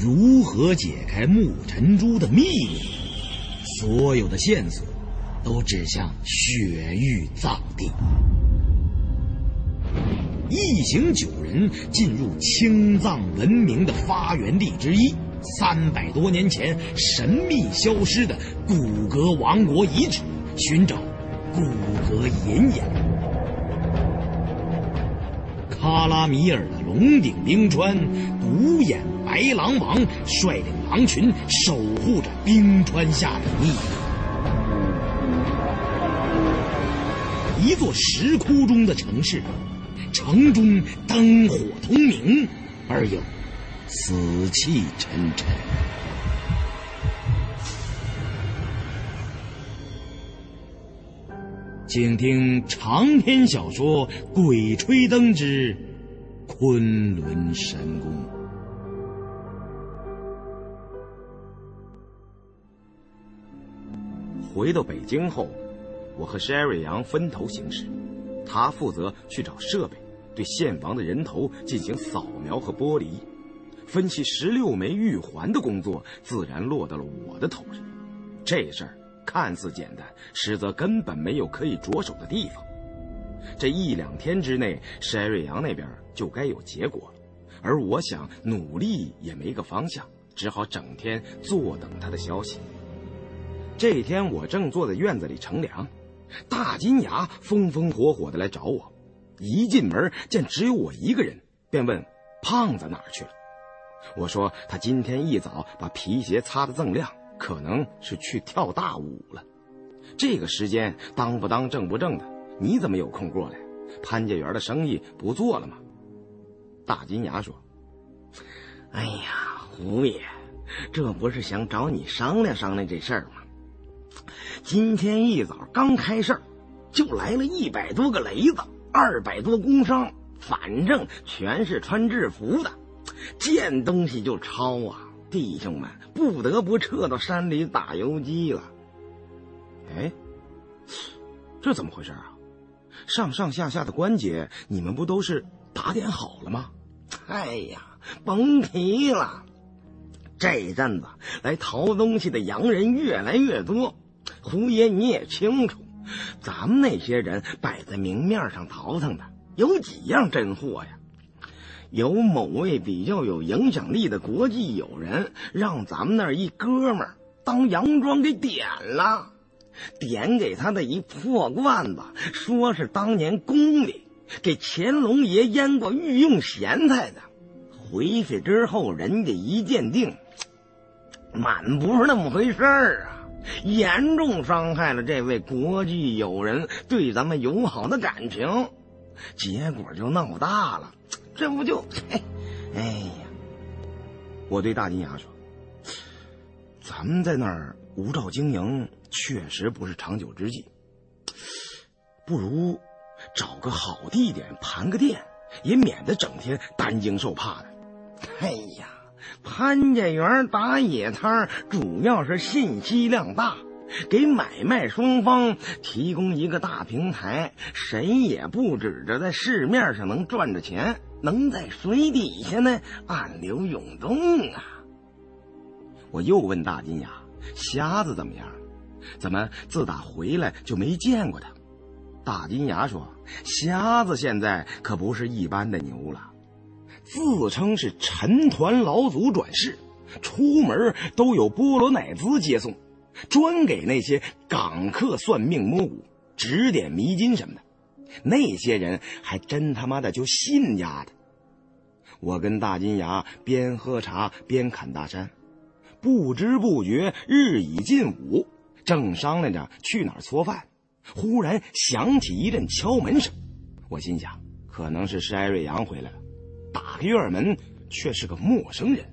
如何解开木尘珠的秘密，所有的线索都指向雪域藏地。一行九人进入青藏文明的发源地之一——三百多年前神秘消失的古格王国遗址，寻找古格银眼。卡拉米尔的龙顶冰川独眼白狼王率领狼群守护着冰川下的秘密。一座石窟中的城市。城中灯火通明，而又死气沉沉。请听长篇小说《鬼吹灯之昆仑神宫》。回到北京后，我和 Sherry 杨分头行事，他负责去找设备。对献王的人头进行扫描和剥离，分析十六枚玉环的工作自然落到了我的头上。这事儿看似简单，实则根本没有可以着手的地方。这一两天之内，山瑞阳那边就该有结果了，而我想努力也没个方向，只好整天坐等他的消息。这天我正坐在院子里乘凉，大金牙风风火火的来找我。一进门见只有我一个人，便问：“胖子哪儿去了？”我说：“他今天一早把皮鞋擦得锃亮，可能是去跳大舞了。这个时间当不当正不正的，你怎么有空过来？潘家园的生意不做了吗？”大金牙说：“哎呀，胡爷，这不是想找你商量商量这事儿吗？今天一早刚开市，就来了一百多个雷子。”二百多工商，反正全是穿制服的，见东西就抄啊！弟兄们不得不撤到山里打游击了。哎，这怎么回事啊？上上下下的关节，你们不都是打点好了吗？哎呀，甭提了，这一阵子来淘东西的洋人越来越多，胡爷你也清楚。咱们那些人摆在明面上淘腾的有几样真货呀？有某位比较有影响力的国际友人，让咱们那一哥们当洋装给点了，点给他的一破罐子，说是当年宫里给乾隆爷腌过御用咸菜的。回去之后，人家一鉴定，满不是那么回事儿啊！严重伤害了这位国际友人对咱们友好的感情，结果就闹大了。这不就……哎呀！我对大金牙说：“咱们在那儿无照经营，确实不是长久之计。不如找个好地点盘个店，也免得整天担惊受怕的。”哎呀！潘家园打野摊主要是信息量大，给买卖双方提供一个大平台，谁也不指着在市面上能赚着钱，能在水底下呢暗流涌动啊！我又问大金牙：“瞎子怎么样？怎么自打回来就没见过他？”大金牙说：“瞎子现在可不是一般的牛了。”自称是陈团老祖转世，出门都有波罗乃兹接送，专给那些港客算命摸骨、指点迷津什么的。那些人还真他妈的就信丫的。我跟大金牙边喝茶边侃大山，不知不觉日已近午，正商量着去哪儿搓饭，忽然响起一阵敲门声。我心想，可能是施艾瑞阳回来了。打开院门，却是个陌生人。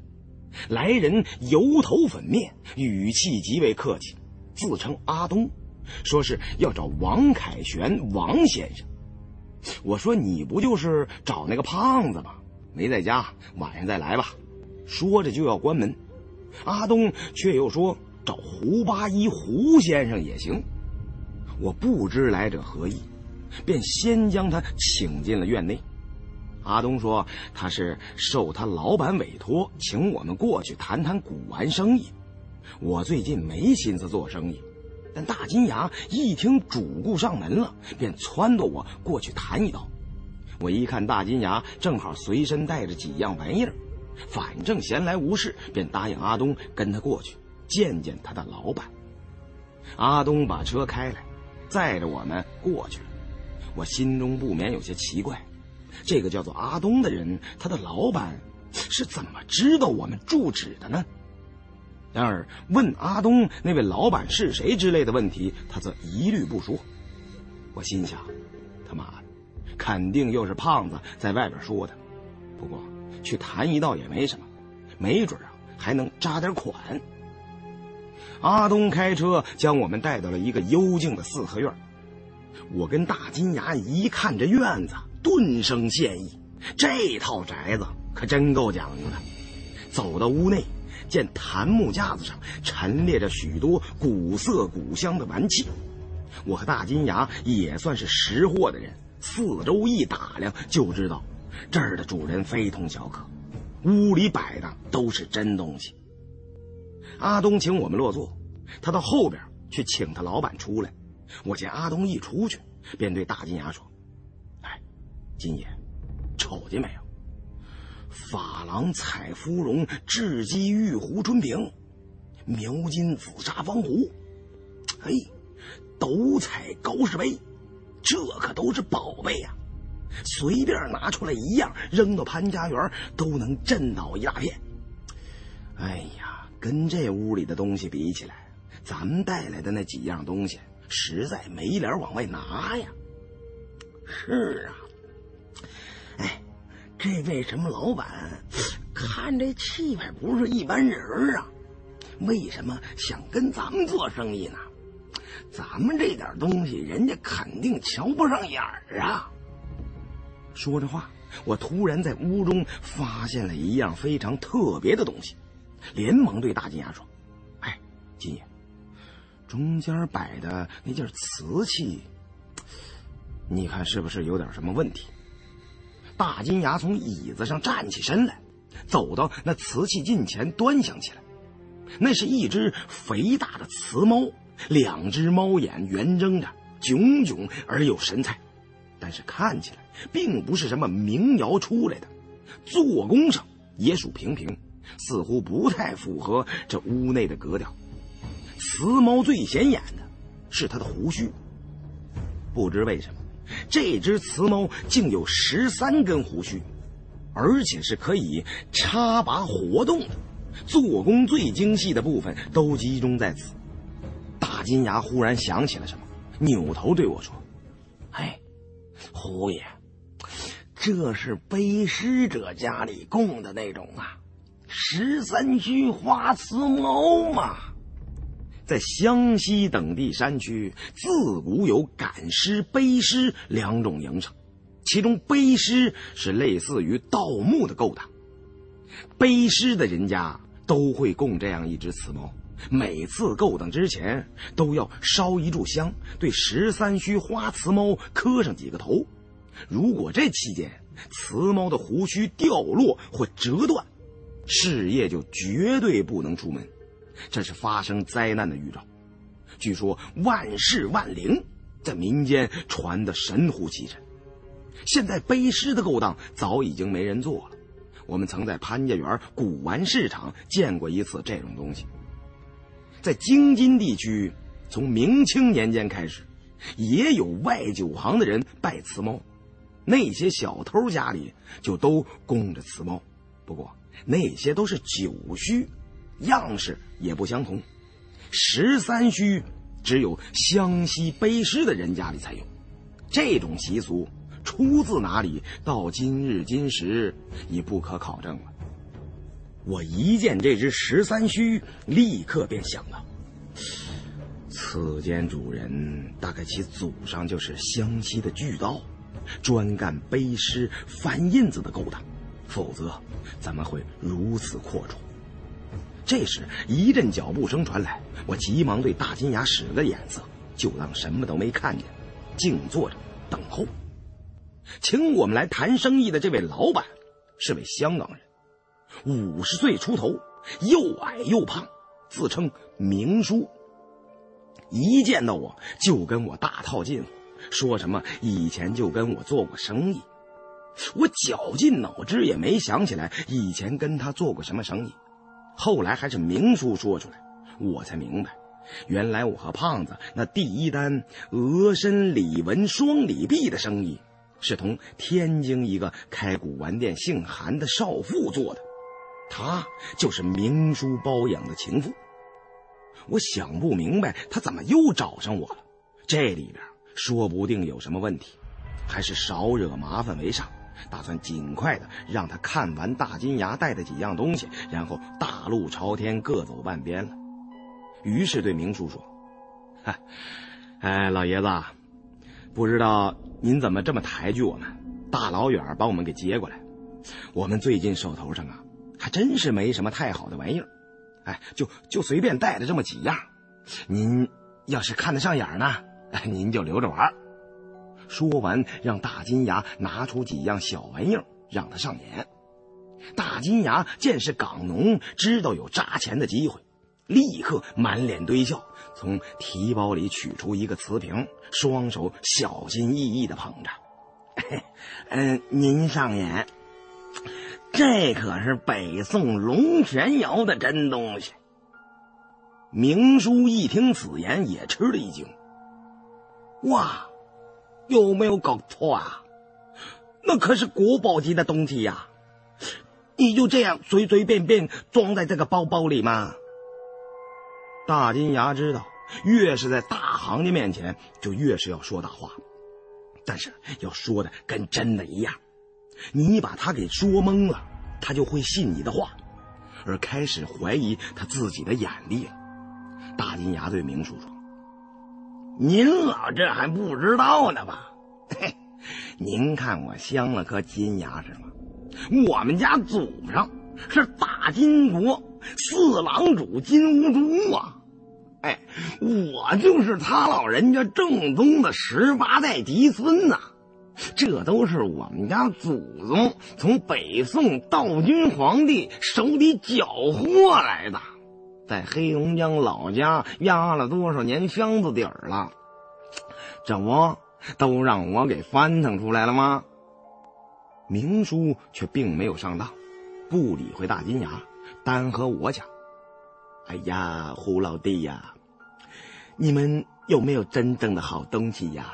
来人油头粉面，语气极为客气，自称阿东，说是要找王凯旋王先生。我说：“你不就是找那个胖子吗？没在家，晚上再来吧。”说着就要关门，阿东却又说：“找胡八一胡先生也行。”我不知来者何意，便先将他请进了院内。阿东说他是受他老板委托，请我们过去谈谈古玩生意。我最近没心思做生意，但大金牙一听主顾上门了，便撺掇我过去谈一刀。我一看大金牙正好随身带着几样玩意儿，反正闲来无事，便答应阿东跟他过去见见他的老板。阿东把车开来，载着我们过去了。我心中不免有些奇怪，这个叫做阿东的人，他的老板是怎么知道我们住址的呢？然而问阿东那位老板是谁之类的问题，他则一律不说。我心想，他妈的，肯定又是胖子在外边说的。不过去谈一道也没什么，没准啊还能扎点款。阿东开车将我们带到了一个幽静的四合院。我跟大金牙一看这院子，顿生歉意。这套宅子可真够讲究的。走到屋内，见檀木架子上陈列着许多古色古香的玩器。我和大金牙也算是识货的人，四周一打量就知道，这儿的主人非同小可。屋里摆的都是真东西。阿东请我们落座，他到后边去请他老板出来。我见阿东一出去，便对大金牙说：“，金爷，瞅见没有？珐琅彩芙蓉雉鸡玉壶春瓶，描金紫砂方壶，嘿，斗彩高士杯，这可都是宝贝呀！随便拿出来一样，扔到潘家园都能震倒一大片。哎呀，跟这屋里的东西比起来，咱们带来的那几样东西……”实在没脸往外拿呀！是啊，哎，这位什么老板，看这气派不是一般人啊！为什么想跟咱们做生意呢？咱们这点东西，人家肯定瞧不上眼儿啊！说着话，我突然在屋中发现了一样非常特别的东西，连忙对大金牙说：“哎，金爷。”中间摆的那件瓷器，你看是不是有点什么问题？大金牙从椅子上站起身来，走到那瓷器近前端详起来。那是一只肥大的瓷猫，两只猫眼圆睁着，炯炯而有神采。但是看起来并不是什么名窑出来的，做工上也属平平，似乎不太符合这屋内的格调。雌猫最显眼的是它的胡须，不知为什么，这只雌猫竟有十三根胡须，而且是可以插拔活动的。做工最精细的部分都集中在此。大金牙忽然想起了什么，扭头对我说：“哎，胡爷，这是背尸者家里供的那种啊，十三须花瓷猫嘛。”在湘西等地山区，自古有赶尸、背尸两种营生，其中背尸是类似于盗墓的勾当。背尸的人家都会供这样一只瓷猫，每次勾当之前都要烧一炷香，对十三须花瓷猫磕上几个头。如果这期间瓷猫的胡须掉落或折断，事业就绝对不能出门。这是发生灾难的预兆。据说万事万灵，在民间传得神乎其神。现在背尸的勾当早已经没人做了。我们曾在潘家园古玩市场见过一次这种东西。在京津地区，从明清年间开始，也有外酒行的人拜瓷猫，那些小偷家里就都供着瓷猫。不过那些都是酒须。样式也不相同，十三须只有湘西背尸的人家里才有。这种习俗出自哪里？到今日今时已不可考证了。我一见这只十三须，立刻便想到，此间主人大概其祖上就是湘西的巨盗，专干背尸、翻印子的勾当，否则怎么会如此阔绰？这时，一阵脚步声传来，我急忙对大金牙使了个眼色，就当什么都没看见，静坐着等候。请我们来谈生意的这位老板是位香港人，五十岁出头，又矮又胖，自称明叔。一见到我就跟我大套近乎，说什么以前就跟我做过生意。我绞尽脑汁也没想起来以前跟他做过什么生意。后来还是明叔说出来，我才明白，原来我和胖子那第一单额身李纹双李币的生意，是同天津一个开古玩店姓韩的少妇做的，她就是明叔包养的情妇。我想不明白他怎么又找上我了，这里边说不定有什么问题，还是少惹麻烦为上。打算尽快的让他看完大金牙带的几样东西，然后大路朝天，各走半边了。于是对明叔说：“嗨，哎，老爷子，不知道您怎么这么抬举我们，大老远把我们给接过来。我们最近手头上啊，还真是没什么太好的玩意儿。”哎，就就随便带了这么几样，您要是看得上眼呢，您就留着玩。说完，让大金牙拿出几样小玩意儿让他上眼。大金牙见是港农，知道有扎钱的机会，立刻满脸堆笑，从提包里取出一个瓷瓶，双手小心翼翼地捧着。嗯，您上眼。这可是北宋龙泉窑的真东西。明叔一听此言，也吃了一惊。哇，有没有搞错啊？那可是国宝级的东西呀！你就这样随随便便装在这个包包里吗？大金牙知道，越是在大行家面前，就越是要说大话，但是要说的跟真的一样。你把他给说懵了，他就会信你的话，而开始怀疑他自己的眼力了。大金牙对明叔说：“您老这还不知道呢吧？嘿，您看我镶了颗金牙是吗？我们家祖上是大金国四郎主金兀术啊！哎，我就是他老人家正宗的十八代嫡孙呐！”这都是我们家祖宗从北宋道君皇帝手里缴获来的，在黑龙江老家压了多少年箱子底儿了，这不都让我给翻腾出来了吗？明叔却并没有上当，不理会大金牙，单和我讲：“哎呀，胡老弟呀，你们有没有真正的好东西呀？”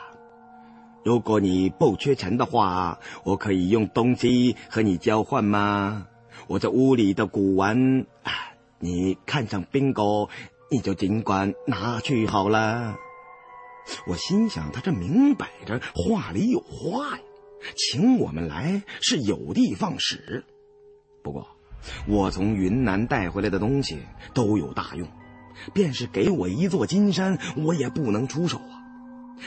如果你不缺钱的话，我可以用东西和你交换吗？我这屋里的古玩，你看上宾狗，你就尽管拿去好了。我心想，他这明摆着话里有话呀，请我们来是有的放矢。不过，我从云南带回来的东西都有大用，便是给我一座金山，我也不能出手啊。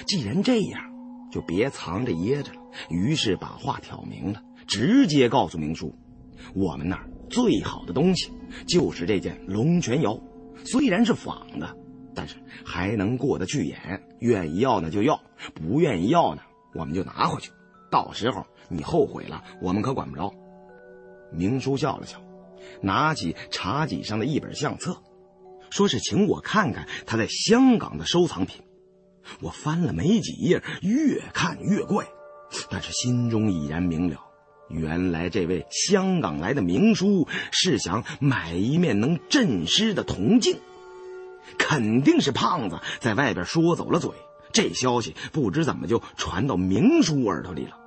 既然这样。就别藏着掖着了，于是把话挑明了，直接告诉明叔，我们那儿最好的东西就是这件龙泉窑，虽然是仿的，但是还能过得去眼。愿意要呢就要，不愿意要呢我们就拿回去。到时候你后悔了，我们可管不着。明叔笑了笑，拿起茶几上的一本相册，说是请我看看他在香港的收藏品。我翻了没几页，越看越怪，但是心中已然明了，原来这位香港来的明叔是想买一面能镇尸的铜镜，肯定是胖子在外边说走了嘴，这消息不知怎么就传到明叔耳朵里了。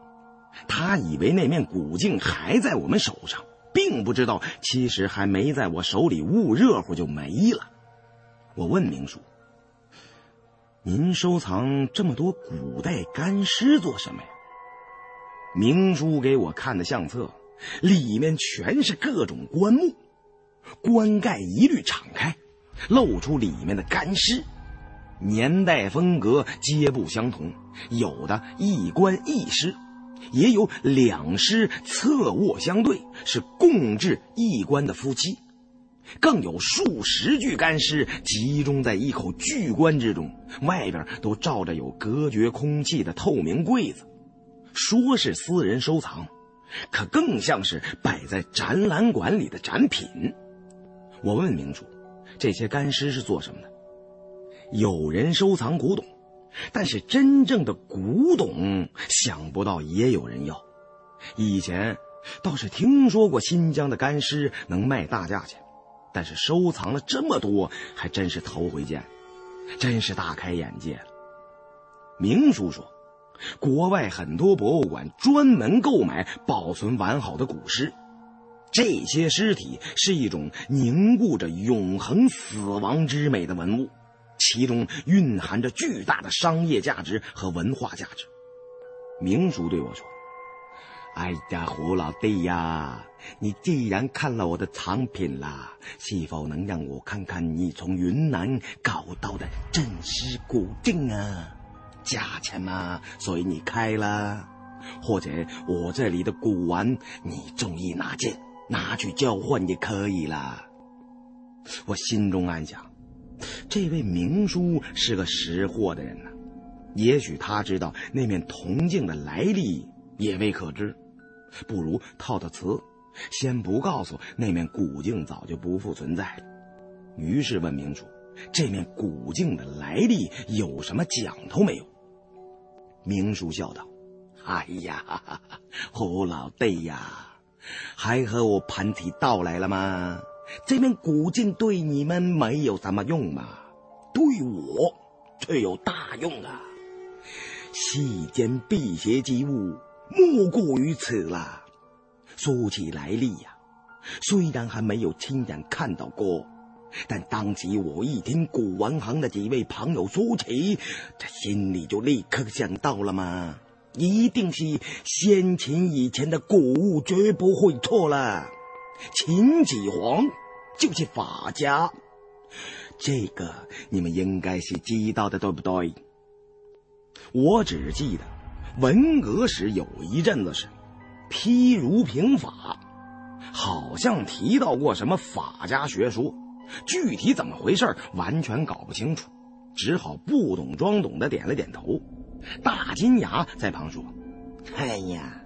他以为那面古镜还在我们手上，并不知道其实还没在我手里捂热乎就没了。我问明叔。您收藏这么多古代干尸做什么呀？明叔给我看的相册，里面全是各种棺木，棺盖一律敞开，露出里面的干尸，年代风格皆不相同，有的一棺一尸，也有两尸侧卧相对，是共置一棺的夫妻。更有数十具干尸集中在一口巨棺之中，外边都罩着有隔绝空气的透明柜子。说是私人收藏，可更像是摆在展览馆里的展品。我问明珠：“这些干尸是做什么的？”有人收藏古董，但是真正的古董，想不到也有人要。以前倒是听说过新疆的干尸能卖大价钱，但是收藏了这么多，还真是头回见，真是大开眼界了。明叔说，国外很多博物馆专门购买保存完好的古尸，这些尸体是一种凝固着永恒死亡之美的文物。其中蕴含着巨大的商业价值和文化价值。明叔对我说：“哎呀，胡老弟呀，你既然看了我的藏品了，是否能让我看看你从云南搞到的真尸古镜啊？价钱嘛，所以你开了，或者我这里的古玩，你中意哪件，拿去交换也可以了。”我心中暗想。这位明叔是个识货的人呢，也许他知道那面铜镜的来历，也未可知。不如套套词，先不告诉那面古镜早就不复存在了。于是问明叔：“这面古镜的来历有什么讲头没有？”明叔笑道：“哎呀，胡老弟呀，还和我盘起道来了吗？”这面古镜对你们没有什么用嘛，对我却有大用啊！世间辟邪之物，莫过于此啦。说起来历呀，虽然还没有亲眼看到过，但当即我一听古玩行的几位朋友说起，这心里就立刻想到了嘛，一定是先秦以前的古物，绝不会错了。秦始皇就是法家，这个你们应该是知道的，对不对？我只记得文革时有一阵子是批儒平法，好像提到过什么法家学说，具体怎么回事完全搞不清楚，只好不懂装懂的点了点头。大金牙在旁说：“哎呀，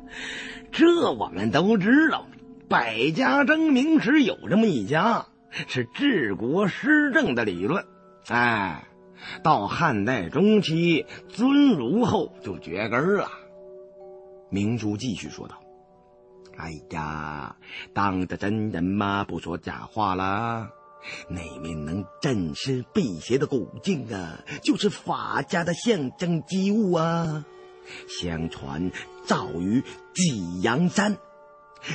这我们都知道。”百家争鸣时有这么一家，是治国施政的理论。哎，到汉代中期，尊儒后就绝根了。明珠继续说道：“哎呀，当着真人嘛，不说假话了。那面能镇尸辟邪的古镜啊，就是法家的象征之物啊。相传造于济阳山。”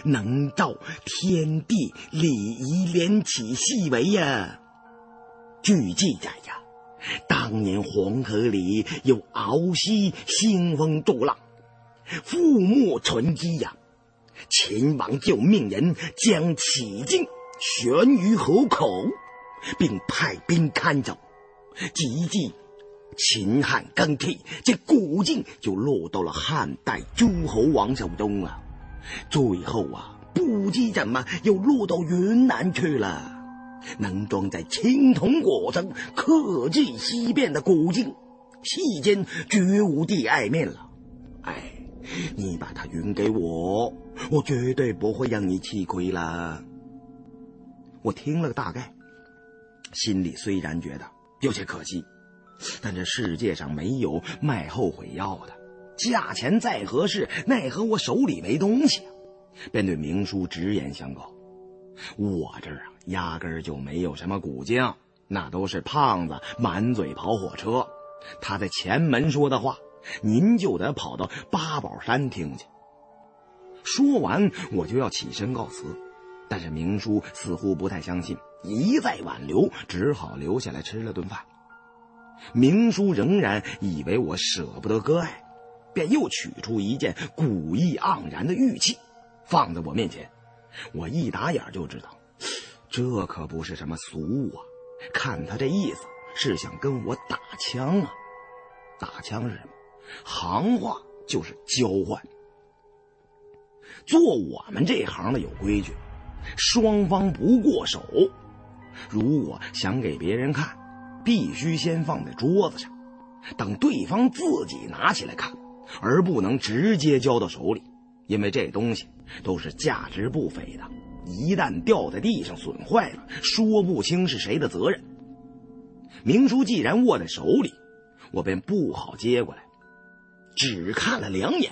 能照天地礼仪连起细微呀！据记载呀，当年黄河里有鳌溪兴风作浪，覆没沉积呀。秦王就命人将起镜悬于河口，并派兵看守。即即秦汉更替，这古镜就落到了汉代诸侯王手中了。最后啊，不知怎么又落到云南去了。能装在青铜果上刻迹稀变的古镜，世间绝无第二面了。哎，你把它匀给我，我绝对不会让你吃亏了。我听了个大概，心里虽然觉得有些可惜，但这世界上没有卖后悔药的。价钱再合适，奈何我手里没东西，便对明叔直言相告：“我这儿啊，压根儿就没有什么古镜，那都是胖子满嘴跑火车。他在前门说的话，您就得跑到八宝山听去。”说完，我就要起身告辞，但是明叔似乎不太相信，一再挽留，只好留下来吃了顿饭。明叔仍然以为我舍不得割爱。便又取出一件古意盎然的玉器，放在我面前。我一打眼就知道，这可不是什么俗物啊！看他这意思，是想跟我打枪啊！打枪是什么？行话就是交换。做我们这行的有规矩，双方不过手。如果想给别人看，必须先放在桌子上，等对方自己拿起来看。而不能直接交到手里，因为这东西都是价值不菲的，一旦掉在地上损坏了，说不清是谁的责任。明叔既然握在手里，我便不好接过来，只看了两眼。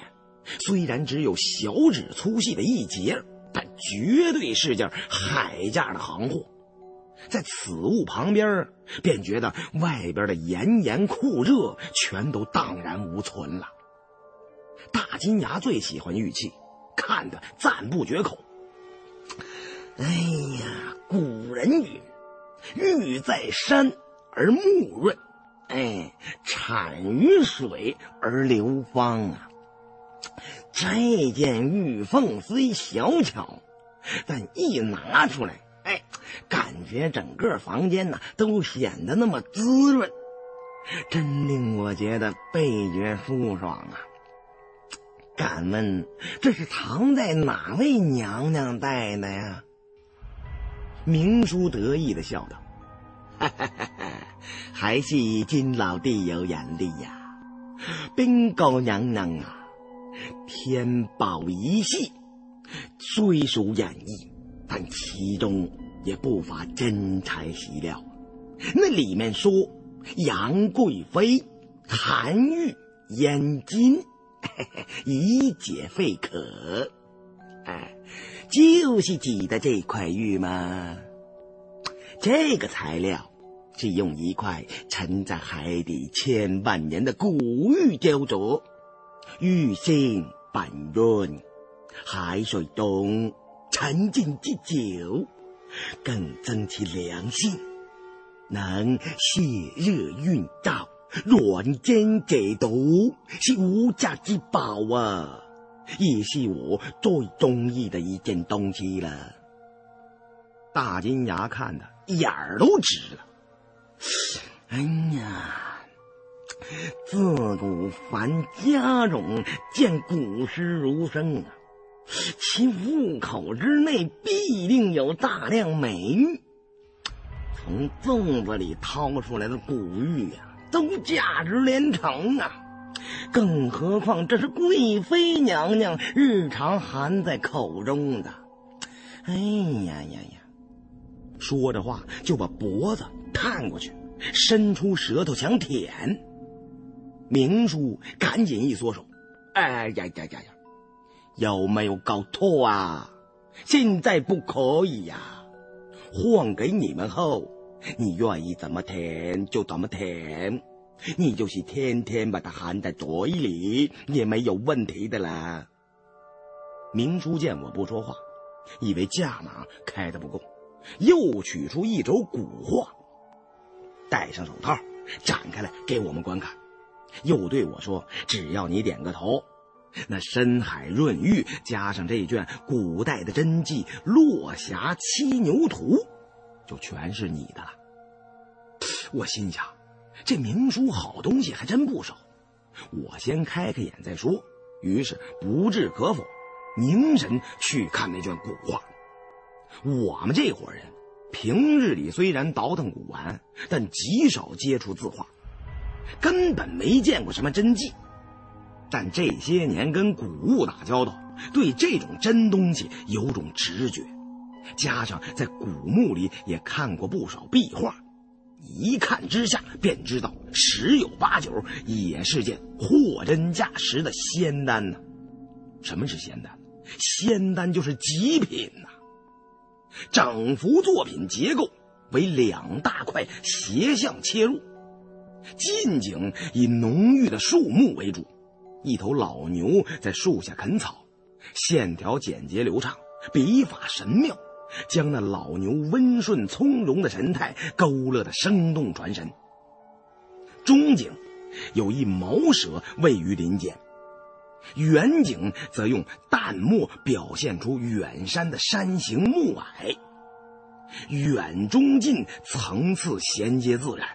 虽然只有小指粗细的一截，但绝对是件海价的行货。在此物旁边，便觉得外边的炎炎酷热全都荡然无存了。大金牙最喜欢玉器，看得赞不绝口。哎呀，古人云：“玉在山而木润，哎，产于水而流芳啊。”这件玉凤虽小巧，但一拿出来，哎，感觉整个房间呢都显得那么滋润，真令我觉得倍觉舒爽啊！敢问这是藏在哪位娘娘戴的呀？明叔得意的笑道：“哈哈哈哈还是金老弟有眼力呀！冰糕娘娘啊！”天宝一系虽属演绎，但其中也不乏真材实料。那里面说杨贵妃含玉燕金，以解肺渴，哎，就是指的这块玉吗？这个材料是用一块沉在海底千万年的古玉雕琢。玉性板润，海水中沉浸之久，更增其凉性，能泻热运燥、软坚解毒，是无价之宝啊！也是我最中意的一件东西了。大金牙看的眼儿都直了。哎呀！自古凡家种见古诗如生啊，其户口之内必定有大量美玉。从粽子里掏出来的古玉呀，都价值连城啊！更何况这是贵妃娘娘日常含在口中的。哎呀呀呀！说着话就把脖子探过去，伸出舌头想舔。明叔赶紧一缩手，哎呀呀呀呀！有没有搞错啊？现在不可以呀！换给你们后，你愿意怎么舔就怎么舔，你就是天天把它含在嘴里也没有问题的啦。明叔见我不说话，以为价码开的不够，又取出一轴古画，戴上手套，展开来给我们观看。又对我说：“只要你点个头，那深海润玉加上这卷古代的真迹《落霞七牛图》，就全是你的了。”我心想，这明书好东西还真不少，我先开开眼再说。于是不置可否，凝神去看那卷古画。我们这伙人平日里虽然倒腾古玩，但极少接触字画。根本没见过什么真迹，但这些年跟古物打交道，对这种真东西有种直觉，加上在古墓里也看过不少壁画，一看之下便知道十有八九也是件货真价实的仙丹呢。什么是仙丹？仙丹就是极品呐！整幅作品结构为两大块斜向切入。近景以浓郁的树木为主，一头老牛在树下啃草，线条简洁流畅，笔法神妙，将那老牛温顺从容的神态勾勒得生动传神。中景有一毛蛇位于林间，远景则用淡墨表现出远山的山形暮霭，远中近层次衔接自然。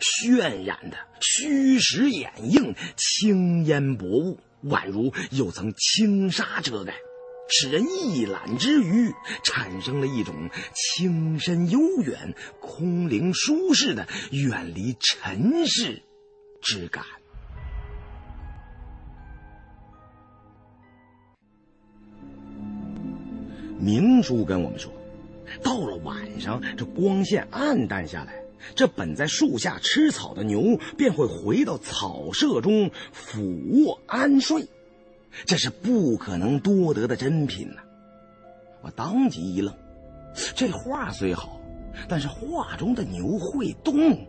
渲染的虚实掩映，轻烟薄雾，宛如有层轻纱遮盖，使人一览之余产生了一种清深悠远、空灵舒适的远离尘世之感。明叔跟我们说，到了晚上，这光线暗淡下来，这本在树下吃草的牛便会回到草舍中俯卧安睡，这是不可能多得的珍品呐！我当即一愣，这话虽好，但是画中的牛会动，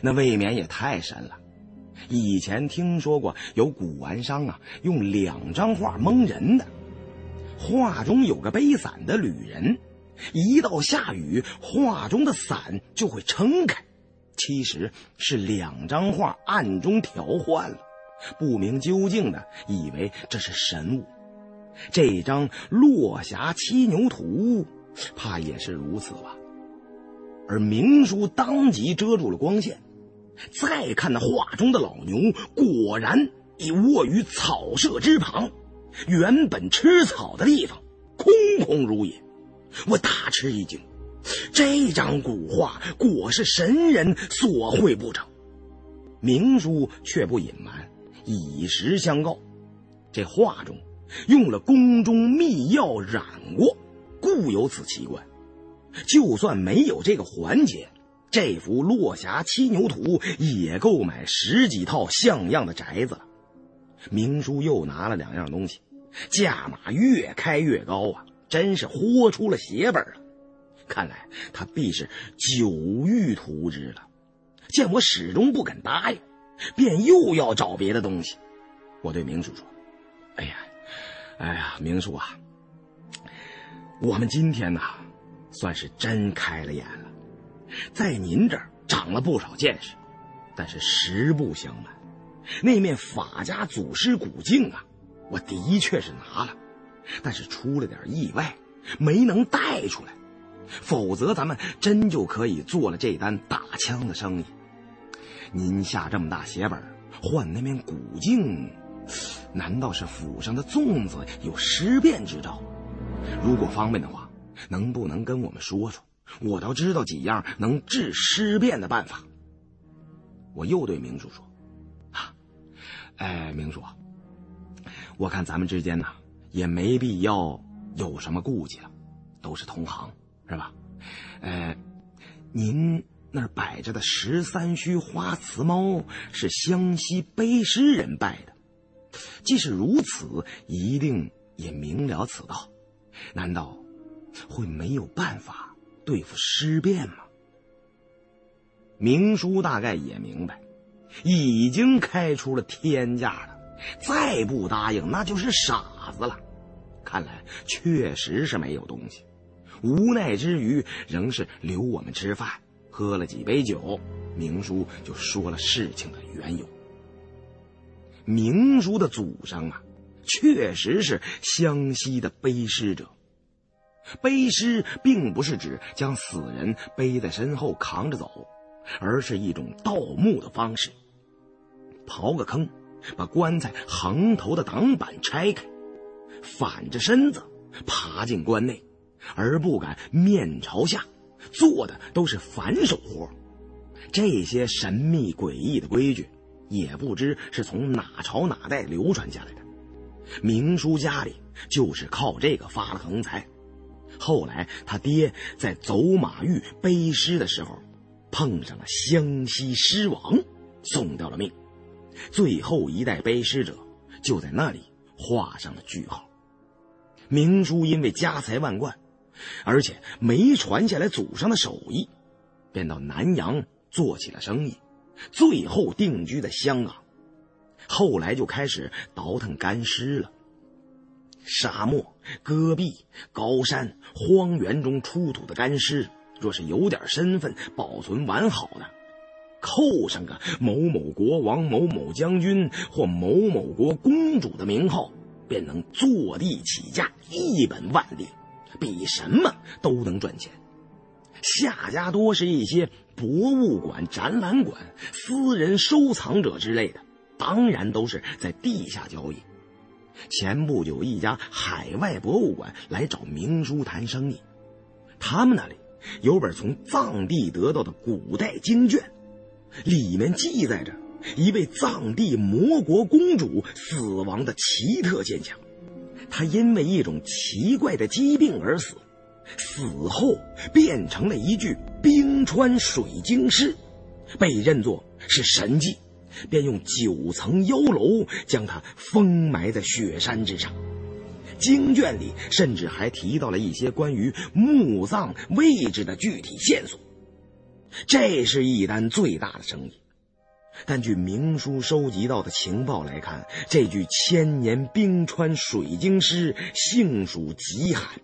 那未免也太神了。以前听说过有古玩商啊，用两张画蒙人的。画中有个背伞的旅人，一到下雨，画中的伞就会撑开。其实是两张画暗中调换了，不明究竟的以为这是神物。这张《落霞七牛图》，怕也是如此吧。而明叔当即遮住了光线。再看那画中的老牛，果然已卧于草舍之旁，原本吃草的地方空空如也。我大吃一惊，这张古画果是神人所绘不成。明叔却不隐瞒，以实相告：这画中用了宫中秘药染过，故有此奇观。就算没有这个环节。这幅《落霞七牛图》也够买十几套像样的宅子了。明叔又拿了两样东西，价码越开越高啊，真是豁出了血本了。看来他必是久欲图之了。见我始终不肯答应，便又要找别的东西。我对明叔说：“哎呀，哎呀，明叔啊，我们今天呐，算是真开了眼了。”在您这儿长了不少见识，但是实不相瞒，那面法家祖师古镜啊，我的确是拿了，但是出了点意外，没能带出来，否则咱们真就可以做了这单打枪的生意。您下这么大血本换那面古镜，难道是府上的粽子有尸变之兆？如果方便的话，能不能跟我们说说？我倒知道几样能治尸变的办法。我又对明叔说：“啊，哎，明叔，我看咱们之间呢，也没必要有什么顾忌了，都是同行，是吧？呃，您那儿摆着的十三须花瓷猫是湘西背诗人拜的，即使如此，一定也明了此道，难道会没有办法？”对付尸变吗？明叔大概也明白，已经开出了天价了，再不答应那就是傻傻子了。看来确实是没有东西，无奈之余仍是留我们吃饭，喝了几杯酒，明叔就说了事情的缘由。明叔的祖上啊，确实是湘西的背尸者。背尸并不是指将死人背在身后扛着走，而是一种盗墓的方式。刨个坑，把棺材横头的挡板拆开，反着身子爬进棺内，而不敢面朝下，做的都是反手活。这些神秘诡异的规矩，也不知是从哪朝哪代流传下来的。明叔家里就是靠这个发了横财。后来，他爹在走马峪背尸的时候，碰上了湘西尸王，送掉了命。最后一代背尸者就在那里画上了句号。明叔因为家财万贯，而且没传下来祖上的手艺，便到南洋做起了生意，最后定居在香港。后来就开始倒腾干尸了。沙漠、戈壁、高山、荒原中出土的干尸，若是有点身份、保存完好的，扣上个某某国王、某某将军或某某国公主的名号，便能坐地起价一本万利，比什么都能赚钱。下家多是一些博物馆、展览馆、私人收藏者之类的，当然都是在地下交易。前不久，一家海外博物馆来找明叔谈生意。他们那里有本从藏地得到的古代经卷，里面记载着一位藏地魔国公主死亡的奇特现象。她因为一种奇怪的疾病而死，死后变成了一具冰川水晶尸，被认作是神迹，便用九层妖楼将他封埋在雪山之上。经卷里甚至还提到了一些关于墓葬位置的具体线索。这是一单最大的生意，但据明叔收集到的情报来看，这具千年冰川水晶尸性属极寒，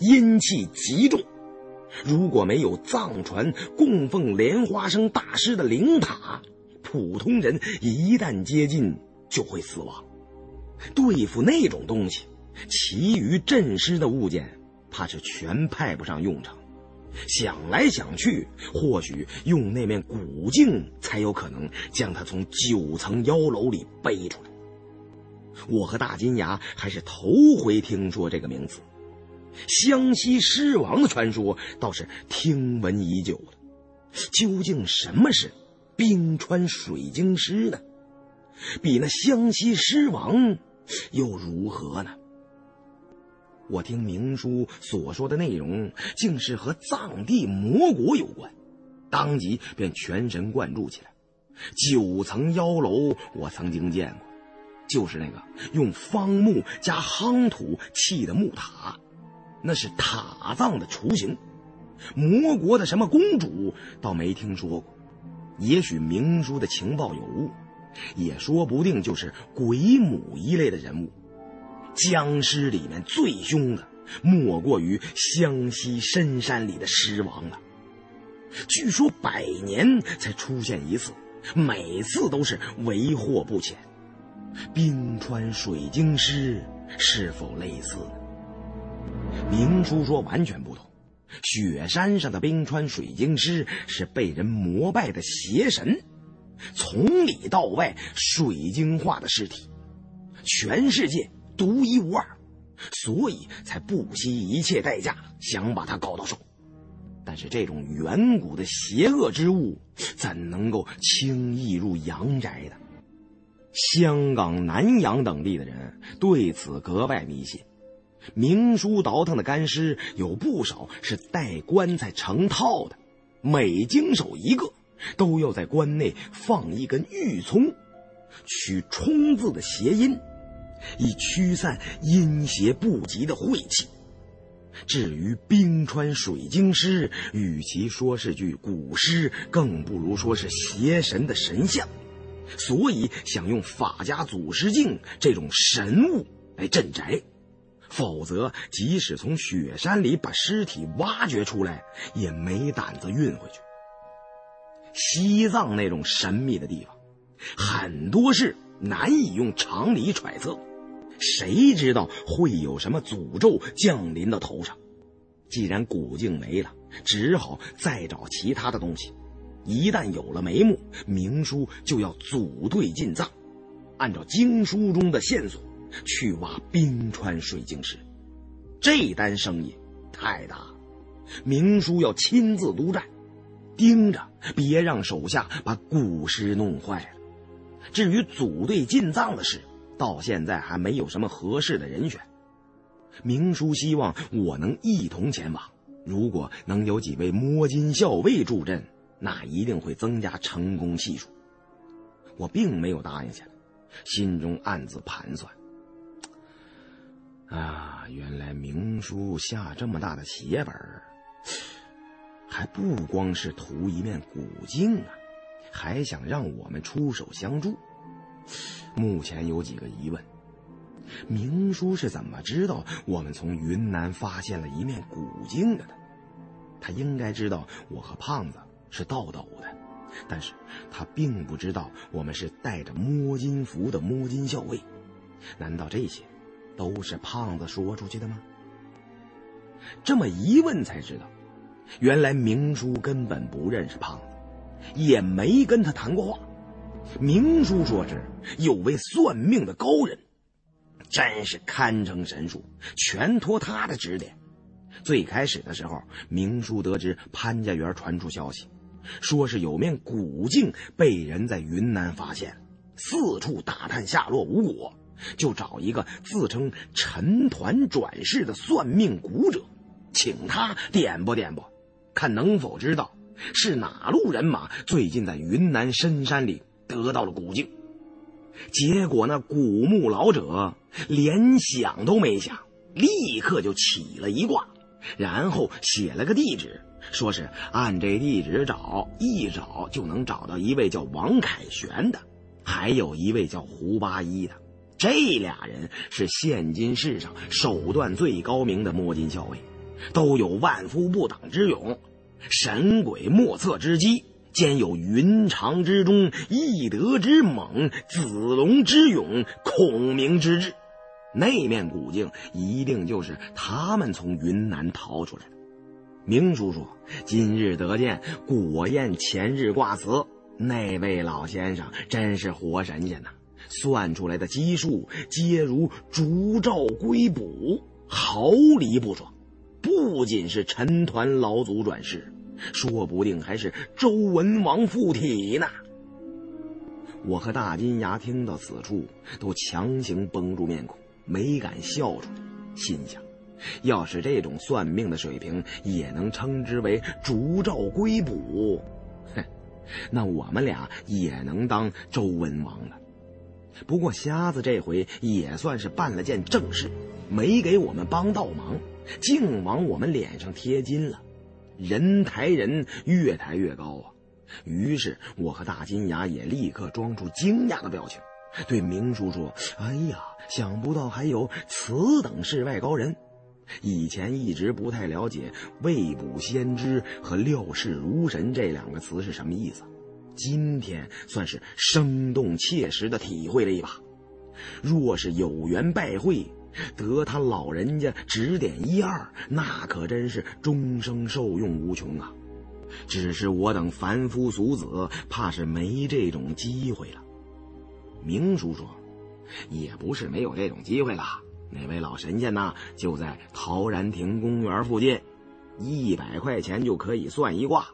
阴气极重。如果没有藏传供奉莲花生大师的灵塔，普通人一旦接近就会死亡。对付那种东西。其余镇尸的物件，怕是全派不上用场。想来想去，或许用那面古镜才有可能将他从九层妖楼里背出来。我和大金牙还是头回听说这个名字，湘西狮王的传说倒是听闻已久了。究竟什么是冰川水晶狮呢？比那湘西狮王又如何呢？我听明叔所说的内容，竟是和藏地魔国有关，当即便全神贯注起来。九层妖楼我曾经见过，就是那个用方木加夯土砌的木塔，那是塔葬的雏形。魔国的什么公主倒没听说过，也许明叔的情报有误，也说不定就是鬼母一类的人物。僵尸里面最凶的，莫过于湘西深山里的尸王了。据说百年才出现一次，每次都是为祸不浅。冰川水晶尸是否类似呢？明叔说完全不同。雪山上的冰川水晶狮是被人膜拜的邪神，从里到外水晶化的尸体，全世界。独一无二，所以才不惜一切代价想把它搞到手。但是这种远古的邪恶之物，怎能够轻易入阳宅的？香港、南洋等地的人对此格外迷信。明书倒腾的干尸有不少是带棺材成套的，每经手一个，都要在棺内放一根玉葱，取“冲”字的谐音。以驱散阴邪不吉的晦气。至于冰川水晶师，与其说是具古尸，更不如说是邪神的神像。所以想用法家祖师镜这种神物来镇宅，否则即使从雪山里把尸体挖掘出来，也没胆子运回去。西藏那种神秘的地方，很多事难以用常理揣测。谁知道会有什么诅咒降临到头上？既然古镜没了，只好再找其他的东西。一旦有了眉目，明叔就要组队进藏，按照经书中的线索去挖冰川水晶石。这单生意太大，明叔要亲自督战，盯着别让手下把古尸弄坏了。至于组队进藏的事，到现在还没有什么合适的人选，明叔希望我能一同前往。如果能有几位摸金校尉助阵，那一定会增加成功系数。我并没有答应下来，心中暗自盘算：啊，原来明叔下这么大的血本，还不光是图一面古镜啊，还想让我们出手相助。目前有几个疑问：明叔是怎么知道我们从云南发现了一面古镜的呢？他应该知道我和胖子是盗斗的，但是他并不知道我们是带着摸金符的摸金校尉。难道这些都是胖子说出去的吗？这么一问才知道，原来明叔根本不认识胖子，也没跟他谈过话。明叔说是有位算命的高人，真是堪称神术，全托他的指点。最开始的时候，明叔得知潘家园传出消息，说是有面古镜被人在云南发现，四处打探下落无果，就找一个自称陈团转世的算命古者，请他点拨点拨，看能否知道是哪路人马最近在云南深山里得到了古镜。结果那古墓老者连想都没想，立刻就起了一卦，然后写了个地址，说是按这地址找，一找就能找到一位叫王凯旋的，还有一位叫胡八一的。这俩人是现今世上手段最高明的摸金校尉，都有万夫不挡之勇，神鬼莫测之机。兼有云长之中，翼德之猛，子龙之勇，孔明之智。那面古镜一定就是他们从云南逃出来的。明叔叔今日得见，果验前日卦辞。那位老先生真是活神仙呐！算出来的基数皆如烛照龟卜，毫厘不爽。不仅是陈团老祖转世。说不定还是周文王附体呢。我和大金牙听到此处，都强行绷住面孔，没敢笑出来。心想，要是这种算命的水平也能称之为烛照龟卜，哼，那我们俩也能当周文王了。不过瞎子这回也算是办了件正事，没给我们帮倒忙，净往我们脸上贴金了。人抬人越抬越高啊！于是我和大金牙也立刻装出惊讶的表情，对明叔说：“哎呀，想不到还有此等世外高人！以前一直不太了解‘未卜先知’和‘料事如神’这两个词是什么意思，今天算是生动切实的体会了一把。若是有缘拜会。”得他老人家指点一二，那可真是终生受用无穷啊！只是我等凡夫俗子，怕是没这种机会了。明叔说，也不是没有这种机会了。那位老神仙呐，就在陶然亭公园附近，一百块钱就可以算一卦，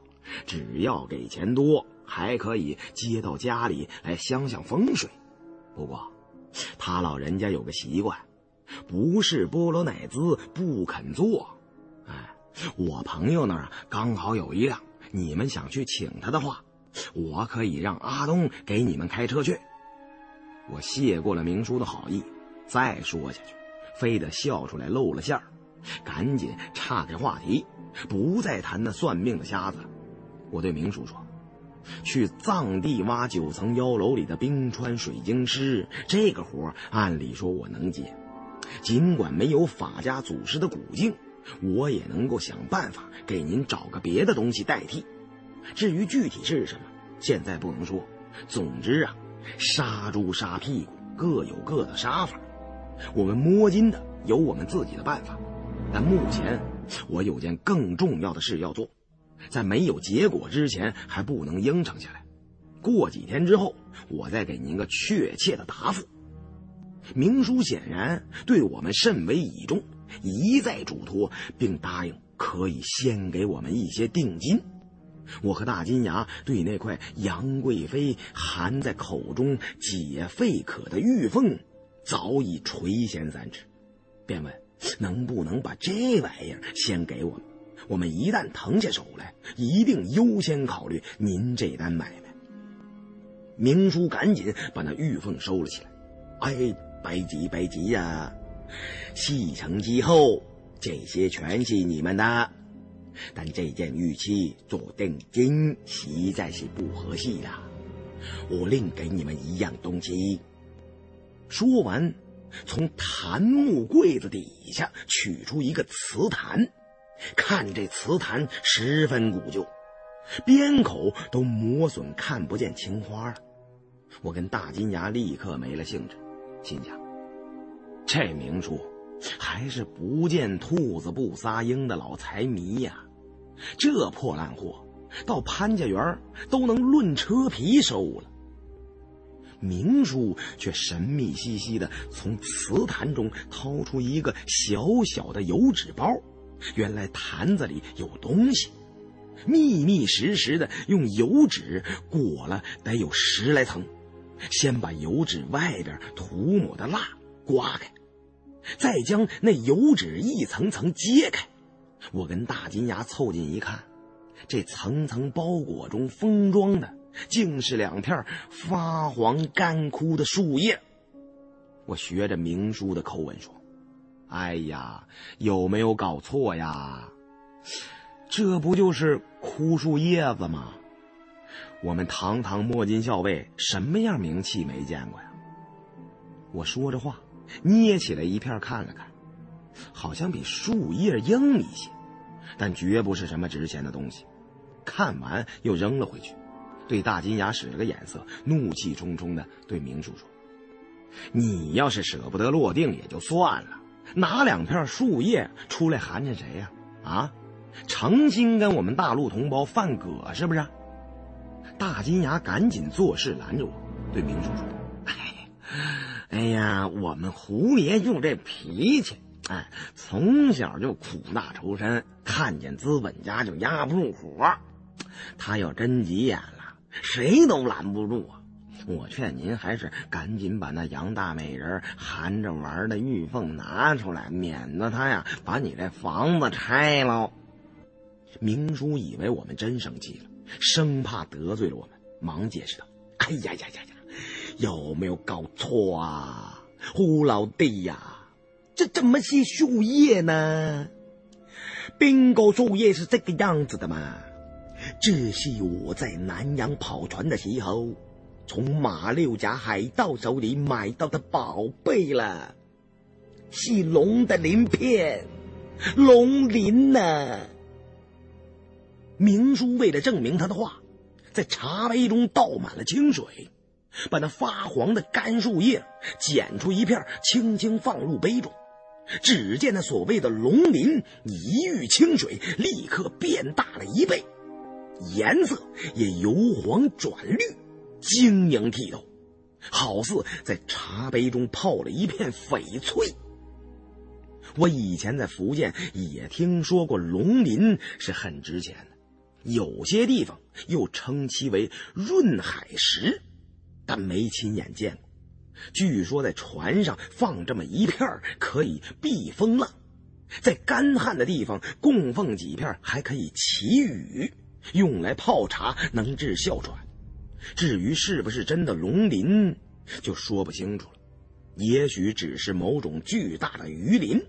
只要给钱多，还可以接到家里来想想风水。不过，他老人家有个习惯。不是波罗乃兹不肯做，哎，我朋友那儿刚好有一辆，你们想去请他的话，我可以让阿东给你们开车去。我谢过了明叔的好意，再说下去，非得笑出来露了馅儿，赶紧岔开话题，不再谈那算命的瞎子。我对明叔说：“去藏地挖九层妖楼里的冰川水晶尸，这个活按理说我能接。”尽管没有法家祖师的古镜，我也能够想办法给您找个别的东西代替。至于具体是什么，现在不能说。总之啊，杀猪杀屁股各有各的杀法，我们摸金的有我们自己的办法。但目前我有件更重要的事要做，在没有结果之前还不能应承下来。过几天之后，我再给您个确切的答复。明叔显然对我们甚为倚重，一再嘱托，并答应可以先给我们一些定金。我和大金牙对那块杨贵妃含在口中解肺渴的玉凤早已垂涎三尺，便问能不能把这玩意儿先给我们？我们一旦腾下手来，一定优先考虑您这单买卖。明叔赶紧把那玉凤收了起来，哎。别急，别急呀！戏成之后，这些全是你们的。但这件玉器做定金实在是不合适了，我另给你们一样东西。说完，从檀木柜子底下取出一个瓷坛，看这瓷坛十分古旧，边口都磨损，看不见青花了。我跟大金牙立刻没了兴致。心想，这明叔还是不见兔子不撒鹰的老财迷呀！这破烂货到潘家园都能论车皮收了。明叔却神秘兮兮的从瓷坛中掏出一个小小的油纸包，原来坛子里有东西，密密实实的用油纸裹了，得有十来层。先把油纸外边涂抹的蜡，刮开，再将那油纸一层层揭开。我跟大金牙凑近一看，这层层包裹中封装的，竟是两片发黄干枯的树叶。我学着明叔的口吻说：“哎呀，有没有搞错呀？这不就是枯树叶子吗？我们堂堂摸金校尉，什么样名气没见过呀？”我说着话，捏起来一片看了看，好像比树叶硬一些，但绝不是什么值钱的东西。看完又扔了回去，对大金牙使了个眼色，怒气冲冲的对明叔说。你要是舍不得落定也就算了，拿两片树叶出来寒碜谁呀？啊，成心跟我们大陆同胞犯葛是不是？大金牙赶紧做事拦着我，对明叔说：“哎，哎呀，我们胡爷就这脾气，哎，从小就苦大仇深，看见资本家就压不住火，他要真急眼了，谁都拦不住啊。”我劝您还是赶紧把那杨大美人含着玩的玉凤拿出来，免得他呀把你这房子拆了。明叔以为我们真生气了，生怕得罪了我们，忙解释道：“哎呀呀呀呀，有没有搞错啊，胡老弟呀？这怎么是树叶呢？冰沟树叶是这个样子的吗？这是我在南洋跑船的时候。”从马六甲海盗手里买到的宝贝了，是龙的鳞片，龙鳞呢？明叔为了证明他的话，在茶杯中倒满了清水，把那发黄的干树叶剪出一片，轻轻放入杯中。只见那所谓的龙鳞一遇清水，立刻变大了一倍，颜色也由黄转绿。晶莹剔透，好似在茶杯中泡了一片翡翠。我以前在福建也听说过龙鳞是很值钱，有些地方又称其为润海石，但没亲眼见过。据说在船上放这么一片可以避风浪，在干旱的地方供奉几片还可以祈雨，用来泡茶能治哮喘。至于是不是真的龙鳞，就说不清楚了。也许只是某种巨大的鱼鳞。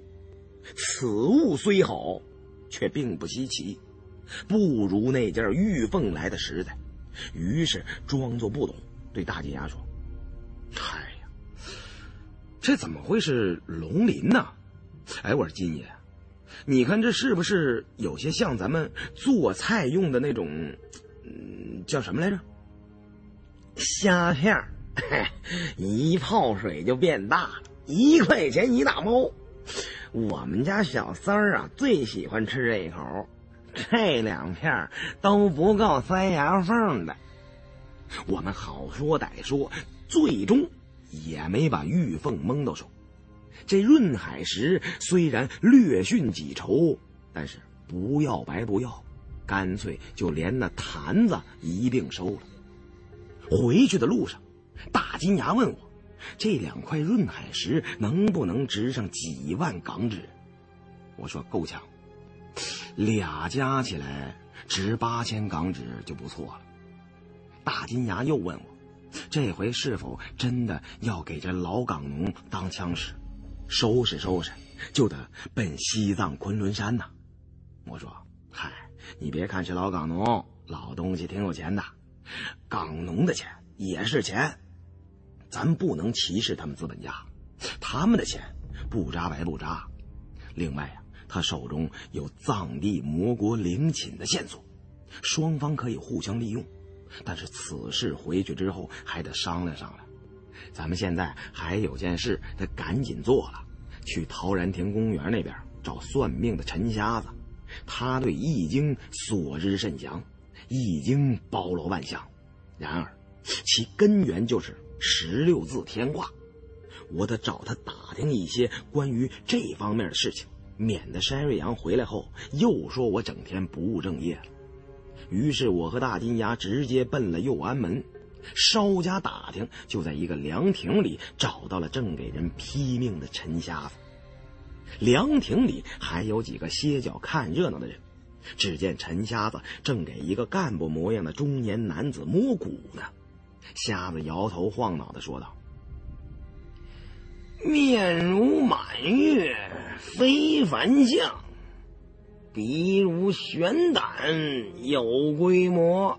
此物虽好，却并不稀奇，不如那件玉凤来的实在。于是装作不懂，对大金牙说：“哎呀，这怎么会是龙鳞呢？哎，我说金爷，你看这是不是有些像咱们做菜用的那种，嗯，叫什么来着？”虾片儿，一泡水就变大了，一块钱一大包。我们家小三儿啊，最喜欢吃这一口，这两片都不够塞牙缝的。我们好说歹说，最终也没把玉凤蒙到手。这润海石虽然略逊几筹，但是不要白不要，干脆就连那坛子一并收了。回去的路上，大金牙问我：“这两块润海石能不能值上几万港纸？”我说：“够呛，俩加起来值八千港纸就不错了。”大金牙又问我：“这回是否真的要给这老港农当枪使？收拾收拾，就得奔西藏昆仑山呢？”我说：“嗨，你别看是老港农，老东西挺有钱的。”港农的钱也是钱，咱不能歧视他们资本家，他们的钱不扎白不扎。另外呀，他手中有藏地魔国陵寝的线索，双方可以互相利用。但是此事回去之后还得商量商量。咱们现在还有件事得赶紧做了，去陶然亭公园那边找算命的陈瞎子，他对易经所知甚详。易经包罗万象，然而其根源就是十六字天卦。我得找他打听一些关于这方面的事情，免得山瑞阳回来后又说我整天不务正业了。于是我和大金牙直接奔了右安门，稍加打听，就在一个凉亭里找到了正给人批命的陈瞎子。凉亭里还有几个歇脚看热闹的人。只见陈瞎子正给一个干部模样的中年男子摸骨呢。瞎子摇头晃脑的说道：“面如满月，非凡相；鼻如悬胆，有规模。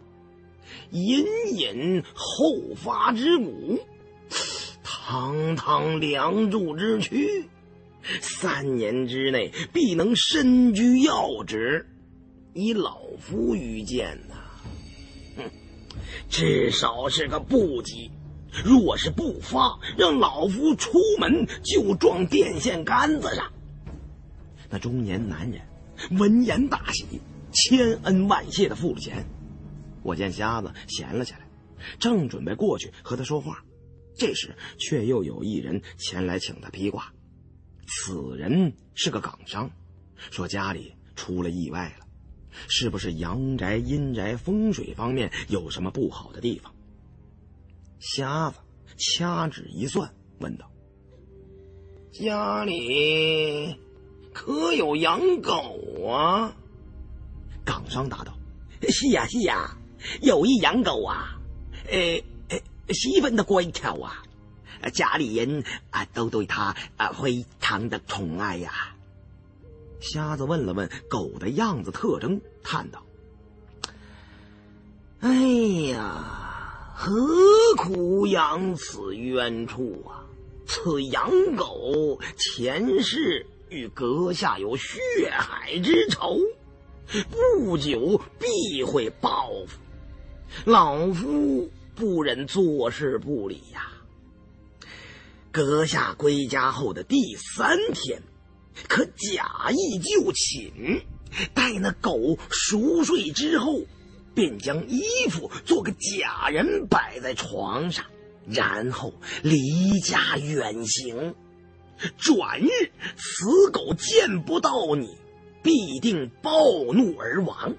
隐隐后发之骨，堂堂梁柱之躯，三年之内必能身居要职。以老夫愚见呐，哼，至少是个部级。若是不发，让老夫出门就撞电线杆子上。那中年男人闻言大喜，千恩万谢的付了钱。我见瞎子闲了下来，正准备过去和他说话，这时却又有一人前来请他披挂。此人是个港商，说家里出了意外了，是不是阳宅阴宅风水方面有什么不好的地方？瞎子掐指一算，问道：“家里可有养狗啊？”港商答道：“是呀，是呀。”有一养狗啊，呃呃，十分的乖巧啊，家里人啊都对它啊非常的宠爱呀。瞎子问了问狗的样子特征，叹道：“哎呀，何苦养此冤处啊！此养狗前世与阁下有血海之仇，不久必会报复。”老夫不忍坐视不理呀。阁下归家后的第三天，可假意就寝，待那狗熟睡之后，便将衣服做个假人摆在床上，然后离家远行。转日，死狗见不到你，必定暴怒而亡。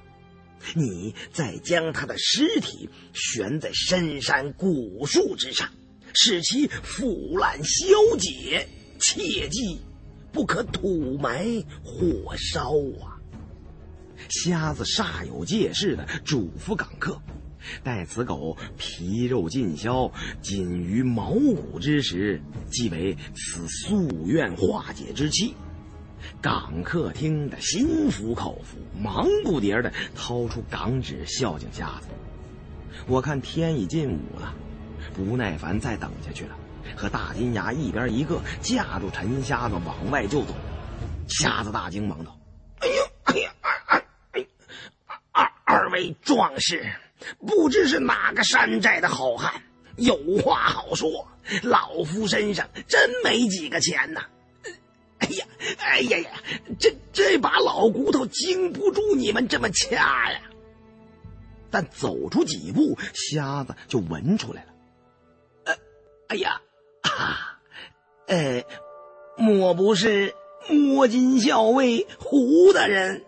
你再将他的尸体悬在深山古树之上，使其腐烂消解，切记不可土埋火烧啊！瞎子煞有介事的嘱咐港客：待此狗皮肉尽消，仅余毛骨之时，即为此夙愿化解之期。港客听得心服口服，忙不迭的掏出港纸孝敬瞎子。我看天已近午了，不耐烦再等下去了，和大金牙一边一个架住陈瞎子往外就走。瞎子大惊，忙道：“哎呦，二位壮士，不知是哪个山寨的好汉，有话好说。老夫身上真没几个钱呐。”哎呀，哎呀呀，这这把老骨头经不住你们这么掐呀！但走出几步，瞎子就闻出来了。呃，哎呀，啊，呃，莫不是摸金校尉胡大人？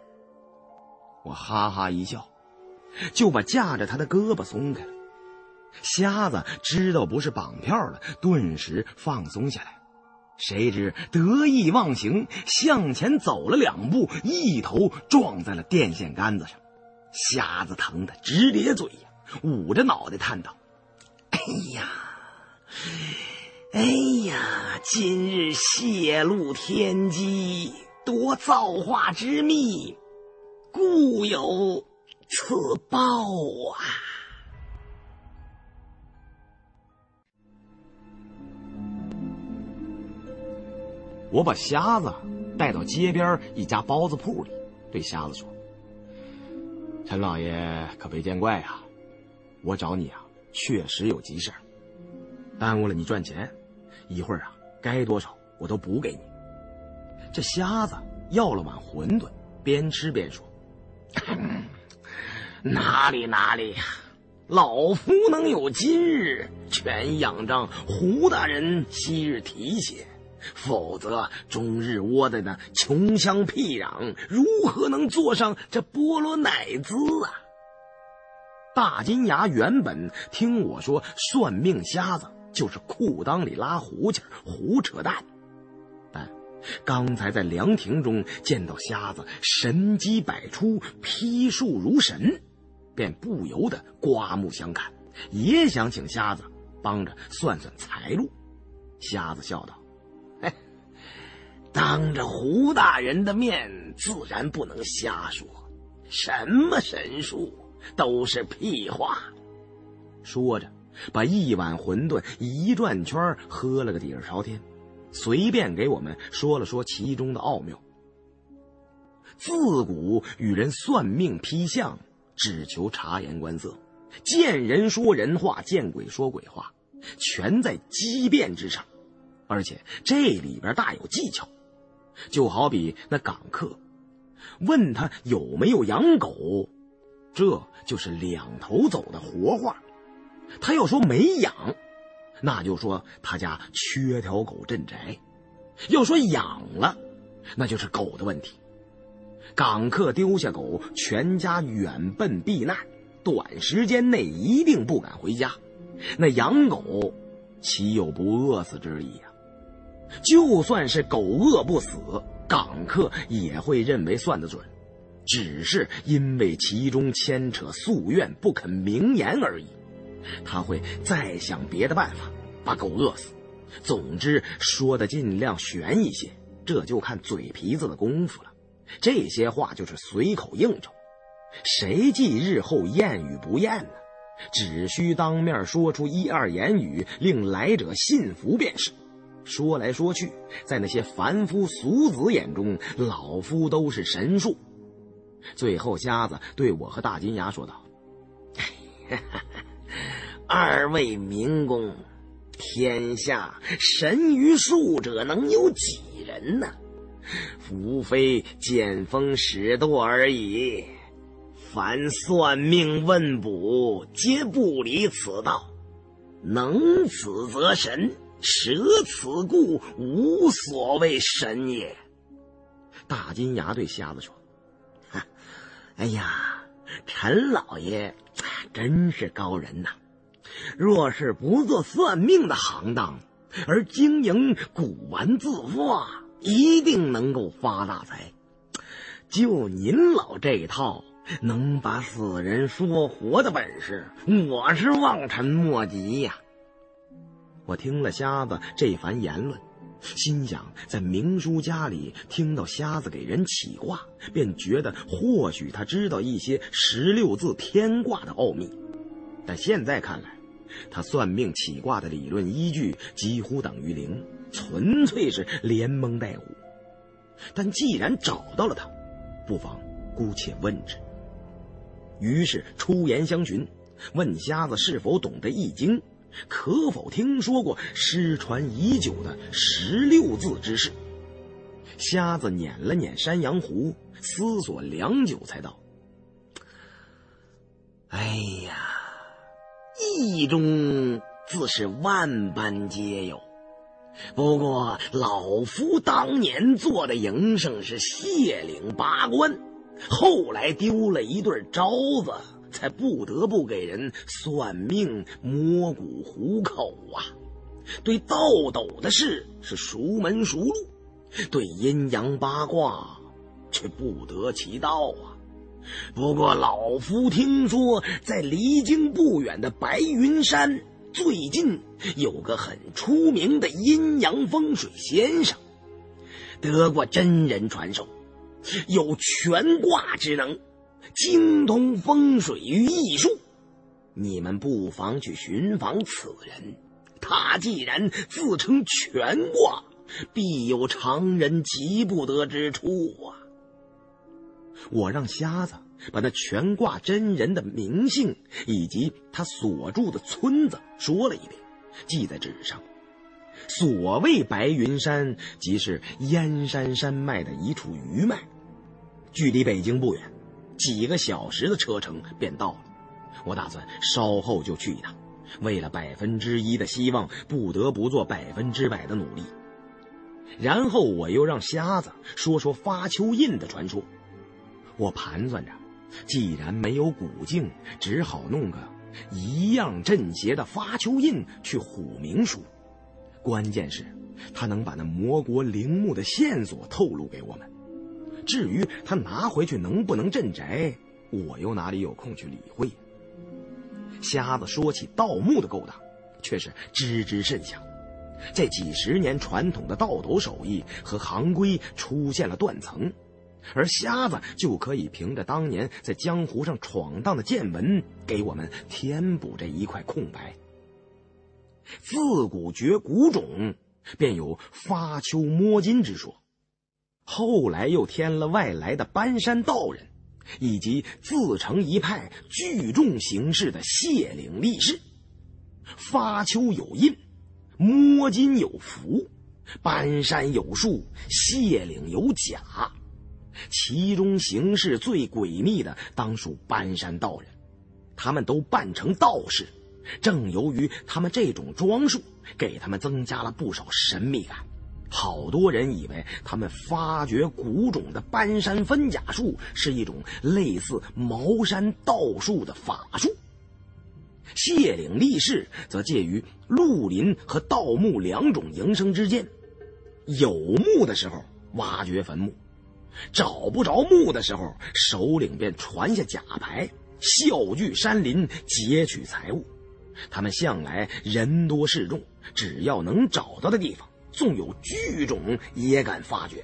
我哈哈一笑，就把架着他的胳膊松开了。瞎子知道不是绑票了，顿时放松下来。谁知得意忘形，向前走了两步，一头撞在了电线杆子上。瞎子疼得直咧嘴呀，捂着脑袋叹道：“哎呀，哎呀！今日泄露天机，夺造化之秘，故有此报啊！”我把瞎子带到街边一家包子铺里，对瞎子说：“陈老爷可别见怪啊，我找你啊，确实有急事耽误了你赚钱，一会儿啊，该多少我都补给你。”这瞎子要了碗馄饨，边吃边说：“哪里哪里呀，老夫能有今日，全仰仗胡大人昔日提携。”否则，终日窝在那穷乡僻壤，如何能坐上这菠萝奶滋啊？大金牙原本听我说算命瞎子就是裤裆里拉胡琴胡扯淡，但刚才在凉亭中见到瞎子神机百出、批数如神，便不由得刮目相看，也想请瞎子帮着算算财路。瞎子笑道：“嘿，当着胡大人的面，自然不能瞎说，什么神术。”都是屁话。说着，把一碗馄饨一转圈喝了个底儿朝天，随便给我们说了说其中的奥妙。自古与人算命批相，只求察言观色，见人说人话，见鬼说鬼话，全在机变之上，而且这里边大有技巧。就好比那港客，问他有没有养狗。这就是两头走的活话，他要说没养，那就说他家缺条狗镇宅；要说养了，那就是狗的问题。港客丢下狗，全家远奔避难，短时间内一定不敢回家。那养狗，岂有不饿死之理呀？就算是狗饿不死，港客也会认为算得准。只是因为其中牵扯夙愿，不肯明言而已。他会再想别的办法，把狗饿死。总之，说的尽量悬一些，这就看嘴皮子的功夫了。这些话就是随口应酬，谁记日后验与不验呢？只需当面说出一二言语，令来者信服便是。说来说去，在那些凡夫俗子眼中，老夫都是神术。最后，瞎子对我和大金牙说道：“ 二位民工，天下神于术者能有几人呢？无非见风使舵而已。凡算命问卜，皆不离此道。能此则神，舍此故，无所谓神也。”大金牙对瞎子说。哎呀，陈老爷真是高人呐！若是不做算命的行当，而经营古玩字画，一定能够发大财。就您老这一套，能把死人说活的本事，我是望尘莫及呀！我听了瞎子这番言论。心想，在明叔家里听到瞎子给人起卦，便觉得或许他知道一些十六字天卦的奥秘。但现在看来，他算命起卦的理论依据几乎等于零，纯粹是连蒙带唬。但既然找到了他，不妨姑且问之。于是出言相询，问瞎子是否懂得易经。可否听说过失传已久的十六字之事？瞎子捻了捻山羊胡，思索良久，才道：“哎呀，意中自是万般皆有。不过老夫当年做的营生是谢岭八关，后来丢了一对招子。”才不得不给人算命摸骨糊口啊！对倒斗的事是熟门熟路，对阴阳八卦却不得其道啊！不过老夫听说，在离京不远的白云山，最近有个很出名的阴阳风水先生，得过真人传授，有全卦之能。精通风水与艺术，你们不妨去寻访此人。他既然自称全卦，必有常人及不得之处啊！我让瞎子把那全挂真人的名姓以及他所住的村子说了一遍，记在纸上。所谓白云山，即是燕山山脉的一处余脉，距离北京不远。几个小时的车程便到了，我打算稍后就去一趟。为了百分之一的希望，不得不做百分之百的努力。然后我又让瞎子说说发丘印的传说。我盘算着，既然没有古镜，只好弄个一样镇邪的发丘印去唬明叔。关键是，他能把那魔国陵墓的线索透露给我们。至于他拿回去能不能镇宅，我又哪里有空去理会？瞎子说起盗墓的勾当，却是知之甚详。这几十年传统的盗斗手艺和行规出现了断层，而瞎子就可以凭着当年在江湖上闯荡的见闻，给我们填补这一块空白。自古绝古种，便有发丘摸金之说，后来又添了外来的搬山道人，以及自成一派聚众行事的谢岭力士。发丘有印。摸金有符，搬山有术，卸岭有甲，其中行事最诡秘的当属搬山道人，他们都扮成道士，正由于他们这种装束，给他们增加了不少神秘感。好多人以为他们发掘古种的搬山分甲术是一种类似茅山道术的法术。谢岭力士则介于绿林和盗墓两种营生之间，有墓的时候挖掘坟墓，找不着墓的时候，首领便传下假牌，笑聚山林劫取财物。他们向来人多势众，只要能找到的地方，纵有巨种也敢发掘。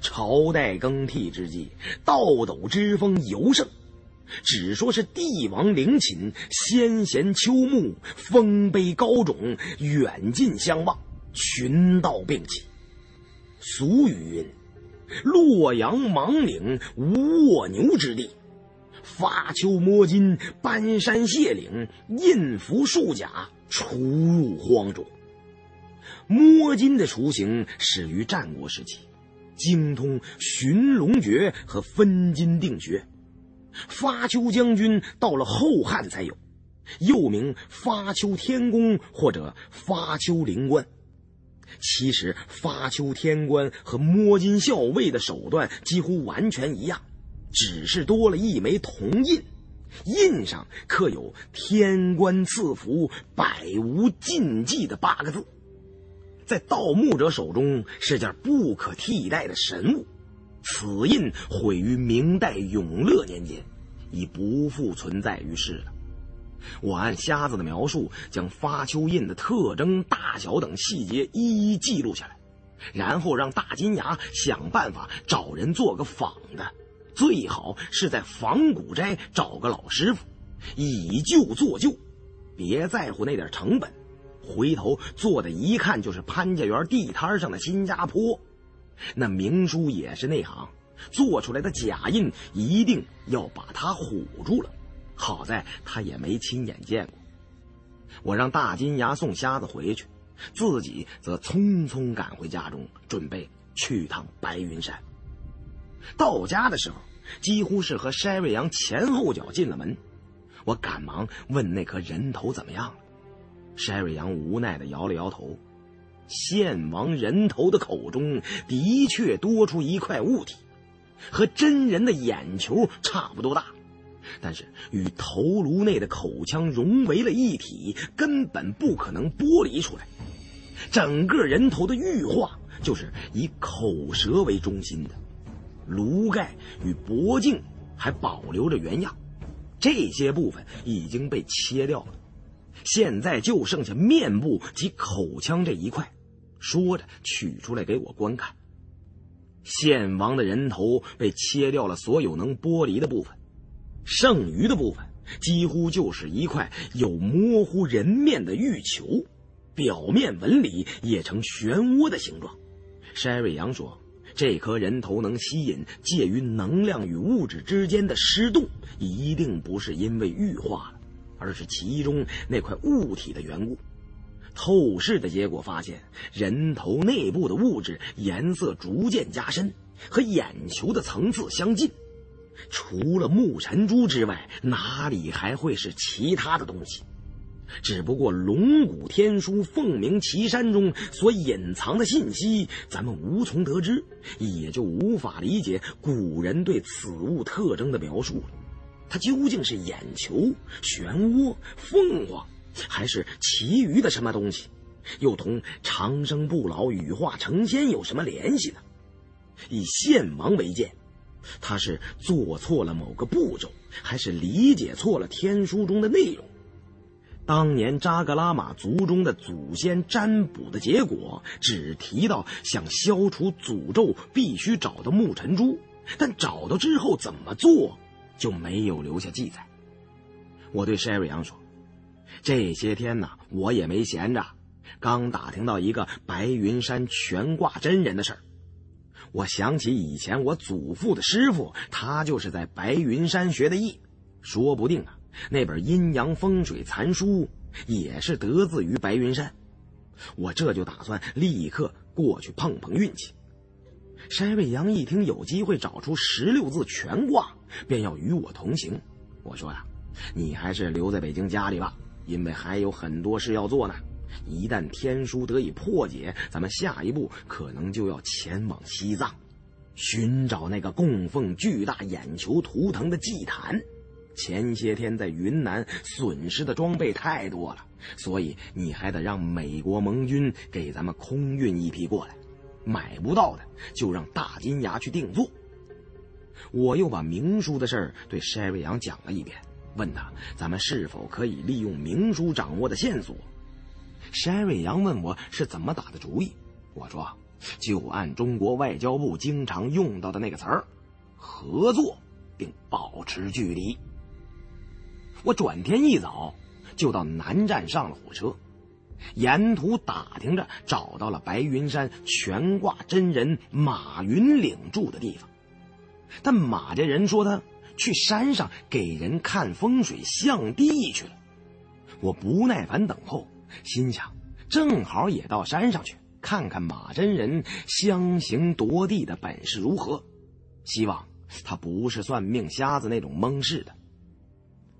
朝代更替之际，盗斗之风尤盛。只说是帝王陵寝，先贤秋木，丰碑高冢，远近相望，群盗并起。俗语云：“洛阳芒岭无卧牛之地。”发丘摸金，搬山卸岭，印符束甲，出入荒冢。摸金的雏形始于战国时期，精通寻龙诀和分金定穴。发丘将军到了后汉才有，又名发丘天公或者发丘灵官。其实发丘天官和摸金校尉的手段几乎完全一样，只是多了一枚铜印，印上刻有“天官赐福，百无禁忌”的八个字，在盗墓者手中是件不可替代的神物。此印毁于明代永乐年间，已不复存在于世了。我按瞎子的描述，将发丘印的特征、大小等细节一一记录下来，然后让大金牙想办法找人做个仿的，最好是在仿古斋找个老师傅，以旧做旧，别在乎那点成本，回头做的一看就是潘家园地摊上的新加坡。那明叔也是内行，做出来的假印一定要把他唬住了。好在他也没亲眼见过。我让大金牙送瞎子回去，自己则匆匆赶回家中，准备去趟白云山。到家的时候，几乎是和筛瑞阳前后脚进了门。我赶忙问那颗人头怎么样了，筛瑞阳无奈的摇了摇头。献王人头的口中的确多出一块物体，和真人的眼球差不多大，但是与头颅内的口腔融为了一体，根本不可能剥离出来。整个人头的玉化就是以口舌为中心的，颅盖与脖颈还保留着原样，这些部分已经被切掉了。现在就剩下面部及口腔这一块，说着取出来给我观看。献王的人头被切掉了所有能剥离的部分，剩余的部分几乎就是一块有模糊人面的玉球，表面纹理也呈漩涡的形状。筛瑞阳说，这颗人头能吸引介于能量与物质之间的湿度，一定不是因为玉化了。而是其中那块物体的缘故。透视的结果发现，人头内部的物质颜色逐渐加深，和眼球的层次相近。除了木尘珠之外，哪里还会是其他的东西？只不过龙骨天书凤鸣岐山中所隐藏的信息，咱们无从得知，也就无法理解古人对此物特征的描述了。它究竟是眼球、漩涡、凤凰，还是其余的什么东西？又同长生不老、羽化成仙有什么联系呢？以献王为鉴，他是做错了某个步骤，还是理解错了天书中的内容？当年扎格拉玛族中的祖先占卜的结果，只提到想消除诅咒必须找到木尘珠，但找到之后怎么做就没有留下记载。我对山瑞阳说：“这些天呢，我也没闲着，刚打听到一个白云山全挂真人的事儿。我想起以前我祖父的师傅，他就是在白云山学的艺，说不定啊。”那本阴阳风水残书也是得自于白云山，我这就打算立刻过去碰碰运气。山瑞阳一听有机会找出十六字全卦，便要与我同行。我说呀，你还是留在北京家里吧，因为还有很多事要做呢。一旦天书得以破解，咱们下一步可能就要前往西藏，寻找那个供奉巨大眼球图腾的祭坛。前些天在云南损失的装备太多了，所以你还得让美国盟军给咱们空运一批过来。买不到的就让大金牙去定做。我又把明书的事儿对筛瑞阳讲了一遍，问他咱们是否可以利用明书掌握的线索。山瑞阳问我是怎么打的主意，我说就按中国外交部经常用到的那个词儿：合作并保持距离。我转天一早就到南站上了火车，沿途打听着找到了白云山全挂真人马云岭住的地方，但马家人说他去山上给人看风水象地去了。我不耐烦等候，心想正好也到山上去看看马真人相形夺地的本事如何，希望他不是算命瞎子那种蒙事的。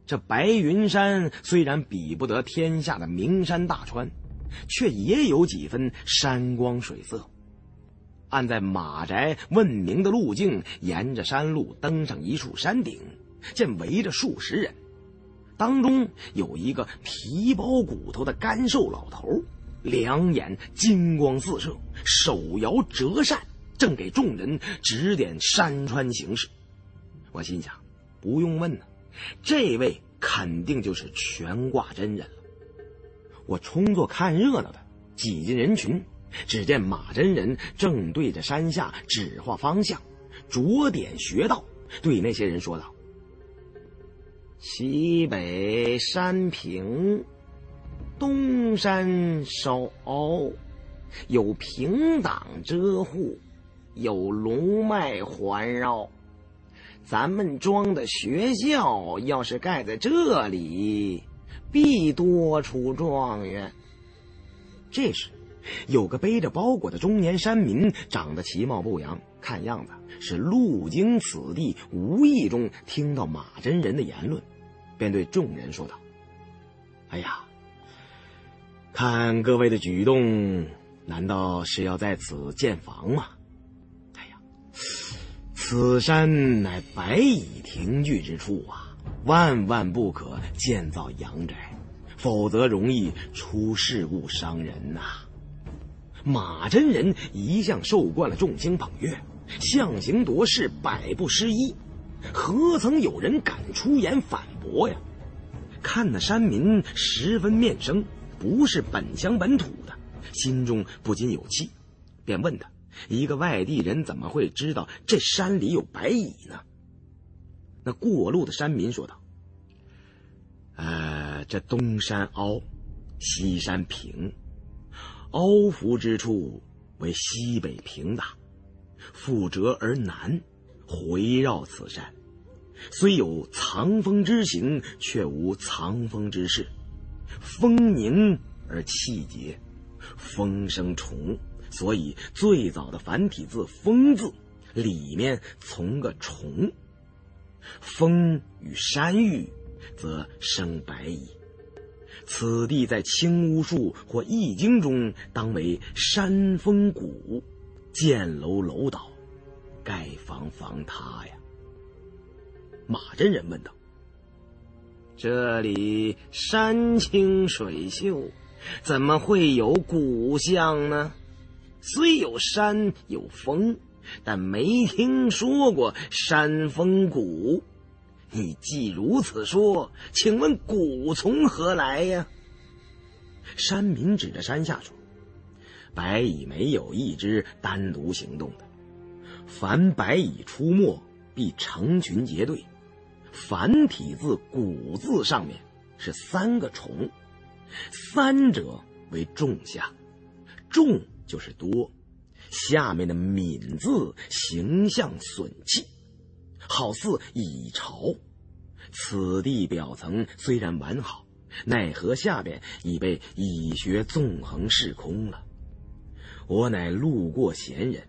这白云山虽然比不得天下的名山大川，却也有几分山光水色。按在马宅问名的路径，沿着山路登上一处山顶，见围着数十人，当中有一个皮包骨头的干瘦老头，两眼金光四射，手摇折扇，正给众人指点山川形势。我心想，不用问呢。这位肯定就是全挂真人了。我充作看热闹的，挤进人群，只见马真人正对着山下指划方向，着点穴道，对那些人说道：“西北山平，东山稍凹，有平挡遮护，有龙脉环绕。”咱们庄的学校要是盖在这里，必多出状元。这时，有个背着包裹的中年山民，长得其貌不扬，看样子是路经此地，无意中听到马真人的言论，便对众人说道：“哎呀，看各位的举动，难道是要在此建房吗？”哎呀此山乃白蚁停聚之处啊，万万不可建造阳宅，否则容易出事故伤人呐。马真人一向受惯了众星捧月，象形夺势，百不失一，何曾有人敢出言反驳呀？看那山民十分面生，不是本乡本土的，心中不禁有气，便问他。一个外地人怎么会知道这山里有白蚁呢？那过路的山民说道：“呃，这东山凹，西山平，凹伏之处为西北平的，覆折而南，回绕此山，虽有藏风之形，却无藏风之势，风凝而气结，风生虫。”所以，最早的繁体字“风”字，里面从个虫。风与山遇，则生白蚁。此地在青巫术或易经中当为山峰谷，建楼楼倒，盖房房塌呀。马真人问道：“这里山清水秀，怎么会有古巷呢？虽有山有峰，但没听说过山峰谷。”你既如此说，请问谷从何来呀？山民指着山下说：“白蚁没有一只单独行动的，凡白蚁出没，必成群结队。繁体字‘古’字上面是三个虫，三者为仲夏，仲就是多，下面的敏字形象损气。”好似蚁巢，此地表层虽然完好，奈何下边已被蚁穴纵横噬空了。我乃路过闲人，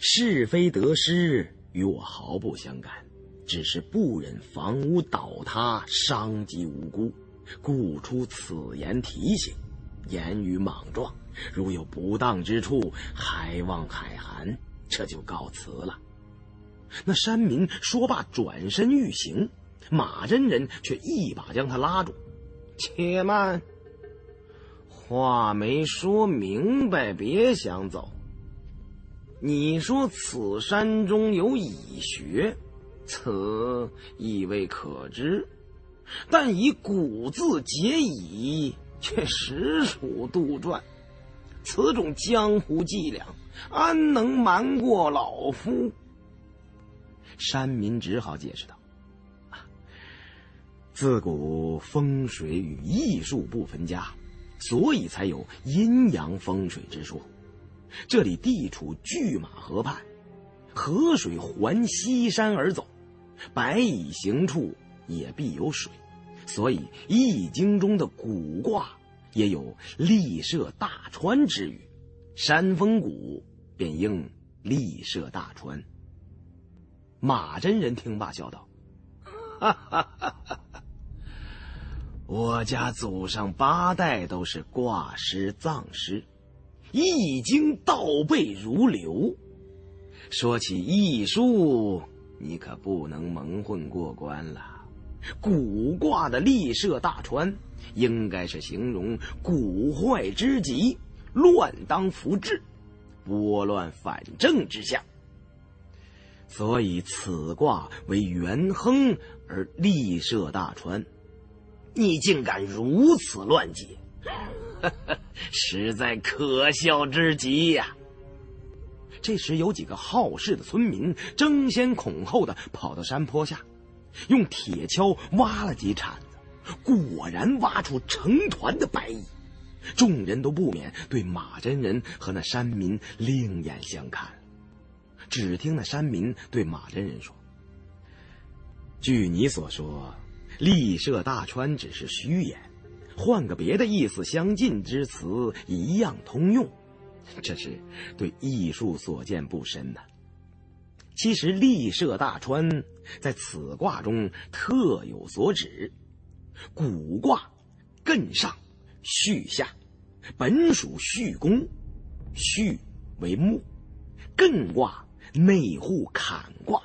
是非得失与我毫不相干，只是不忍房屋倒塌伤及无辜，故出此言提醒。言语莽撞，如有不当之处，还望海涵。这就告辞了。那山民说罢，转身欲行，马真人却一把将他拉住：“且慢，话没说明白，别想走。你说此山中有蚁穴，此亦未可知，但以古字解蚁，却实属杜撰。此种江湖伎俩，安能瞒过老夫？”山民只好解释道：“自古风水与艺术不分家，所以才有阴阳风水之说。这里地处拒马河畔，河水环西山而走，白蚁行处也必有水，所以《易经》中的古卦也有立设大川之语。山峰谷便应立设大川。”马真人听罢，笑道：“哈哈哈哈哈！我家祖上八代都是卦师、藏师，易经倒背如流。说起易术，你可不能蒙混过关了。古卦的立设大川，应该是形容古坏之极，乱当扶志，拨乱反正之象。”所以此卦为元亨而立设大川，你竟敢如此乱解，实在可笑之极呀！这时有几个好事的村民争先恐后的跑到山坡下，用铁锹挖了几铲子，果然挖出成团的白蚁，众人都不免对马真人和那山民另眼相看。只听那山民对马真人说：“据你所说，立设大川只是虚言，换个别的意思相近之词一样通用。这是对艺术所见不深呐。其实立设大川在此卦中特有所指。古卦艮上，巽下，本属巽宫，巽为木，艮卦。”内户坎卦，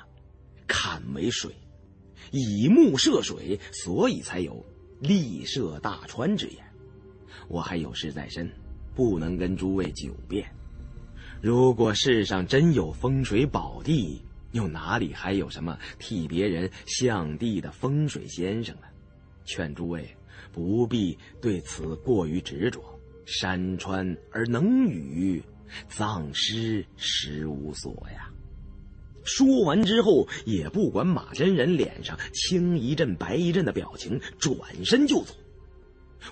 坎为水，以木涉水，所以才有立设大川之言。我还有事在身，不能跟诸位久辩。如果世上真有风水宝地，又哪里还有什么替别人向地的风水先生呢？劝诸位不必对此过于执着。山川而能雨，葬尸实无所呀。说完之后，也不管马真人脸上青一阵白一阵的表情，转身就走。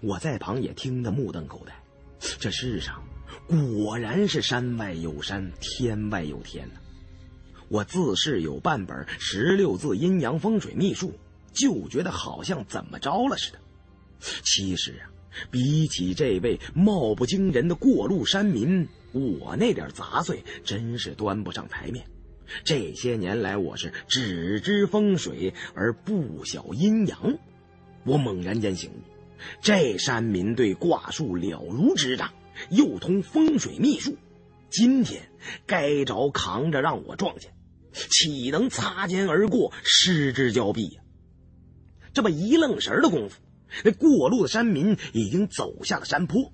我在旁也听得目瞪口呆。这世上果然是山外有山，天外有天呐！我自恃有半本十六字阴阳风水秘术，就觉得好像怎么着了似的。其实啊，比起这位貌不惊人的过路山民，我那点杂碎真是端不上台面。这些年来，我是只知风水而不晓阴阳。我猛然间醒悟，这山民对卦术了如指掌，又通风水秘术。今天该着扛着让我撞见，岂能擦肩而过，失之交臂呀？这么一愣神的功夫，那过路的山民已经走下了山坡，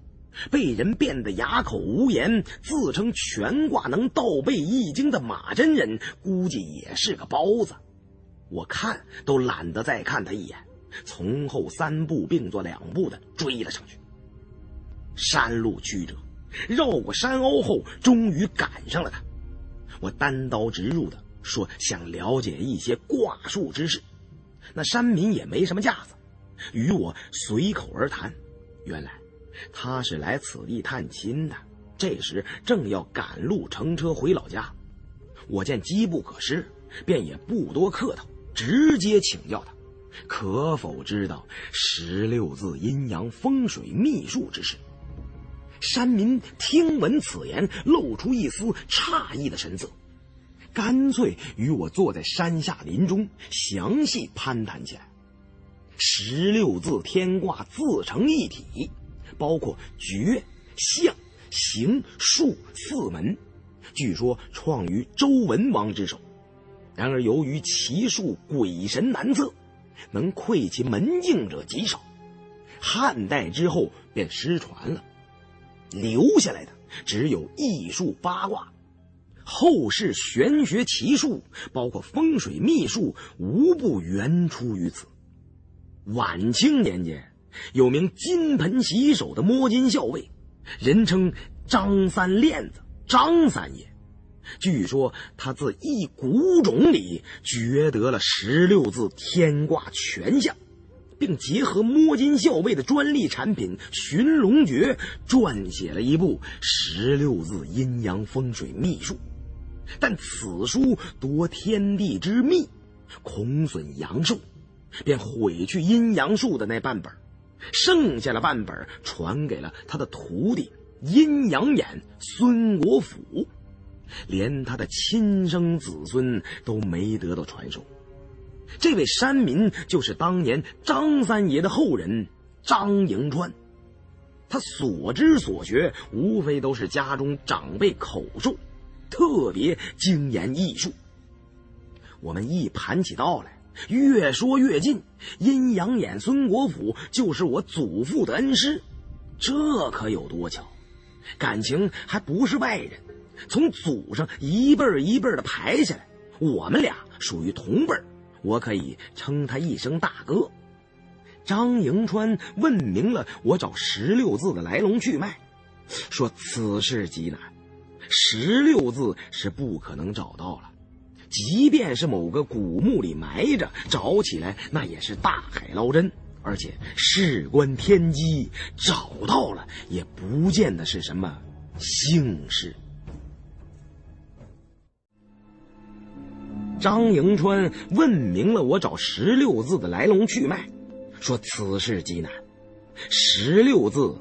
被人变得哑口无言。自称全卦能倒背易经的马真人，估计也是个包子。我看都懒得再看他一眼，从后三步并作两步的追了上去。山路曲折，绕过山凹后，终于赶上了他。我单刀直入的说：“想了解一些卦术之事。”那山民也没什么架子，与我随口而谈。原来他是来此地探亲的，这时正要赶路乘车回老家。我见机不可失，便也不多客套。直接请教他，可否知道十六字阴阳风水秘术之事？山民听闻此言，露出一丝诧异的神色，干脆与我坐在山下林中，详细攀谈起来。十六字天卦自成一体，包括诀、象、形、术四门，据说创于周文王之手。然而，由于奇术鬼神难测，能窥其门径者极少。汉代之后便失传了，留下来的只有易术八卦。后世玄学奇术，包括风水秘术，无不源出于此。晚清年间，有名金盆洗手的摸金校尉，人称张三链子，张三爷。据说他自一古冢里掘得了十六字天卦全象，并结合摸金校尉的专利产品《寻龙诀》，撰写了一部十六字阴阳风水秘术。但此书夺天地之秘，恐损阳寿，便毁去阴阳术的那半本，剩下了半本传给了他的徒弟阴阳眼孙国府。连他的亲生子孙都没得到传授。这位山民就是当年张三爷的后人张迎川，他所知所学无非都是家中长辈口授，特别精研艺术。我们一盘起道来，越说越近。阴阳眼孙国府就是我祖父的恩师，这可有多巧？感情还不是外人。从祖上一辈一辈的排下来，我们俩属于同辈我可以称他一声大哥。张迎川问明了我找十六字的来龙去脉，说此事极难，十六字是不可能找到了，即便是某个古墓里埋着，找起来那也是大海捞针，而且事关天机，找到了也不见得是什么幸事。张迎川问明了我找十六字的来龙去脉，说此事极难，十六字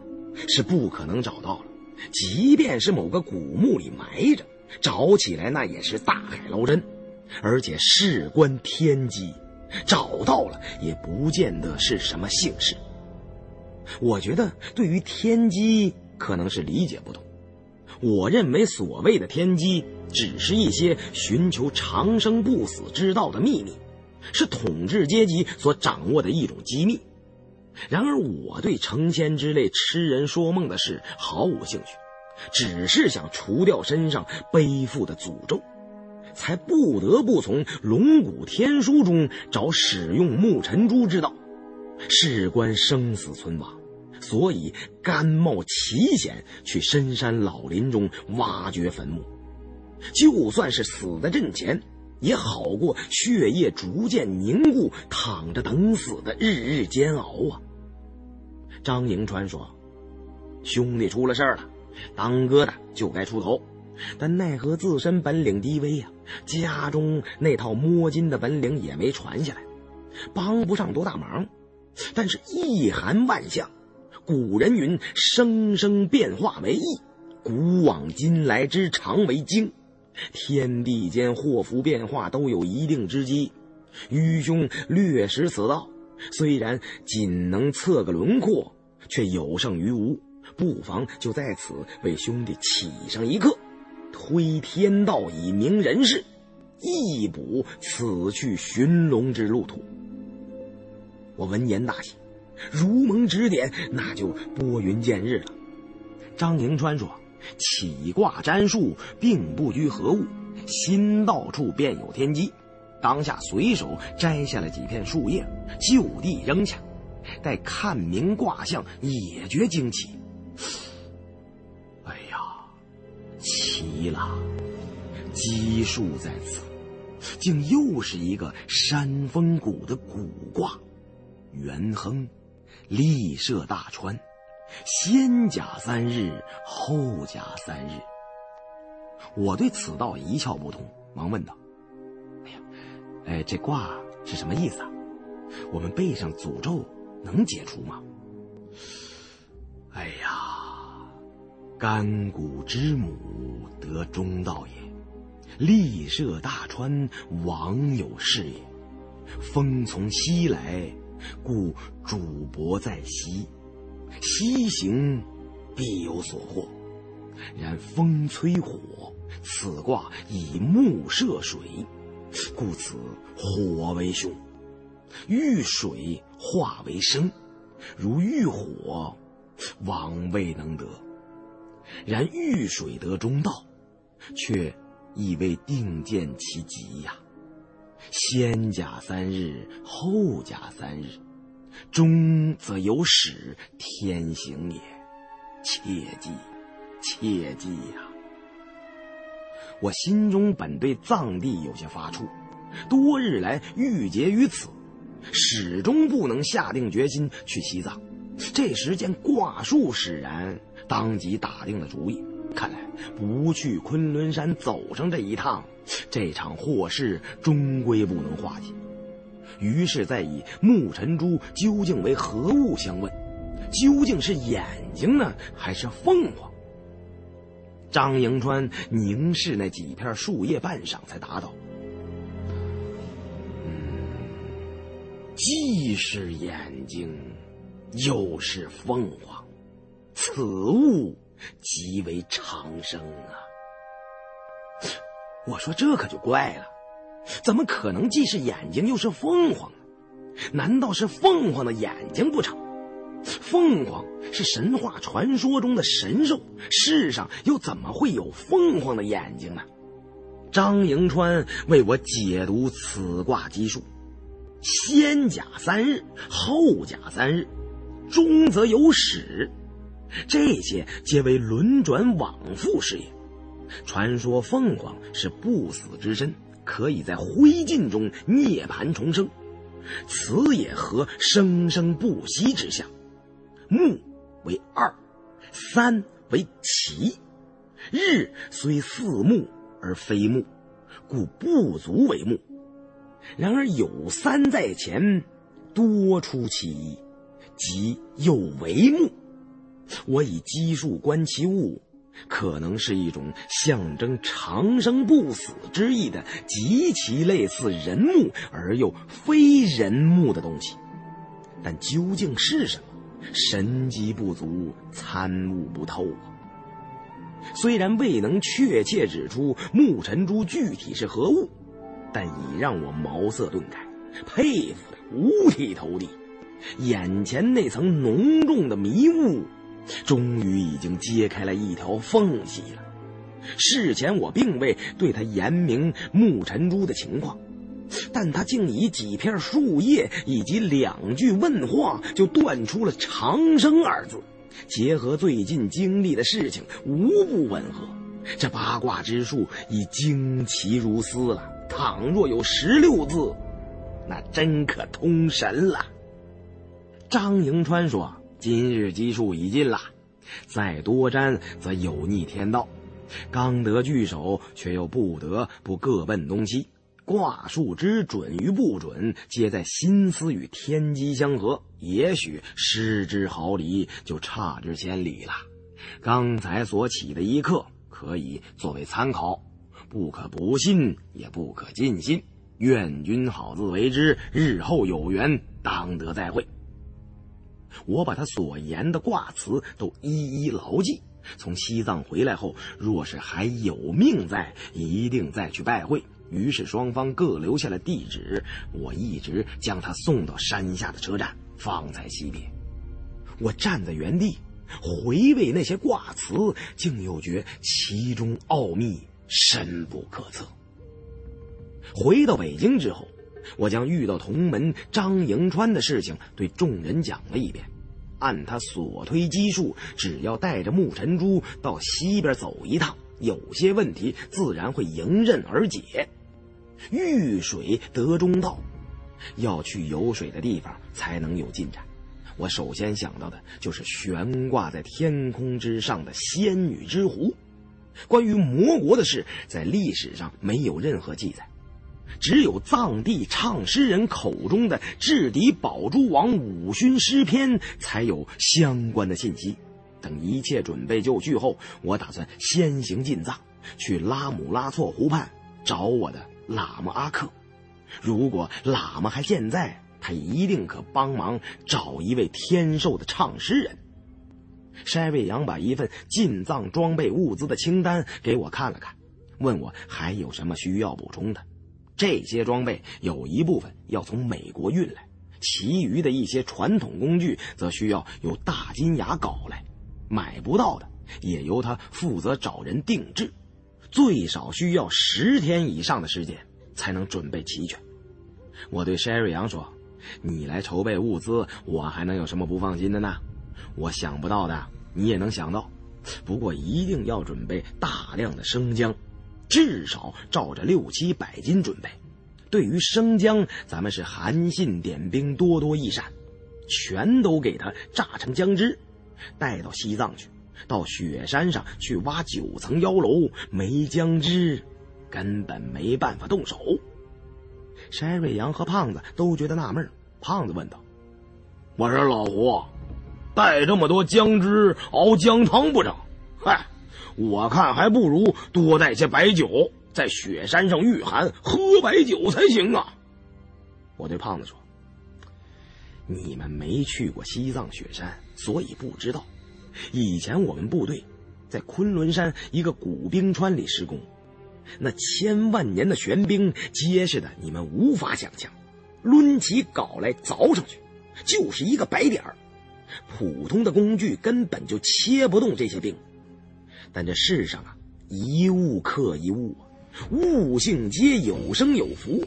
是不可能找到了，即便是某个古墓里埋着，找起来那也是大海捞针，而且事关天机，找到了也不见得是什么幸事。我觉得对于天机可能是理解不同，我认为所谓的天机。只是一些寻求长生不死之道的秘密，是统治阶级所掌握的一种机密。然而，我对成仙之类痴人说梦的事毫无兴趣，只是想除掉身上背负的诅咒，才不得不从龙骨天书中找使用木尘珠之道，事关生死存亡，所以甘冒奇险去深山老林中挖掘坟墓。就算是死在阵前，也好过血液逐渐凝固、躺着等死的日日煎熬啊！张迎川说：“兄弟出了事了，当哥的就该出头，但奈何自身本领低微呀，家中那套摸金的本领也没传下来，帮不上多大忙。但是一寒万象，古人云：生生变化为易，古往今来之常为经。”天地间祸福变化都有一定之机，愚兄略识此道，虽然仅能测个轮廓，却有胜于无。不妨就在此为兄弟起上一课，推天道以明人事，一补此去寻龙之路途。我闻言大喜，如蒙指点，那就拨云见日了。张迎川说：“起卦占术并不拘何物，心到处便有天机。”当下随手摘下了几片树叶，就地扔下，待看明卦象，也觉惊奇。哎呀，奇了！奇数在此，竟又是一个山峰谷的古卦，元亨，利涉大川，先甲三日，后甲三日。我对此道一窍不通，忙问道：“哎呀，哎，这卦是什么意思啊？我们背上诅咒能解除吗？”哎呀，干谷之母得中道也，利涉大川，王有事也。风从西来，故主伯在西，西行必有所获。然风催火，此卦以木射水，故此火为凶。遇水化为生，如遇火。往未能得，然遇水得中道，却亦未定见其极呀。先甲三日，后甲三日，中则有始，天行也。切记，切记呀！我心中本对藏地有些发怵，多日来郁结于此，始终不能下定决心去西藏。这时见卦术使然，当即打定了主意。看来不去昆仑山走上这一趟，这场祸事终归不能化解。于是再以木尘珠究竟为何物相问，究竟是眼睛呢，还是凤凰？张迎川凝视那几片树叶半晌，才答道：“，既是眼睛。”又是凤凰，此物极为长生啊！我说这可就怪了，怎么可能既是眼睛又是凤凰呢？难道是凤凰的眼睛不成？凤凰是神话传说中的神兽，世上又怎么会有凤凰的眼睛呢？张迎川为我解读此卦基数：先甲三日，后甲三日。终则有始，这些皆为轮转往复事也。传说凤凰是不死之身，可以在灰烬中涅槃重生，此也合生生不息之象。木为二，三为奇，日虽似木而非木，故不足为木。然而有三在前，多出其一。即又为木，我以奇数观其物，可能是一种象征长生不死之意的极其类似人木而又非人木的东西，但究竟是什么，神机不足，参悟不透啊。虽然未能确切指出木尘珠具体是何物，但已让我茅塞顿开，佩服的五体投地。眼前那层浓重的迷雾，终于已经揭开了一条缝隙了。事前我并未对他言明木尘珠的情况，但他竟以几片树叶以及两句问话，就断出了“长生”二字，结合最近经历的事情，无不吻合。这八卦之术已惊奇如斯了。倘若有十六字，那真可通神了。张迎川说：“今日基数已尽了，再多沾则有逆天道。刚得聚首，却又不得不各奔东西。卦数之准与不准，皆在心思与天机相合。也许失之毫厘，就差之千里了。刚才所起的一刻，可以作为参考，不可不信，也不可尽信。愿君好自为之，日后有缘当得再会。我把他所言的卦辞都一一牢记。从西藏回来后，若是还有命在，一定再去拜会。于是双方各留下了地址，我一直将他送到山下的车站，方才惜别。我站在原地，回味那些卦辞，竟又觉其中奥秘深不可测。回到北京之后，我将遇到同门张迎川的事情对众人讲了一遍。按他所推基数，只要带着木尘珠到西边走一趟，有些问题自然会迎刃而解。遇水得中道，要去有水的地方才能有进展。我首先想到的就是悬挂在天空之上的仙女之湖。关于魔国的事，在历史上没有任何记载。只有藏地唱诗人口中的智敌宝珠王五勋诗篇才有相关的信息。等一切准备就绪后，我打算先行进藏，去拉姆拉措湖畔找我的喇嘛阿克。如果喇嘛还健在，他一定可帮忙找一位天寿的唱诗人。筛瑞阳把一份进藏装备物资的清单给我看了看，问我还有什么需要补充的。这些装备有一部分要从美国运来，其余的一些传统工具则需要由大金牙搞来，买不到的也由他负责找人定制，最少需要十天以上的时间才能准备齐全。我对山瑞阳说：“你来筹备物资，我还能有什么不放心的呢？我想不到的，你也能想到，不过一定要准备大量的生姜。”至少照着六七百斤准备。对于生姜，咱们是韩信点兵，多多益善，全都给他榨成姜汁，带到西藏去。到雪山上去挖九层妖楼，没姜汁，根本没办法动手。山瑞阳和胖子都觉得纳闷。胖子问道：“我说老胡，带这么多姜汁熬姜汤不成？嗨！”我看还不如多带些白酒，在雪山上御寒，喝白酒才行啊！我对胖子说：“你们没去过西藏雪山，所以不知道。以前我们部队在昆仑山一个古冰川里施工，那千万年的玄冰结实的你们无法想象，抡起镐来凿上去，就是一个白点儿。普通的工具根本就切不动这些冰。”但这世上啊，一物克一物，物性皆有生有福，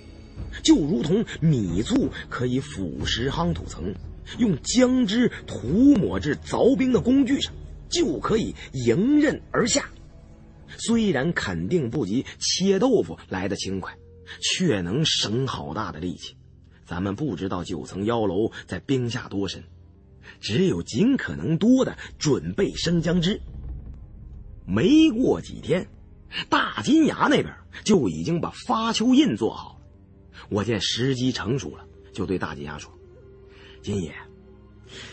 就如同米醋可以腐蚀夯土层，用姜汁涂抹至凿冰的工具上，就可以迎刃而下。虽然肯定不及切豆腐来的轻快，却能省好大的力气。咱们不知道九层妖楼在冰下多深，只有尽可能多的准备生姜汁。没过几天，大金牙那边就已经把发丘印做好了。我见时机成熟了，就对大金牙说：“金爷，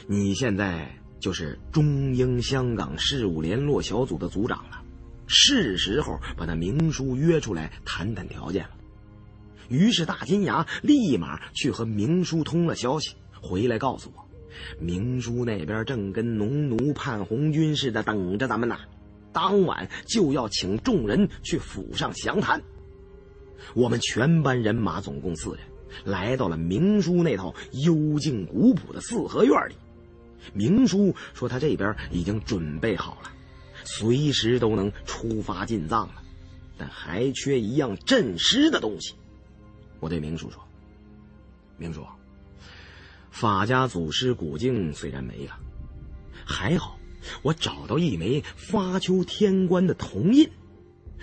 你现在就是中英香港事务联络小组的组长了，是时候把那明叔约出来谈谈条件了。”于是大金牙立马去和明叔通了消息，回来告诉我，明叔那边正跟农奴盼红军似的等着咱们呢。当晚就要请众人去府上详谈。我们全班人马总共四人，来到了明叔那套幽静古朴的四合院里。明叔说他这边已经准备好了，随时都能出发进藏了，但还缺一样镇尸的东西。我对明叔说：“明叔，法家祖师古镜虽然没了，还好。”我找到一枚发丘天官的铜印，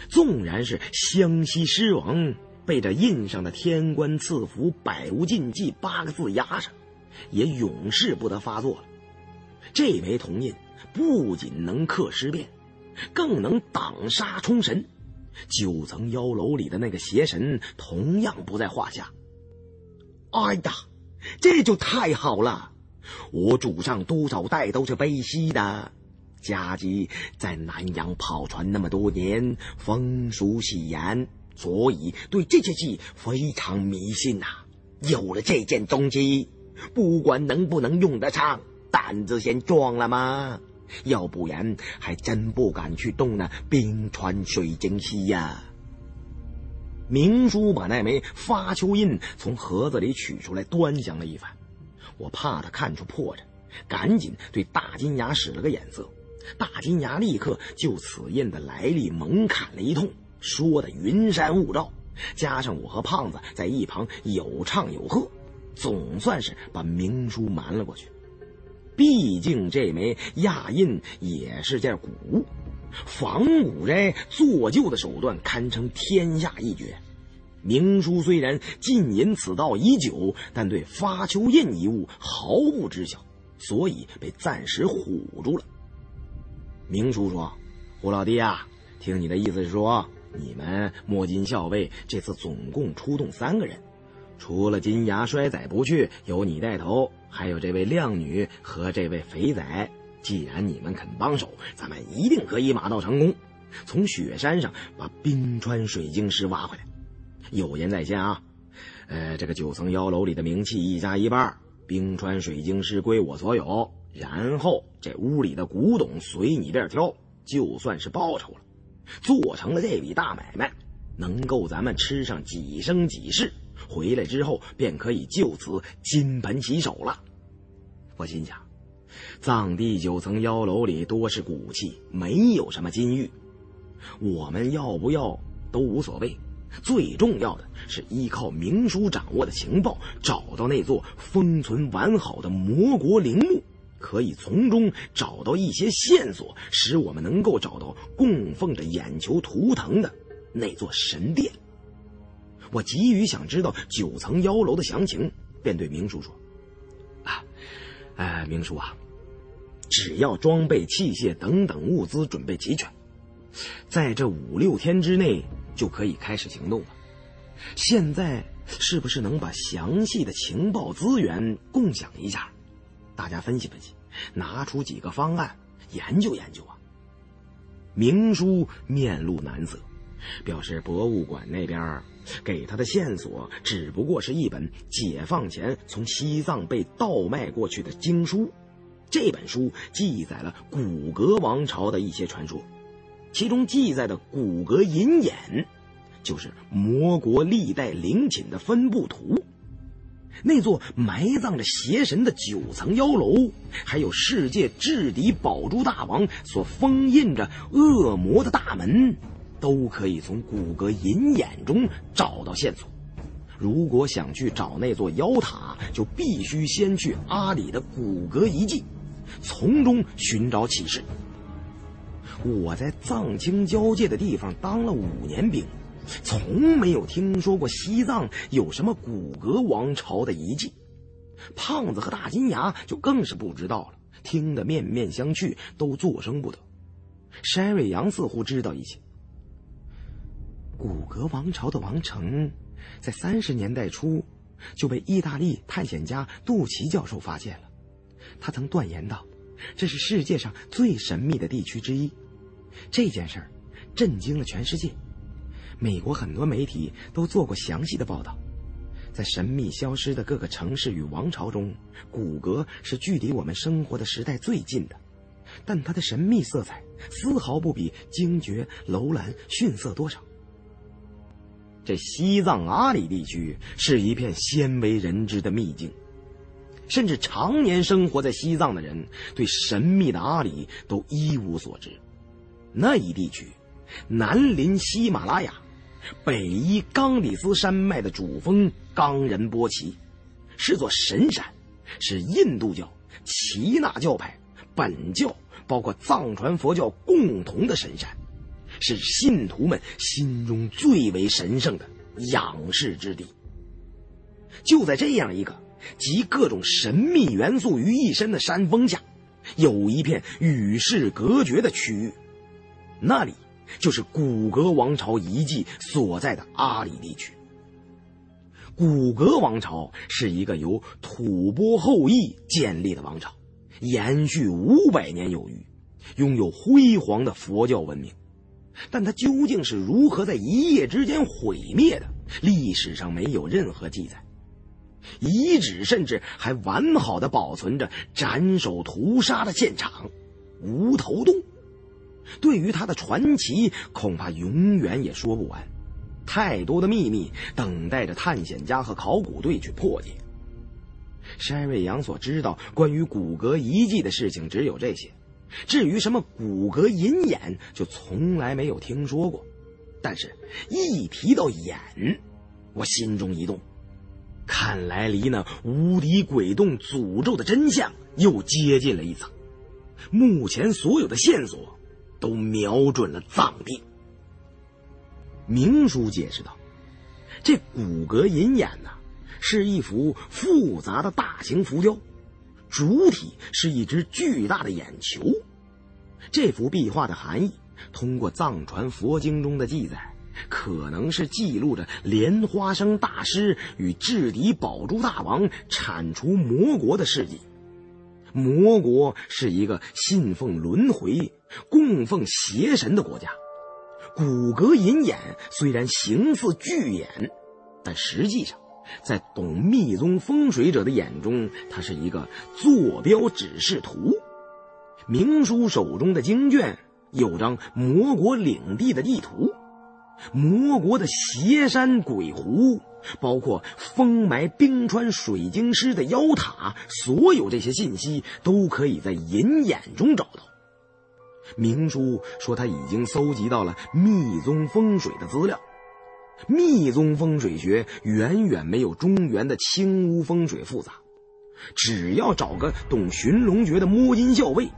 纵然是湘西狮王被这印上的天官赐福百无禁忌八个字压上，也永世不得发作了。这枚铜印不仅能克尸变，更能挡杀冲神。九层妖楼里的那个邪神同样不在话下。哎呀，这就太好了！我祖上多少代都是背西的，家鸡在南洋跑船那么多年，风俗喜言，所以对这些戏非常迷信呐。有了这件东西，不管能不能用得上，胆子先壮了吗？要不然还真不敢去动那冰川水晶溪呀。明叔把那枚发丘印从盒子里取出来，端详了一番。我怕他看出破绽，赶紧对大金牙使了个眼色。大金牙立刻就此印的来历猛侃了一通，说的云山雾罩。加上我和胖子在一旁有唱有和，总算是把明叔瞒了过去。毕竟这枚亚印也是件古物，仿古斋做旧的手段堪称天下一绝。明叔虽然浸淫此道已久，但对发丘印一物毫不知晓，所以被暂时唬住了。明叔说：“胡老弟啊，听你的意思是说，你们摸金校尉这次总共出动三个人，除了金牙衰仔不去，由你带头，还有这位靓女和这位肥仔。既然你们肯帮手，咱们一定可以马到成功，从雪山上把冰川水晶石挖回来。”有言在先啊，呃，这个九层妖楼里的名器一家一半，冰川水晶石归我所有，然后这屋里的古董随你便挑，就算是报酬了。做成了这笔大买卖，能够咱们吃上几生几世，回来之后便可以就此金盆洗手了。我心想，藏地九层妖楼里多是古器，没有什么金玉，我们要不要都无所谓。最重要的是依靠明叔掌握的情报，找到那座封存完好的魔国陵墓，可以从中找到一些线索，使我们能够找到供奉着眼球图腾的那座神殿。我急于想知道九层妖楼的详情，便对明叔说：“啊，哎，明叔啊，只要装备、器械等等物资准备齐全，在这五六天之内。”就可以开始行动了。现在是不是能把详细的情报资源共享一下？大家分析分析，拿出几个方案研究研究啊！明叔面露难色，表示博物馆那边给他的线索只不过是一本解放前从西藏被盗卖过去的经书。这本书记载了古格王朝的一些传说。其中记载的骨骼银眼，就是魔国历代陵寝的分布图。那座埋葬着邪神的九层妖楼，还有世界至敌宝珠大王所封印着恶魔的大门，都可以从骨骼银眼中找到线索。如果想去找那座妖塔，就必须先去阿里的骨骼遗迹，从中寻找启示。我在藏青交界的地方当了五年兵，从没有听说过西藏有什么古格王朝的遗迹。胖子和大金牙就更是不知道了，听得面面相觑，都作声不得。山瑞阳似乎知道一些。古格王朝的王城，在三十年代初就被意大利探险家杜奇教授发现了，他曾断言道，这是世界上最神秘的地区之一。这件事儿震惊了全世界，美国很多媒体都做过详细的报道。在神秘消失的各个城市与王朝中，骨骼是距离我们生活的时代最近的，但它的神秘色彩丝毫不比精绝楼兰逊色多少。这西藏阿里地区是一片鲜为人知的秘境，甚至常年生活在西藏的人对神秘的阿里都一无所知。那一地区，南临喜马拉雅，北依冈底斯山脉的主峰冈仁波齐，是座神山，是印度教、耆那教派、本教，包括藏传佛教共同的神山，是信徒们心中最为神圣的仰视之地。就在这样一个集各种神秘元素于一身的山峰下，有一片与世隔绝的区域。那里就是古格王朝遗迹所在的阿里地区。古格王朝是一个由吐蕃后裔建立的王朝，延续五百年有余，拥有辉煌的佛教文明。但它究竟是如何在一夜之间毁灭的，历史上没有任何记载。遗址甚至还完好的保存着斩首屠杀的现场——无头洞。对于他的传奇，恐怕永远也说不完。太多的秘密等待着探险家和考古队去破解。山瑞阳所知道关于骨骼遗迹的事情只有这些，至于什么骨骼银眼，就从来没有听说过。但是，一提到眼，我心中一动，看来离那无敌鬼洞诅咒的真相又接近了一层。目前所有的线索都瞄准了藏地。明叔解释道：“这骨骼银眼呢？”是一幅复杂的大型浮雕，主体是一只巨大的眼球。这幅壁画的含义，通过藏传佛经中的记载，可能是记录着莲花生大师与智敌宝珠大王铲除魔国的事迹。魔国是一个信奉轮回、供奉邪神的国家。骨骼银眼虽然形似巨眼，但实际上。在懂密宗风水者的眼中，它是一个坐标指示图。明叔手中的经卷有张魔国领地的地图，魔国的邪山鬼湖，包括封埋冰川水晶师的妖塔，所有这些信息都可以在银眼中找到。明叔说他已经搜集到了密宗风水的资料。密宗风水学远远没有中原的青乌风水复杂，只要找个懂寻龙诀的摸金校尉，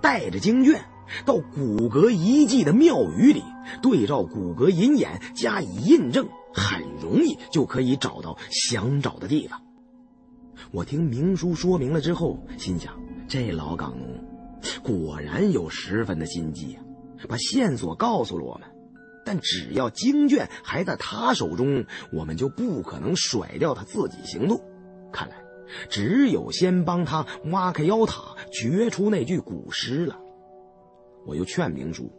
带着经卷到骨骼遗迹的庙宇里，对照骨骼银眼加以印证，很容易就可以找到想找的地方。我听明叔说明了之后，心想这老港农果然有十分的心机啊，把线索告诉了我们。但只要经卷还在他手中，我们就不可能甩掉他自己行动。看来，只有先帮他挖开妖塔，掘出那具古尸了。我又劝明叔：“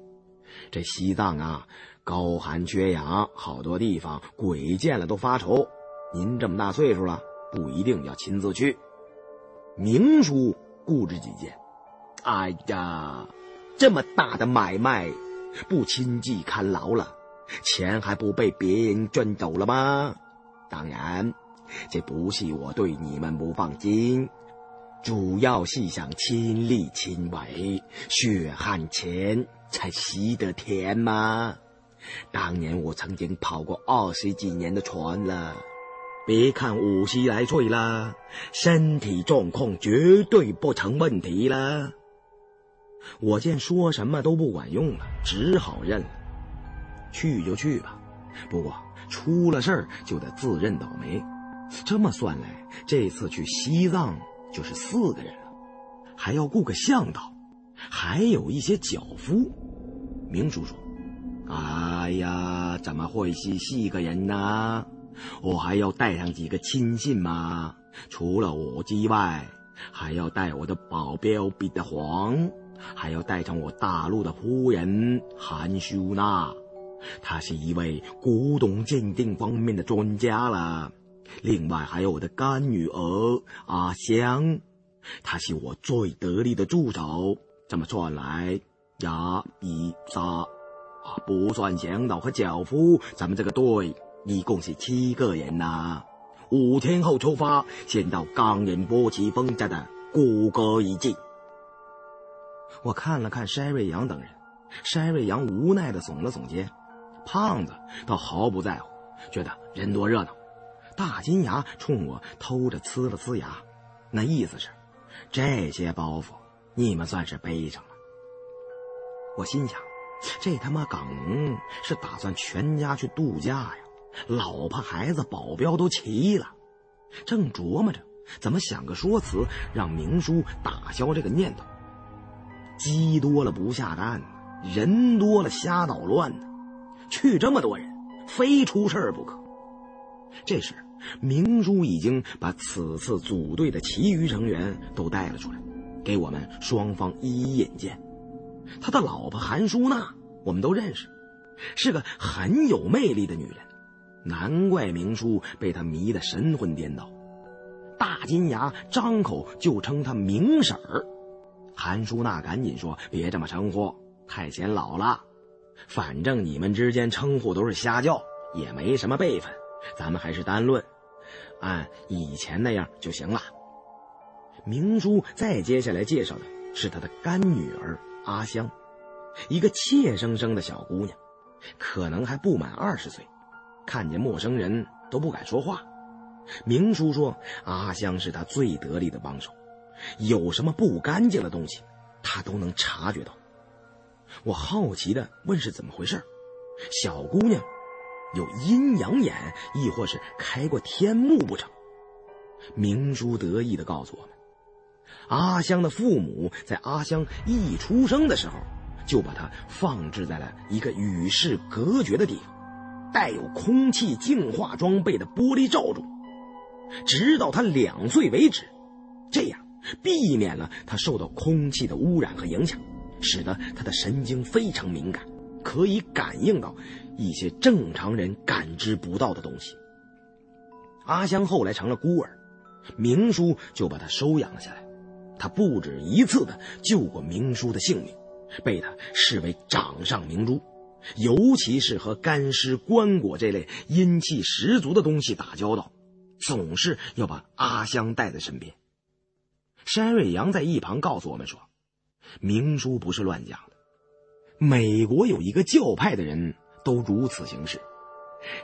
这西藏啊，高寒缺氧，好多地方鬼见了都发愁。您这么大岁数了，不一定要亲自去。”明叔固执己见：“哎呀，这么大的买卖！”不亲自看牢了，钱还不被别人赚走了吗？当然，这不是我对你们不放心，主要是想亲力亲为，血汗钱才吸得甜嘛。当年我曾经跑过二十几年的船了，别看五十来岁了，身体状况绝对不成问题了。我见说什么都不管用了，只好认了。去就去吧，不过出了事儿就得自认倒霉。这么算来，这次去西藏就是四个人了，还要雇个向导，还有一些脚夫。明叔说：“哎呀，怎么会是四个人呢？我还要带上几个亲信嘛。除了我之外，还要带我的保镖彼得黄。”还要带上我大陆的夫人韩秀娜，她是一位古董鉴定方面的专家了。另外还有我的干女儿阿香，她是我最得力的助手。这么算来，牙，一三，啊，不算向导和脚夫，咱们这个队一共是七个人呐。五天后出发，先到冈仁波齐封家的谷歌遗迹。我看了看筛瑞阳等人，筛瑞阳无奈的耸了耸肩，胖子倒毫不在乎，觉得人多热闹。大金牙冲我偷着呲了呲牙，那意思是，这些包袱你们算是背上了。我心想，这他妈港农是打算全家去度假呀，老婆孩子保镖都齐了。正琢磨着怎么想个说辞让明叔打消这个念头。鸡多了不下蛋，人多了瞎捣乱呢。去这么多人，非出事儿不可。这时，明叔已经把此次组队的其余成员都带了出来，给我们双方一一引荐。他的老婆韩淑娜我们都认识，是个很有魅力的女人，难怪明叔被她迷得神魂颠倒。大金牙张口就称她明婶儿，韩淑娜赶紧说：“别这么称呼，太显老了。反正你们之间称呼都是瞎叫，也没什么辈分，咱们还是单论，按以前那样就行了。”明叔再接下来介绍的是他的干女儿阿香，一个怯生生的小姑娘，可能还不满二十岁，看见陌生人都不敢说话。明叔说：“阿香是他最得力的帮手，有什么不干净的东西，他都能察觉到。”我好奇的问：“是怎么回事？小姑娘有阴阳眼，亦或是开过天目不成？”明叔得意的告诉我们：“阿香的父母在阿香一出生的时候，就把她放置在了一个与世隔绝的地方，带有空气净化装备的玻璃罩中。”直到他两岁为止，这样避免了他受到空气的污染和影响，使得他的神经非常敏感，可以感应到一些正常人感知不到的东西。阿香后来成了孤儿，明叔就把她收养了下来。他不止一次的救过明叔的性命，被他视为掌上明珠，尤其是和干尸、棺椁这类阴气十足的东西打交道。总是要把阿香带在身边。山瑞阳在一旁告诉我们说：“明叔不是乱讲的，美国有一个教派的人都如此行事。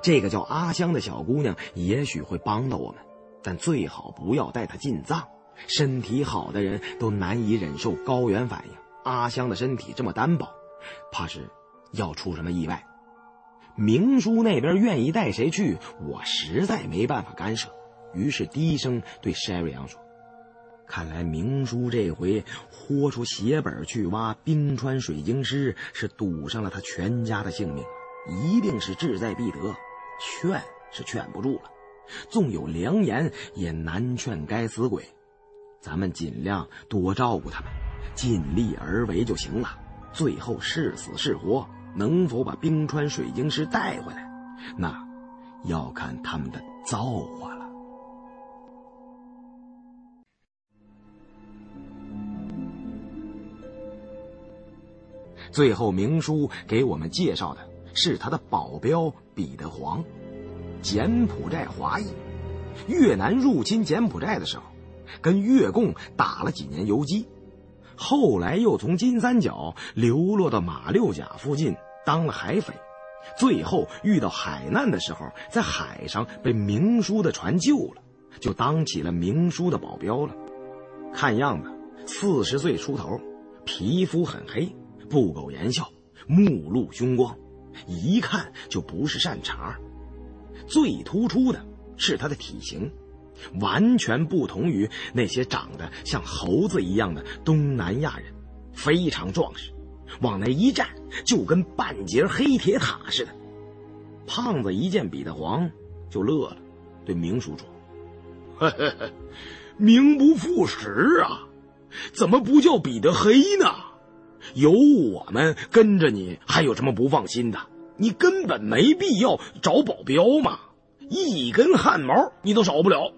这个叫阿香的小姑娘也许会帮到我们，但最好不要带她进藏。身体好的人都难以忍受高原反应，阿香的身体这么单薄，怕是要出什么意外。”明叔那边愿意带谁去，我实在没办法干涉，于是低声对山瑞阳说：“看来明叔这回豁出血本去挖冰川水晶狮，是赌上了他全家的性命，一定是志在必得。劝是劝不住了，纵有良言，也难劝该死鬼。咱们尽量多照顾他们，尽力而为就行了。最后是死是活。”能否把冰川水晶石带回来，那要看他们的造化了。最后，明叔给我们介绍的是他的保镖彼得黄，柬埔寨华裔，越南入侵柬埔寨的时候，跟越共打了几年游击。后来又从金三角流落到马六甲附近当了海匪，最后遇到海难的时候，在海上被明叔的船救了，就当起了明叔的保镖了。看样子四十岁出头，皮肤很黑，不苟言笑，目露凶光，一看就不是善茬。最突出的是他的体型。完全不同于那些长得像猴子一样的东南亚人，非常壮实，往那一站就跟半截黑铁塔似的。胖子一见彼得黄就乐了，对明叔说：“名不副实啊，怎么不叫彼得黑呢？有我们跟着你，还有什么不放心的？你根本没必要找保镖嘛，一根汗毛你都少不了。”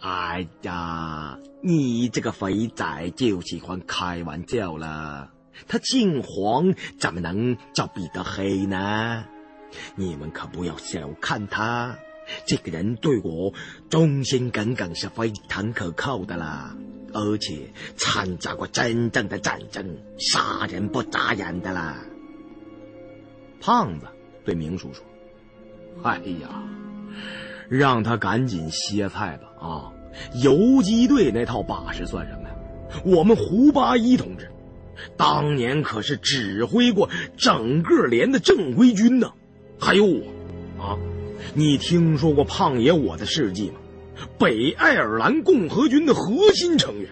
哎呀，你这个肥仔就喜欢开玩笑了。他姓黄，怎么能叫彼得黑呢？你们可不要小看他，这个人对我忠心耿耿，是非常可靠的啦。而且参加过真正的战争，杀人不眨眼的啦。胖子对明叔说：“哎呀。”让他赶紧歇菜吧！啊，游击队那套把式算什么呀？我们胡八一同志，当年可是指挥过整个连的正规军呢。还有我，啊，你听说过胖爷我的事迹吗？北爱尔兰共和军的核心成员。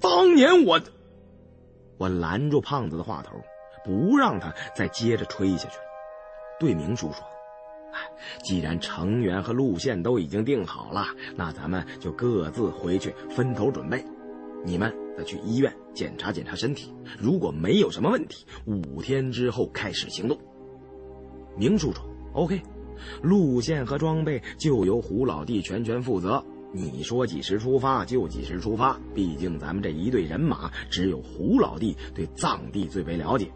当年我，我拦住胖子的话头，不让他再接着吹下去了。对明叔说。既然成员和路线都已经定好了，那咱们就各自回去分头准备。你们再去医院检查检查身体，如果没有什么问题，五天之后开始行动。明叔说：“OK，路线和装备就由胡老弟全权负责。你说几时出发就几时出发，毕竟咱们这一队人马只有胡老弟对藏地最为了解。”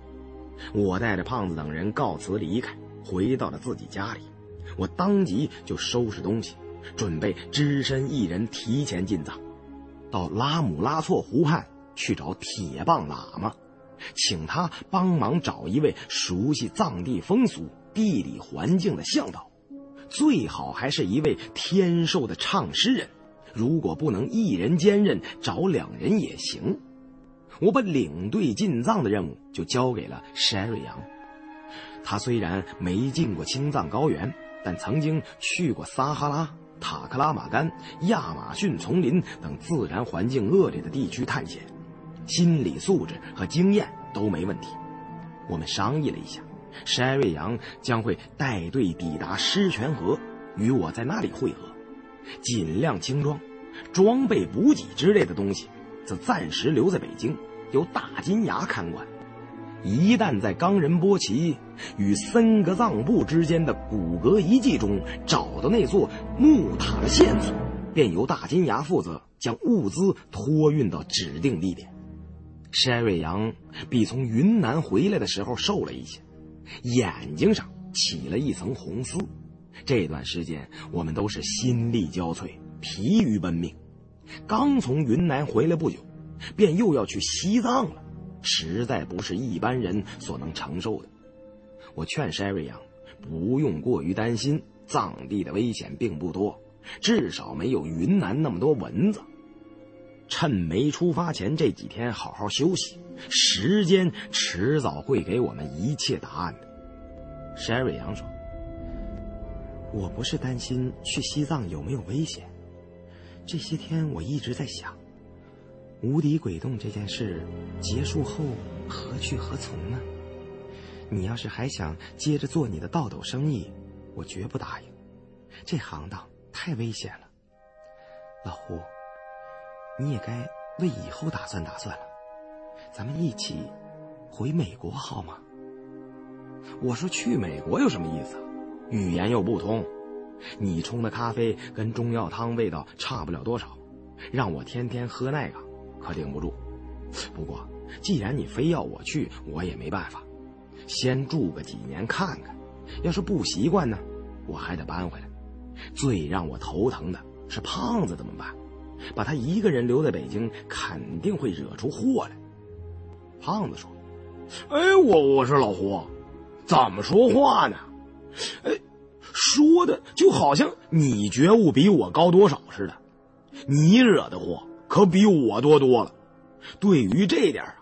我带着胖子等人告辞离开，回到了自己家里。我当即就收拾东西，准备只身一人提前进藏，到拉姆拉措湖畔去找铁棒喇嘛，请他帮忙找一位熟悉藏地风俗、地理环境的向导，最好还是一位天授的唱诗人。如果不能一人兼任，找两人也行。我把领队进藏的任务就交给了山瑞阳。他虽然没进过青藏高原，但曾经去过撒哈拉、塔克拉玛干、亚马逊丛林等自然环境恶劣的地区探险，心理素质和经验都没问题。我们商议了一下，山瑞阳将会带队抵达狮泉河，与我在那里会合，尽量轻装，装备补给之类的东西则暂时留在北京。由大金牙看管，一旦在冈仁波齐与森格藏布之间的骨骼遗迹中找到那座木塔的线索，便由大金牙负责将物资托运到指定地点。山瑞阳比从云南回来的时候瘦了一些，眼睛上起了一层红丝。这段时间我们都是心力交瘁，疲于奔命。刚从云南回来不久。便又要去西藏了，实在不是一般人所能承受的。我劝山瑞阳不用过于担心，藏地的危险并不多，至少没有云南那么多蚊子。趁没出发前这几天好好休息，时间迟早会给我们一切答案的。山瑞阳说：“我不是担心去西藏有没有危险，这些天我一直在想。”无敌鬼洞这件事结束后何去何从呢？你要是还想接着做你的倒斗生意，我绝不答应。这行当太危险了。老胡，你也该为以后打算打算了。咱们一起回美国好吗？我说去美国有什么意思？语言又不通，你冲的咖啡跟中药汤味道差不了多少，让我天天喝那个。可顶不住，不过既然你非要我去，我也没办法。先住个几年看看，要是不习惯呢，我还得搬回来。最让我头疼的是胖子怎么办？把他一个人留在北京，肯定会惹出祸来。胖子说：“哎，我我说老胡，怎么说话呢？哎，说的就好像你觉悟比我高多少似的。你惹的祸。”可比我多多了。对于这点啊，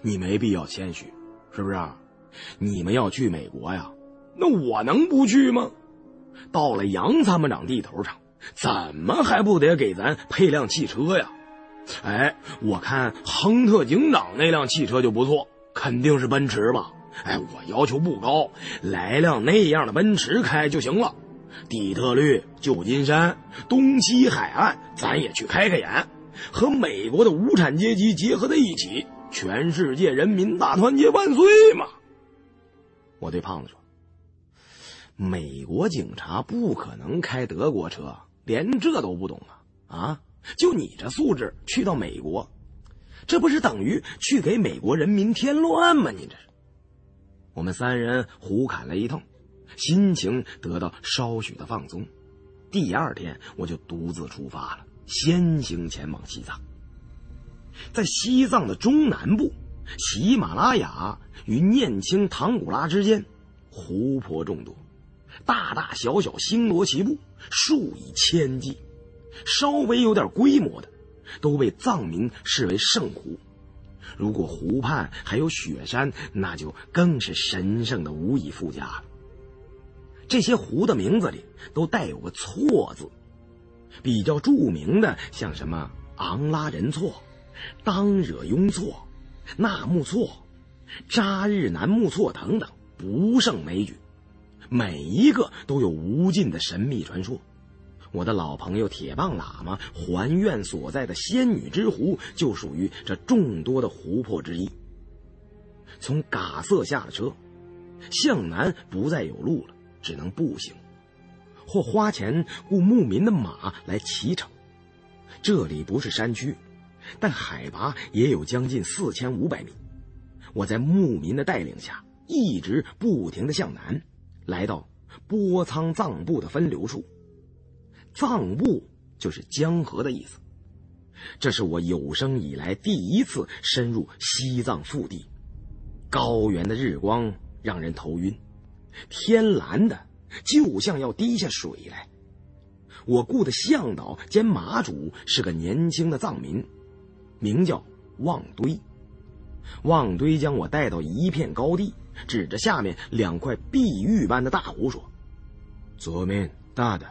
你没必要谦虚，是不是？啊你们要去美国呀，那我能不去吗？到了杨参谋长地头上，怎么还不得给咱配辆汽车呀？哎，我看亨特警长那辆汽车就不错，肯定是奔驰吧？哎，我要求不高，来辆那样的奔驰开就行了。底特律、旧金山、东西海岸，咱也去开开眼。和美国的无产阶级结合在一起，全世界人民大团结万岁嘛！我对胖子说：“美国警察不可能开德国车，连这都不懂啊！啊，就你这素质，去到美国，这不是等于去给美国人民添乱吗？你这是！”我们三人胡侃了一通，心情得到稍许的放松。第二天，我就独自出发了。先行前往西藏，在西藏的中南部，喜马拉雅与念青唐古拉之间，湖泊众多，大大小小星罗棋布，数以千计。稍微有点规模的，都被藏民视为圣湖。如果湖畔还有雪山，那就更是神圣的无以复加了。这些湖的名字里都带有个“错”字。比较著名的像什么昂拉仁措、当惹雍措、纳木措、扎日南木措等等，不胜枚举，每一个都有无尽的神秘传说。我的老朋友铁棒喇嘛还愿所在的仙女之湖就属于这众多的湖泊之一。从嘎瑟下了车，向南不再有路了，只能步行，或花钱雇牧民的马来骑乘。这里不是山区，但海拔也有将近四千五百米。我在牧民的带领下，一直不停的向南，来到波仓藏布的分流处。藏布就是江河的意思。这是我有生以来第一次深入西藏腹地。高原的日光让人头晕，天蓝的就像要滴下水来。我雇的向导兼马主是个年轻的藏民，名叫旺堆。旺堆将我带到一片高地，指着下面两块碧玉般的大湖说：“左面大的。”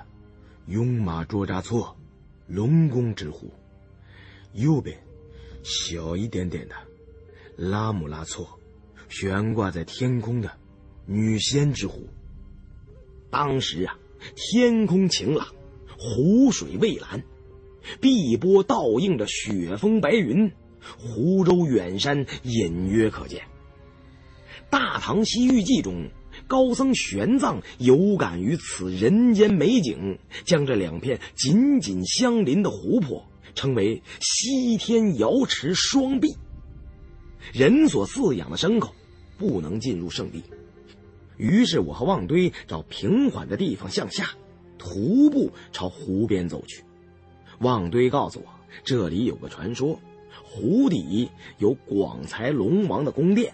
雍马卓扎措，龙宫之湖；右边小一点点的拉姆拉措，悬挂在天空的女仙之湖。当时啊，天空晴朗，湖水蔚蓝，碧波倒映着雪峰白云，湖州远山隐约可见。《大唐西域记》中。高僧玄奘有感于此人间美景，将这两片紧紧相邻的湖泊称为“西天瑶池双璧”。人所饲养的牲口不能进入圣地，于是我和旺堆找平缓的地方向下，徒步朝湖边走去。旺堆告诉我，这里有个传说，湖底有广才龙王的宫殿。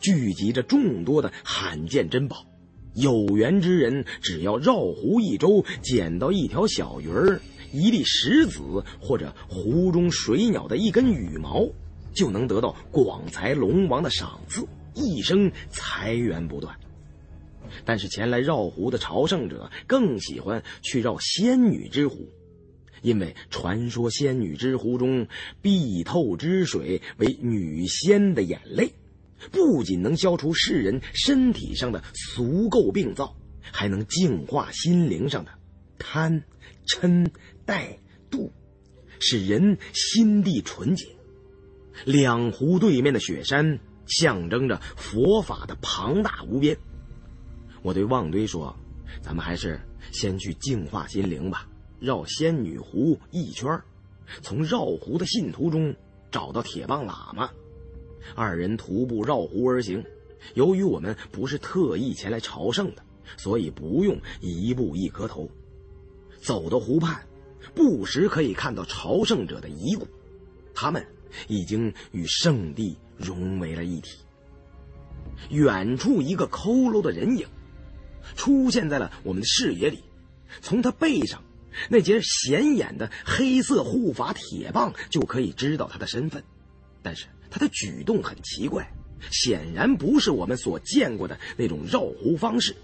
聚集着众多的罕见珍宝，有缘之人只要绕湖一周，捡到一条小鱼儿、一粒石子或者湖中水鸟的一根羽毛，就能得到广财龙王的赏赐，一生财源不断。但是前来绕湖的朝圣者更喜欢去绕仙女之湖，因为传说仙女之湖中碧透之水为女仙的眼泪。不仅能消除世人身体上的俗垢病灶，还能净化心灵上的贪、嗔、怠、妒，使人心地纯洁。两湖对面的雪山象征着佛法的庞大无边。我对旺堆说：“咱们还是先去净化心灵吧，绕仙女湖一圈，从绕湖的信徒中找到铁棒喇嘛。”二人徒步绕湖而行，由于我们不是特意前来朝圣的，所以不用一步一磕头。走到湖畔，不时可以看到朝圣者的遗骨，他们已经与圣地融为了一体。远处一个佝偻的人影出现在了我们的视野里，从他背上那截显眼的黑色护法铁棒就可以知道他的身份，但是。他的举动很奇怪，显然不是我们所见过的那种绕湖方式，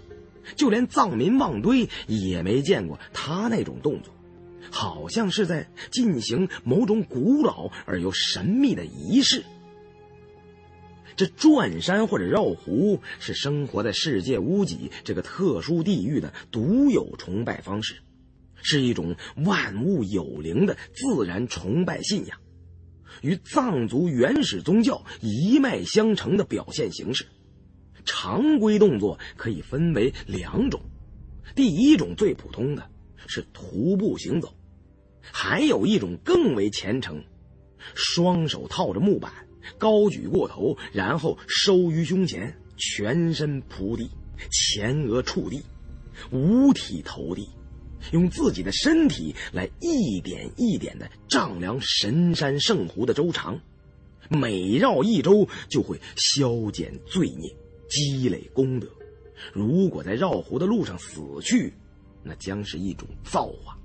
就连藏民旺堆也没见过他那种动作，好像是在进行某种古老而又神秘的仪式。这转山或者绕湖是生活在世界屋脊这个特殊地域的独有崇拜方式，是一种万物有灵的自然崇拜信仰。与藏族原始宗教一脉相承的表现形式，常规动作可以分为两种。第一种最普通的是徒步行走，还有一种更为虔诚，双手套着木板，高举过头，然后收于胸前，全身扑地，前额触地，五体投地。用自己的身体来一点一点的丈量神山圣湖的周长，每绕一周就会消减罪孽，积累功德。如果在绕湖的路上死去，那将是一种造化。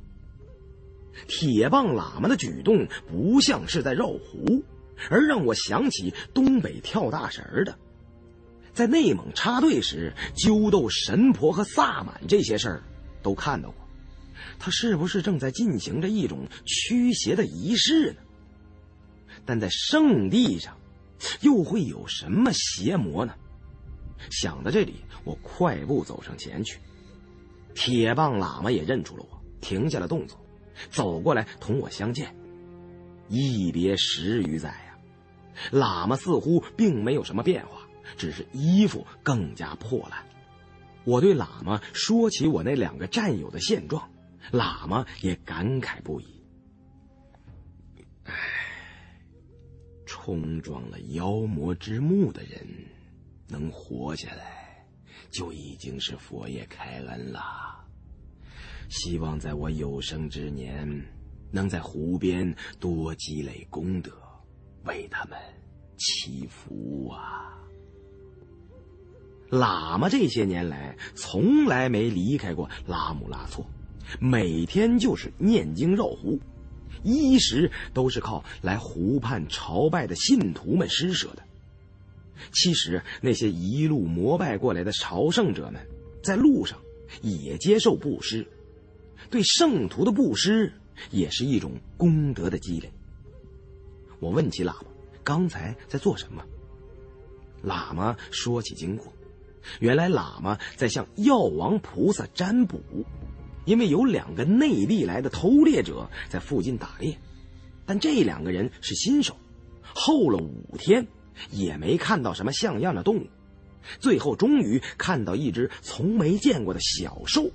铁棒喇嘛的举动不像是在绕湖，而让我想起东北跳大神的。在内蒙插队时揪斗神婆和萨满这些事儿，都看到过。他是不是正在进行着一种驱邪的仪式呢？但在圣地上，又会有什么邪魔呢？想到这里，我快步走上前去。铁棒喇嘛也认出了我，停下了动作，走过来同我相见。一别十余载，喇嘛似乎并没有什么变化，只是衣服更加破烂。我对喇嘛说起我那两个战友的现状，喇嘛也感慨不已。唉，冲撞了妖魔之墓的人，能活下来，就已经是佛爷开恩了。希望在我有生之年。能在湖边多积累功德，为他们祈福啊！喇嘛这些年来从来没离开过拉姆拉措，每天就是念经绕湖，衣食都是靠来湖畔朝拜的信徒们施舍的。其实那些一路膜拜过来的朝圣者们，在路上也接受布施，对圣徒的布施。也是一种功德的积累。我问起喇嘛刚才在做什么，喇嘛说起经过，原来喇嘛在向药王菩萨占卜，因为有两个内地来的偷猎者在附近打猎，但这两个人是新手，候了五天也没看到什么像样的动物，最后终于看到一只从没见过的小兽，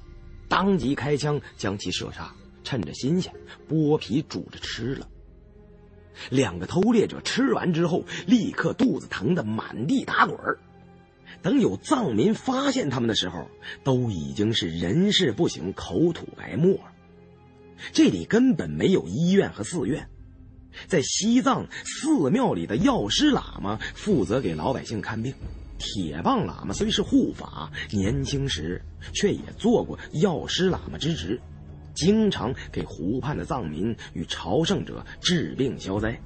当即开枪将其射杀。趁着新鲜，剥皮煮着吃了。两个偷猎者吃完之后，立刻肚子疼得满地打滚等有藏民发现他们的时候，都已经是人事不省、口吐白沫。这里根本没有医院和寺院，在西藏寺庙里的药师喇嘛负责给老百姓看病。铁棒喇嘛虽是护法，年轻时却也做过药师喇嘛之职。经常给湖畔的藏民与朝圣者治病消灾，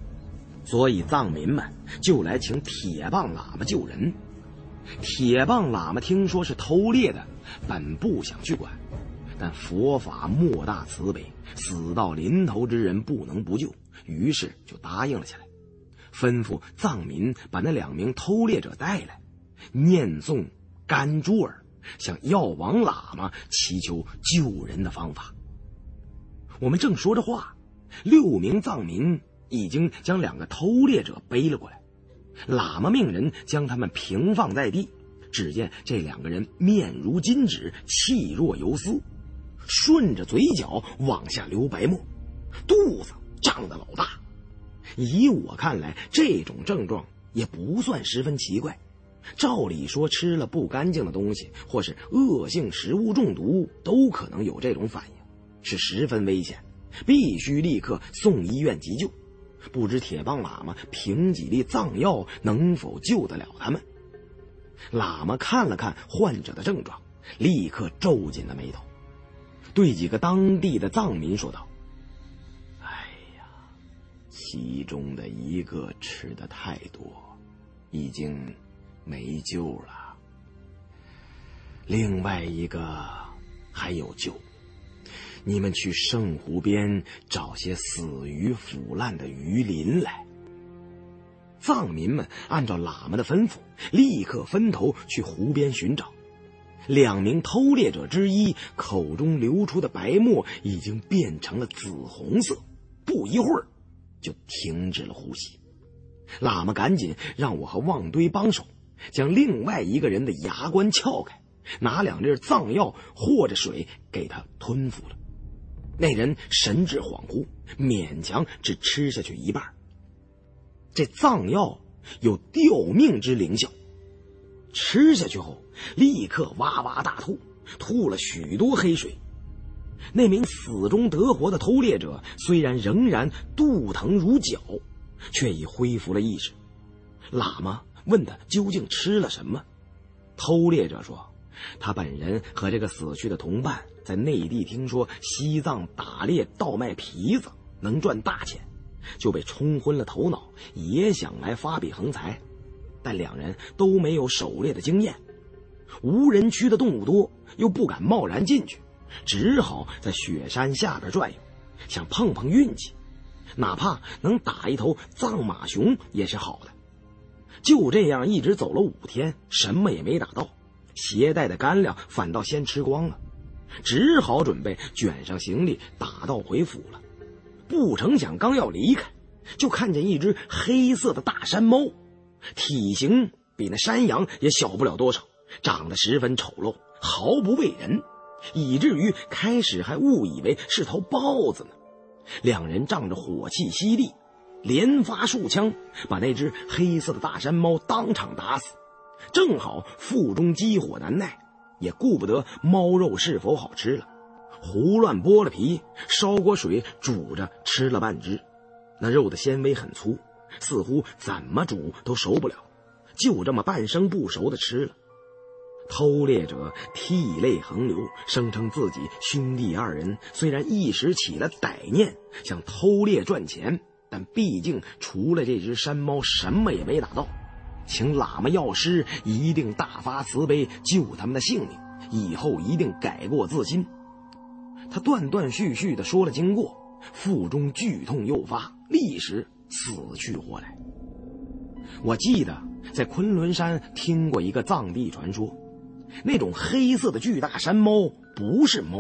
所以藏民们就来请铁棒喇嘛救人。铁棒喇嘛听说是偷猎的，本不想去管，但佛法莫大慈悲，死到临头之人不能不救，于是就答应了下来，吩咐藏民把那两名偷猎者带来，念诵甘珠尔，向药王喇嘛祈求救人的方法。我们正说着话，六名藏民已经将两个偷猎者背了过来。喇嘛命人将他们平放在地，只见这两个人面如金纸，气若游丝，顺着嘴角往下流白沫，肚子胀得老大。以我看来，这种症状也不算十分奇怪。照理说，吃了不干净的东西或是恶性食物中毒，都可能有这种反应。是十分危险，必须立刻送医院急救。不知铁棒喇嘛凭几粒藏药能否救得了他们？喇嘛看了看患者的症状，立刻皱紧了眉头，对几个当地的藏民说道：“哎呀，其中的一个吃的太多，已经没救了。另外一个还有救。”你们去圣湖边找些死鱼腐烂的鱼鳞来。藏民们按照喇嘛的吩咐，立刻分头去湖边寻找。两名偷猎者之一口中流出的白沫已经变成了紫红色，不一会儿就停止了呼吸。喇嘛赶紧让我和旺堆帮手将另外一个人的牙关撬开，拿两粒藏药和着水给他吞服了。那人神志恍惚，勉强只吃下去一半。这藏药有吊命之灵效，吃下去后立刻哇哇大吐，吐了许多黑水。那名死中得活的偷猎者虽然仍然肚疼如绞，却已恢复了意识。喇嘛问他究竟吃了什么，偷猎者说，他本人和这个死去的同伴。在内地听说西藏打猎倒卖皮子能赚大钱，就被冲昏了头脑，也想来发笔横财，但两人都没有狩猎的经验，无人区的动物多，又不敢贸然进去，只好在雪山下边转悠，想碰碰运气，哪怕能打一头藏马熊也是好的。就这样一直走了五天，什么也没打到，携带的干粮反倒先吃光了。只好准备卷上行李打道回府了。不成想，刚要离开，就看见一只黑色的大山猫，体型比那山羊也小不了多少，长得十分丑陋，毫不畏人，以至于开始还误以为是头豹子呢。两人仗着火气犀利，连发数枪，把那只黑色的大山猫当场打死。正好腹中积火难耐，也顾不得猫肉是否好吃了。胡乱剥了皮，烧锅水煮着吃了半只，那肉的纤维很粗，似乎怎么煮都熟不了，就这么半生不熟的吃了。偷猎者涕泪横流，声称自己兄弟二人虽然一时起了歹念，想偷猎赚钱，但毕竟除了这只山猫什么也没打到，请喇嘛药师一定大发慈悲救他们的性命，以后一定改过自新。他断断续续地说了经过，腹中剧痛诱发，立时死去活来。我记得在昆仑山听过一个藏地传说，那种黑色的巨大山猫不是猫，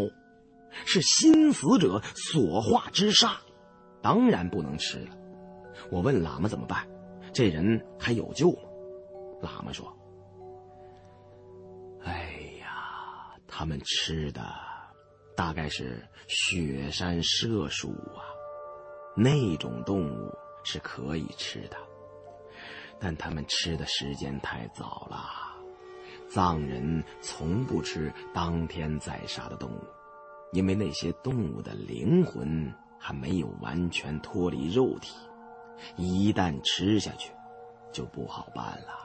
是新死者所化之煞，当然不能吃了。我问喇嘛怎么办，这人还有救吗？喇嘛说：“哎呀，他们吃的……”大概是雪山麝鼠啊，那种动物是可以吃的，但他们吃的时间太早了。藏人从不吃当天宰杀的动物，因为那些动物的灵魂还没有完全脱离肉体，一旦吃下去，就不好办了。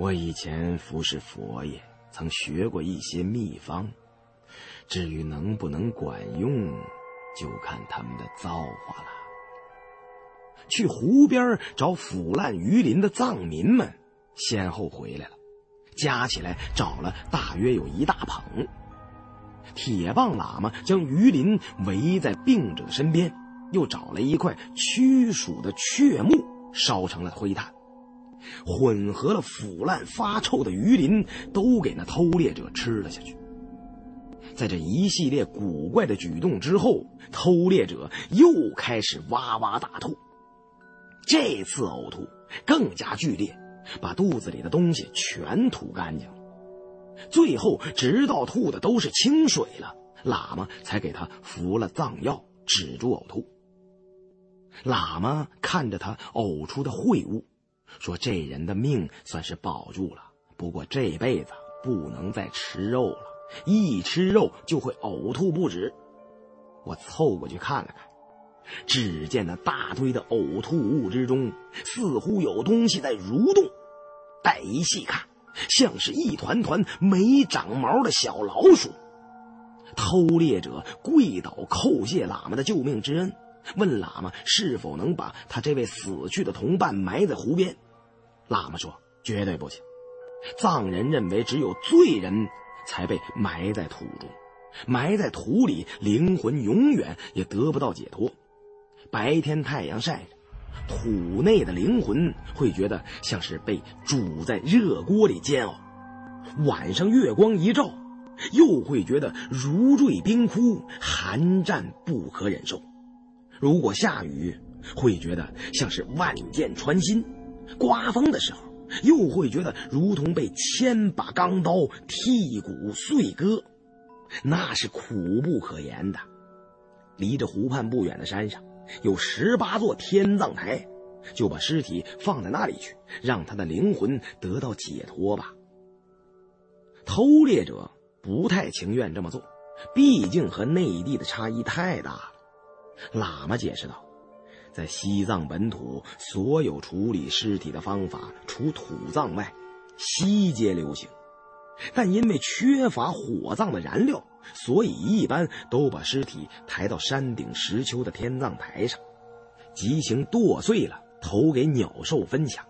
我以前服侍佛爷，曾学过一些秘方。至于能不能管用，就看他们的造化了。去湖边找腐烂鱼鳞的藏民们，先后回来了，加起来找了大约有一大捧。铁棒喇嘛将鱼鳞围在病者身边，又找了一块驱鼠的雀木，烧成了灰炭，混合了腐烂发臭的鱼鳞，都给那偷猎者吃了下去。在这一系列古怪的举动之后，偷猎者又开始哇哇大吐。这次呕吐更加剧烈，把肚子里的东西全吐干净了。最后，直到吐的都是清水了，喇嘛才给他服了藏药，止住呕吐。喇嘛看着他呕出的秽物，说：“这人的命算是保住了，不过这辈子不能再吃肉了。”一吃肉就会呕吐不止，我凑过去看了看，只见那大堆的呕吐物之中，似乎有东西在蠕动。再一细看，像是一团团没长毛的小老鼠。偷猎者跪倒叩谢喇嘛的救命之恩，问喇嘛是否能把他这位死去的同伴埋在湖边。喇嘛说：“绝对不行，藏人认为只有罪人。”才被埋在土中，埋在土里，灵魂永远也得不到解脱。白天太阳晒着，土内的灵魂会觉得像是被煮在热锅里煎熬；晚上月光一照，又会觉得如坠冰窟，寒战不可忍受。如果下雨，会觉得像是万箭穿心；刮风的时候。又会觉得如同被千把钢刀剔骨碎割，那是苦不可言的。离着湖畔不远的山上有十八座天葬台，就把尸体放在那里去，让他的灵魂得到解脱吧。偷猎者不太情愿这么做，毕竟和内地的差异太大。喇嘛解释道。在西藏本土，所有处理尸体的方法，除土葬外，西皆流行。但因为缺乏火葬的燃料，所以一般都把尸体抬到山顶石丘的天葬台上，即行剁碎了投给鸟兽分享。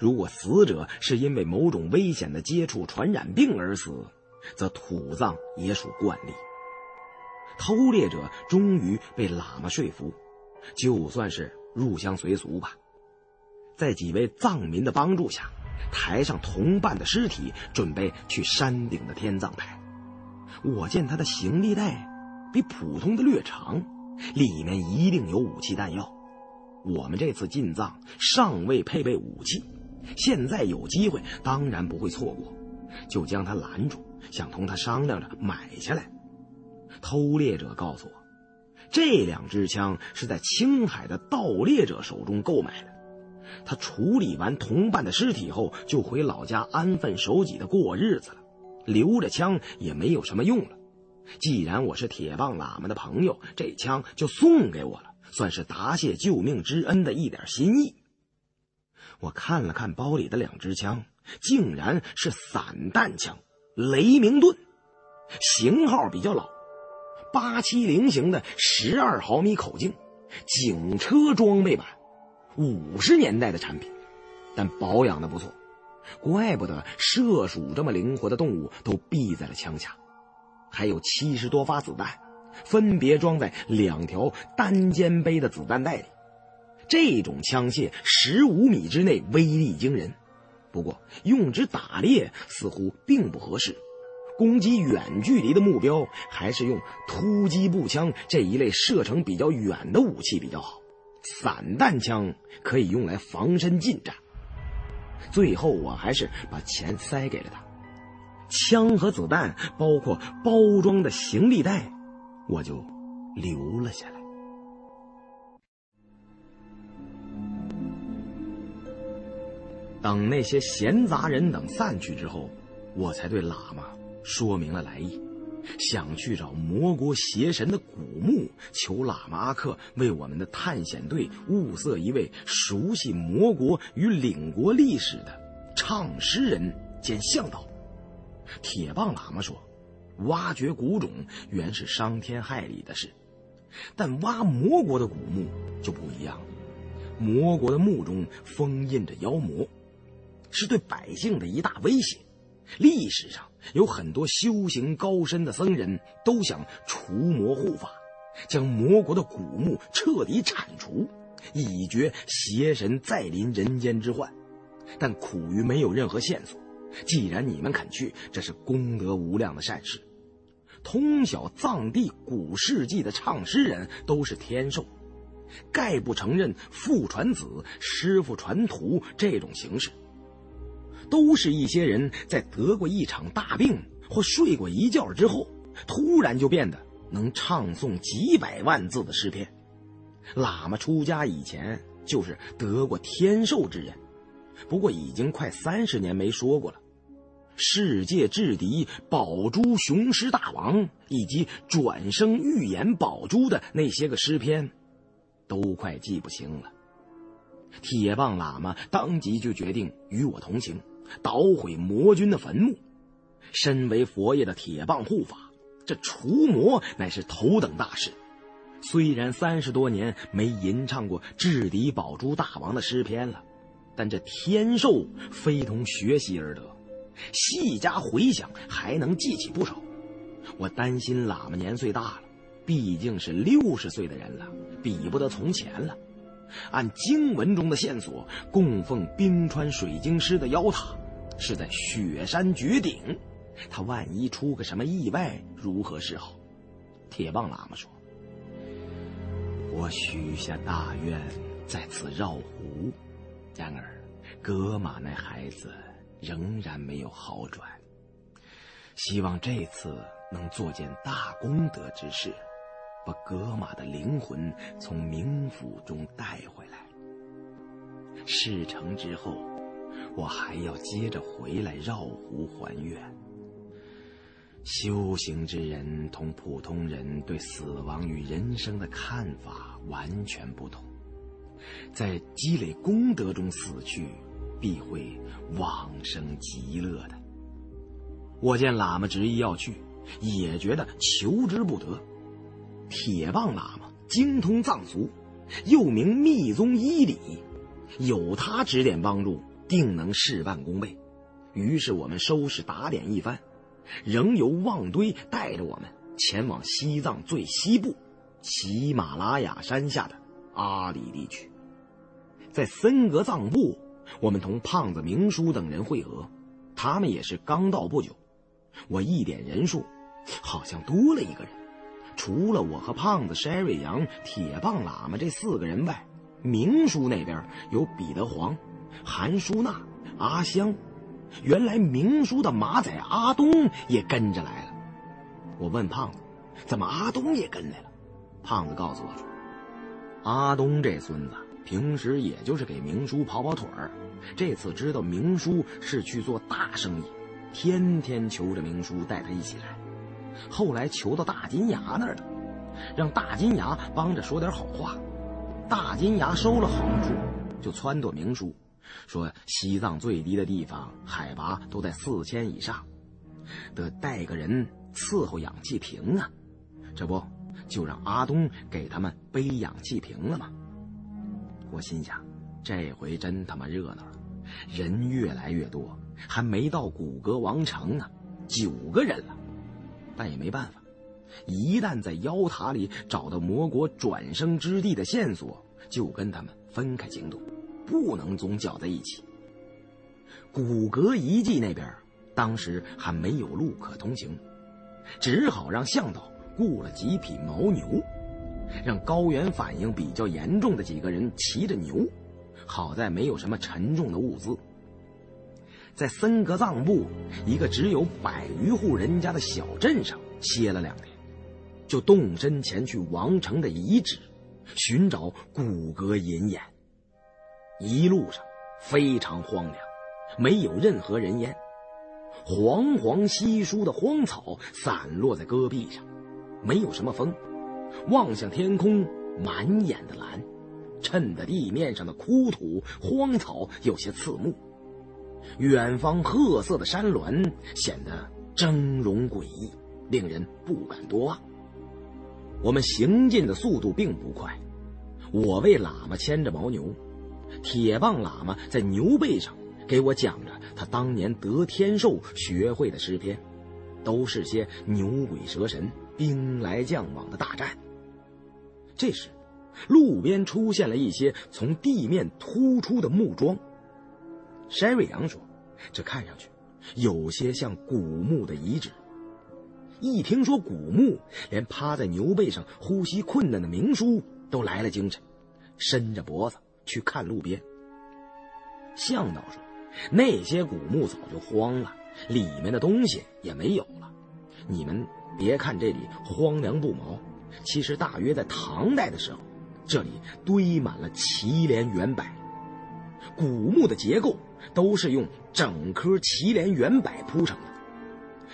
如果死者是因为某种危险的接触传染病而死，则土葬也属惯例。偷猎者终于被喇嘛说服。就算是入乡随俗吧，在几位藏民的帮助下，抬上同伴的尸体，准备去山顶的天葬台。我见他的行李袋比普通的略长，里面一定有武器弹药。我们这次进藏尚未配备武器，现在有机会，当然不会错过。就将他拦住，想同他商量着买下来。偷猎者告诉我，这两支枪是在青海的盗猎者手中购买的。他处理完同伴的尸体后，就回老家安分守己的过日子了。留着枪也没有什么用了。既然我是铁棒喇嘛的朋友，这枪就送给我了，算是答谢救命之恩的一点心意。我看了看包里的两支枪，竟然是散弹枪，雷明顿，型号比较老，八七零型的十二毫米口径，警车装备版。五十年代的产品，但保养的不错，怪不得射鼠这么灵活的动物都避在了枪下。还有七十多发子弹，分别装在两条单肩背的子弹袋里。这种枪械十五米之内威力惊人，不过用之打猎似乎并不合适。攻击远距离的目标，还是用突击步枪这一类射程比较远的武器比较好。散弹枪可以用来防身近战。最后，我还是把钱塞给了他，枪和子弹，包括包装的行李袋，我就留了下来。等那些闲杂人等散去之后，我才对喇嘛说明了来意。想去找魔国邪神的古墓，求喇嘛阿克为我们的探险队物色一位熟悉魔国与领国历史的唱诗人兼向导。铁棒喇嘛说：“挖掘古种原是伤天害理的事，但挖魔国的古墓就不一样了。魔国的墓中封印着妖魔，是对百姓的一大威胁。历史上。”有很多修行高深的僧人都想除魔护法，将魔国的古墓彻底铲除，以绝邪神再临人间之患。但苦于没有任何线索。既然你们肯去，这是功德无量的善事。通晓藏地古事记的唱诗人都是天授，概不承认父传子、师傅传徒这种形式。都是一些人在得过一场大病或睡过一觉之后，突然就变得能唱诵几百万字的诗篇。喇嘛出家以前就是得过天寿之人，不过已经快三十年没说过了。世界制敌宝珠雄狮大王以及转生预言宝珠的那些个诗篇，都快记不清了。铁棒喇嘛当即就决定与我同行。捣毁魔君的坟墓，身为佛爷的铁棒护法，这除魔乃是头等大事。虽然三十多年没吟唱过制敌宝珠大王的诗篇了，但这天寿非同学习而得，细加回想还能记起不少。我担心喇嘛年岁大了，毕竟是六十岁的人了，比不得从前了。按经文中的线索，供奉冰川水晶师的妖塔是在雪山绝顶。他万一出个什么意外，如何是好？铁棒喇嘛说：“我许下大愿，在此绕湖。然而，格玛那孩子仍然没有好转。希望这次能做件大功德之事。”把格玛的灵魂从冥府中带回来。事成之后，我还要接着回来绕湖还愿。修行之人同普通人对死亡与人生的看法完全不同，在积累功德中死去，必会往生极乐的。我见喇嘛执意要去，也觉得求之不得。铁棒喇嘛精通藏俗，又名密宗医理，有他指点帮助，定能事半功倍。于是我们收拾打点一番，仍由旺堆带着我们前往西藏最西部喜马拉雅山下的阿里地区。在森格藏部，我们同胖子明叔等人会合，他们也是刚到不久。我一点人数。好像多了一个人。除了我和胖子、筛瑞阳、铁棒喇嘛这四个人外，明叔那边有彼得黄、韩淑娜、阿香。原来明叔的马仔阿东也跟着来了。我问胖子：“怎么阿东也跟来了？”胖子告诉我说：“阿东这孙子平时也就是给明叔跑跑腿儿，这次知道明叔是去做大生意，天天求着明叔带他一起来。后来求到大金牙那儿了，让大金牙帮着说点好话。大金牙收了好处，就撺掇明叔。”说西藏最低的地方海拔都在四千以上，得带个人伺候氧气瓶啊，这不就让阿东给他们背氧气瓶了吗？我心想，这回真他妈热闹了，人越来越多，还没到古格王城呢，九个人了，但也没办法，一旦在妖塔里找到魔国转生之地的线索，就跟他们分开行动。不能总搅在一起。骨骼遗迹那边当时还没有路可通行，只好让向导雇了几匹牦牛，让高原反应比较严重的几个人骑着牛。好在没有什么沉重的物资，在森格藏部一个只有百余户人家的小镇上歇了两天，就动身前去王城的遗址，寻找骨骼银眼。一路上非常荒凉，没有任何人烟，黄黄稀疏的荒草散落在戈壁上，没有什么风。望向天空，满眼的蓝，衬得地面上的枯土荒草有些刺目。远方褐色的山峦显得峥嵘诡异，令人不敢多望。我们行进的速度并不快，我为喇嘛牵着牦牛。铁棒喇嘛在牛背上给我讲着他当年得天寿学会的诗篇，都是些牛鬼蛇神、兵来将往的大战。这时，路边出现了一些从地面突出的木桩。筛瑞阳说：“这看上去有些像古墓的遗址。”一听说古墓，连趴在牛背上呼吸困难的明叔都来了精神，伸着脖子。去看路边。向导说：“那些古墓早就荒了，里面的东西也没有了。你们别看这里荒凉不毛，其实大约在唐代的时候，这里堆满了祁连圆柏。古墓的结构都是用整棵祁连圆柏铺成的。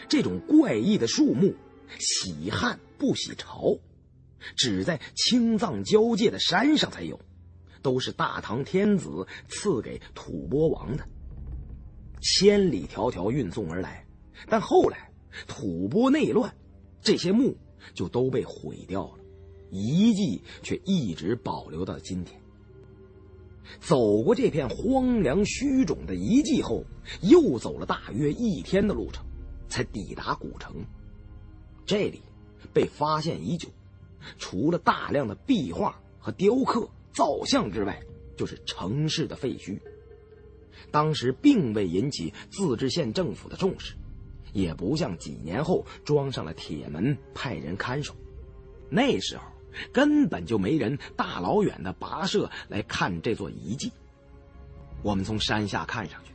这种怪异的树木，喜旱不喜潮，只在青藏交界的山上才有。”都是大唐天子赐给吐蕃王的，千里迢迢运送而来，但后来吐蕃内乱，这些墓就都被毁掉了，遗迹却一直保留到今天。走过这片荒凉虚肿的遗迹后，又走了大约一天的路程，才抵达古城。这里被发现已久，除了大量的壁画和雕刻。造像之外，就是城市的废墟。当时并未引起自治县政府的重视，也不像几年后装上了铁门，派人看守。那时候根本就没人大老远的跋涉来看这座遗迹。我们从山下看上去，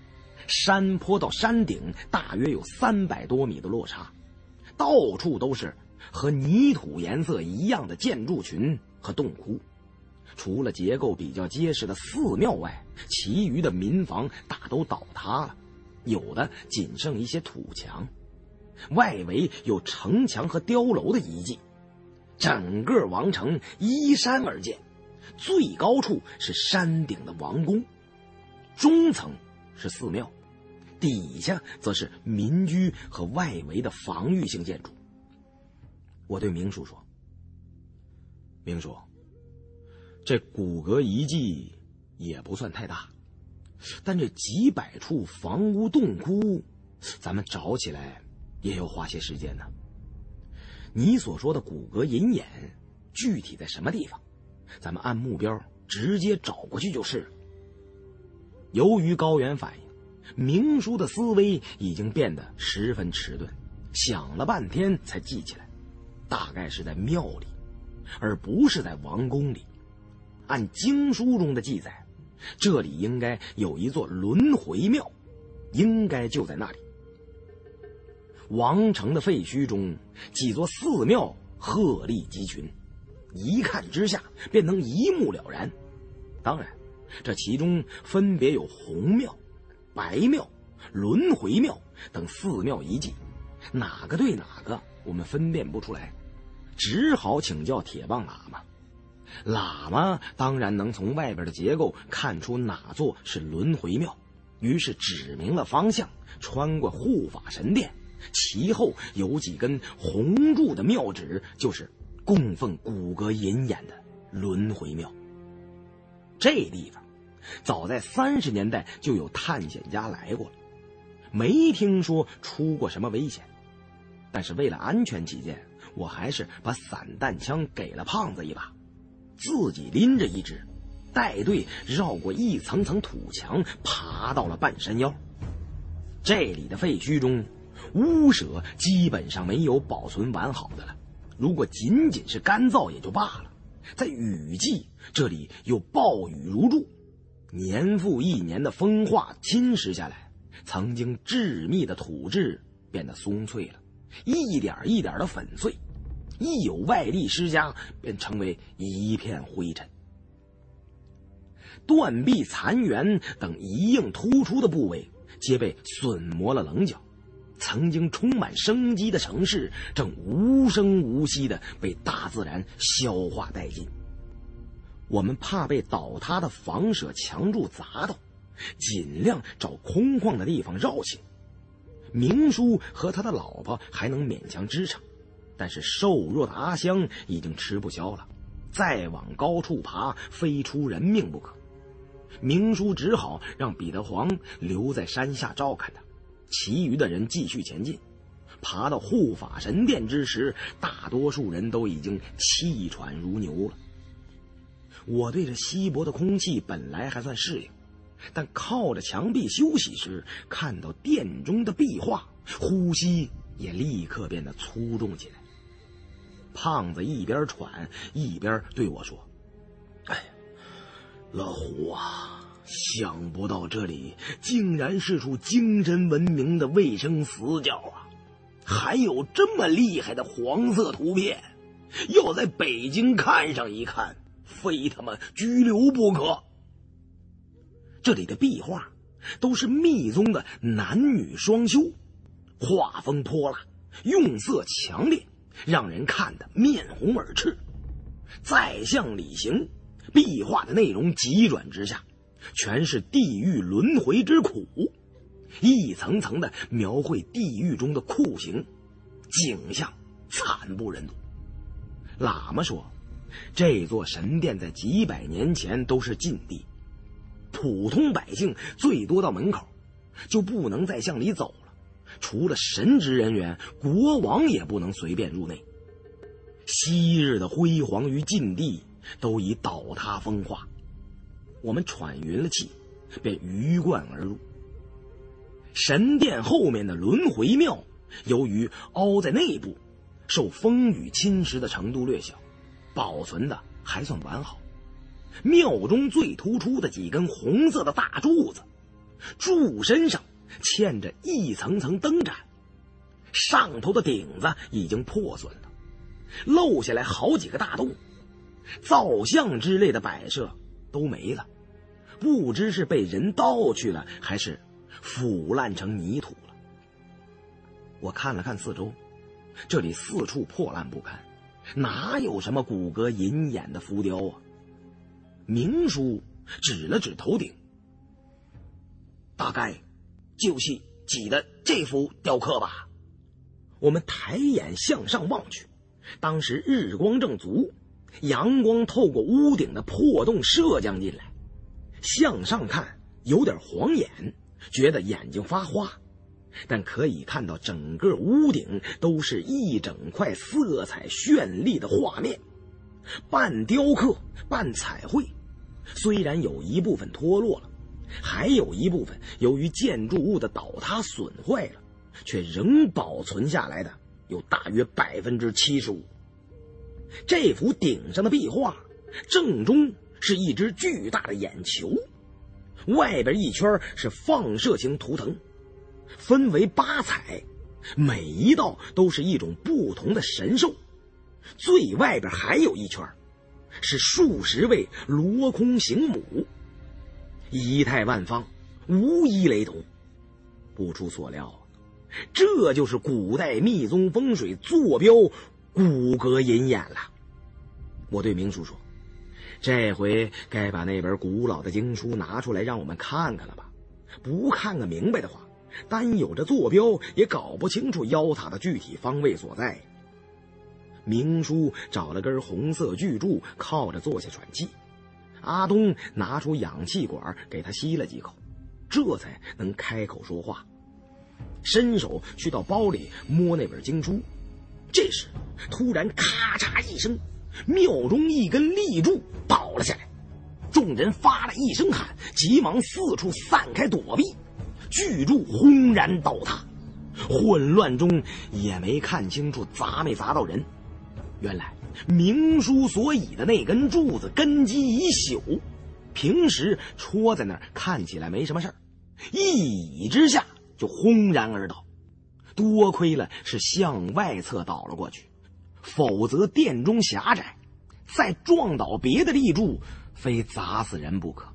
山坡到山顶大约有三百多米的落差，到处都是和泥土颜色一样的建筑群和洞窟。除了结构比较结实的寺庙外，其余的民房大都倒塌了，有的仅剩一些土墙，外围有城墙和碉楼的遗迹。整个王城依山而建，最高处是山顶的王宫，中层是寺庙，底下则是民居和外围的防御性建筑。我对明叔说：“明叔。”这骨骼遗迹也不算太大，但这几百处房屋洞窟，咱们找起来也要花些时间呢。你所说的骨骼银眼，具体在什么地方？咱们按目标直接找过去就是。由于高原反应，明叔的思维已经变得十分迟钝，想了半天才记起来，大概是在庙里，而不是在王宫里。按经书中的记载，这里应该有一座轮回庙，应该就在那里。王城的废墟中，几座寺庙鹤立鸡群，一看之下便能一目了然。当然，这其中分别有红庙、白庙、轮回庙等寺庙遗迹，哪个对哪个我们分辨不出来，只好请教铁棒喇嘛。喇嘛当然能从外边的结构看出哪座是轮回庙，于是指明了方向，穿过护法神殿，其后有几根红柱的庙址，就是供奉骨骼银眼的轮回庙。这地方，早在三十年代就有探险家来过了，没听说出过什么危险，但是为了安全起见，我还是把散弹枪给了胖子一把。自己拎着一只，带队绕过一层层土墙，爬到了半山腰。这里的废墟中，屋舍基本上没有保存完好的了。如果仅仅是干燥也就罢了，在雨季，这里又暴雨如注，年复一年的风化侵蚀下来，曾经致密的土质变得松脆了，一点一点的粉碎。一有外力施加，便成为一片灰尘。断壁残垣等一应突出的部位，皆被损磨了棱角。曾经充满生机的城市，正无声无息的被大自然消化殆尽。我们怕被倒塌的房舍墙柱砸到，尽量找空旷的地方绕行。明叔和他的老婆还能勉强支撑。但是瘦弱的阿香已经吃不消了，再往高处爬，非出人命不可。明叔只好让彼得黄留在山下照看他，其余的人继续前进。爬到护法神殿之时，大多数人都已经气喘如牛了。我对这稀薄的空气本来还算适应，但靠着墙壁休息时，看到殿中的壁画，呼吸也立刻变得粗重起来。胖子一边喘一边对我说：“哎，老胡啊，想不到这里竟然是处精神文明的卫生死角啊！还有这么厉害的黄色图片，要在北京看上一看，非他妈拘留不可。这里的壁画都是密宗的男女双修，画风泼辣，用色强烈。”让人看得面红耳赤。再向里行，壁画的内容急转直下，全是地狱轮回之苦，一层层的描绘地狱中的酷刑，景象惨不忍睹。喇嘛说，这座神殿在几百年前都是禁地，普通百姓最多到门口，就不能再向里走了。除了神职人员，国王也不能随便入内。昔日的辉煌与禁地都已倒塌风化，我们喘匀了气，便鱼贯而入。神殿后面的轮回庙，由于凹在内部，受风雨侵蚀的程度略小，保存的还算完好。庙中最突出的几根红色的大柱子，柱身上。嵌着一层层灯盏，上头的顶子已经破损了，漏下来好几个大洞，造像之类的摆设都没了，不知是被人盗去了，还是腐烂成泥土了。我看了看四周，这里四处破烂不堪，哪有什么骨骼银眼的浮雕啊？明叔指了指头顶，大概。就是挤的这幅雕刻吧。我们抬眼向上望去，当时日光正足，阳光透过屋顶的破洞射将进来，向上看有点晃眼，觉得眼睛发花。但可以看到整个屋顶都是一整块色彩绚丽的画面，半雕刻半彩绘，虽然有一部分脱落了。还有一部分由于建筑物的倒塌损坏了，却仍保存下来的有大约百分之七十五。这幅顶上的壁画，正中是一只巨大的眼球，外边一圈是放射型图腾，分为八彩，每一道都是一种不同的神兽。最外边还有一圈，是数十位罗空行母，仪态万方，无一雷同。不出所料，这就是古代密宗风水坐标骨骼隐眼了。我对明叔说：“这回该把那本古老的经书拿出来让我们看看了吧？不看个明白的话，单有这坐标也搞不清楚妖塔的具体方位所在。”明叔找了根红色巨柱，靠着坐下喘气。阿东拿出氧气管给他吸了几口，这才能开口说话。伸手去到包里摸那本经书，这时突然咔嚓一声，庙中一根立柱倒了下来，众人发了一声喊，急忙四处散开躲避。巨柱轰然倒塌，混乱中也没看清楚砸没砸到人。原来明叔所倚的那根柱子根基已朽，平时戳在那儿看起来没什么事儿，一倚之下就轰然而倒。多亏了是向外侧倒了过去，否则殿中狭窄，再撞倒别的立柱，非砸死人不可。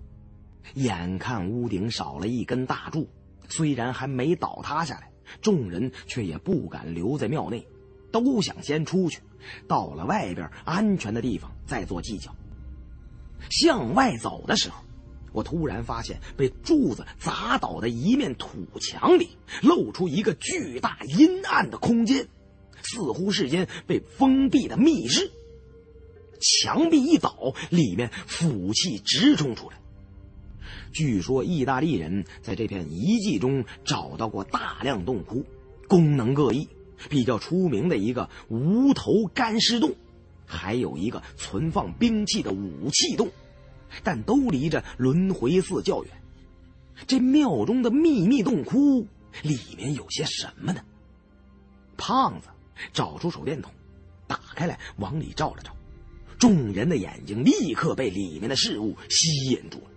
眼看屋顶少了一根大柱，虽然还没倒塌下来，众人却也不敢留在庙内。都想先出去，到了外边安全的地方再做计较。向外走的时候，我突然发现被柱子砸倒的一面土墙里露出一个巨大阴暗的空间，似乎是间被封闭的密室。墙壁一倒，里面腐气直冲出来。据说意大利人在这片遗迹中找到过大量洞窟，功能各异。比较出名的一个无头干尸洞，还有一个存放兵器的武器洞，但都离着轮回寺较远。这庙中的秘密洞窟里面有些什么呢？胖子找出手电筒，打开来往里照了照，众人的眼睛立刻被里面的事物吸引住了。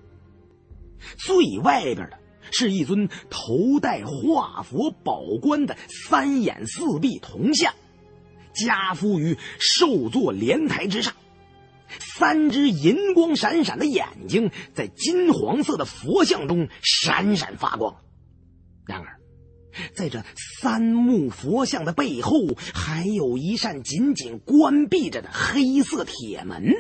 最外边的。是一尊头戴化佛宝冠的三眼四臂铜像，加敷于寿座莲台之上，三只银光闪闪的眼睛在金黄色的佛像中闪闪发光。然而，在这三目佛像的背后，还有一扇紧紧关闭着的黑色铁门，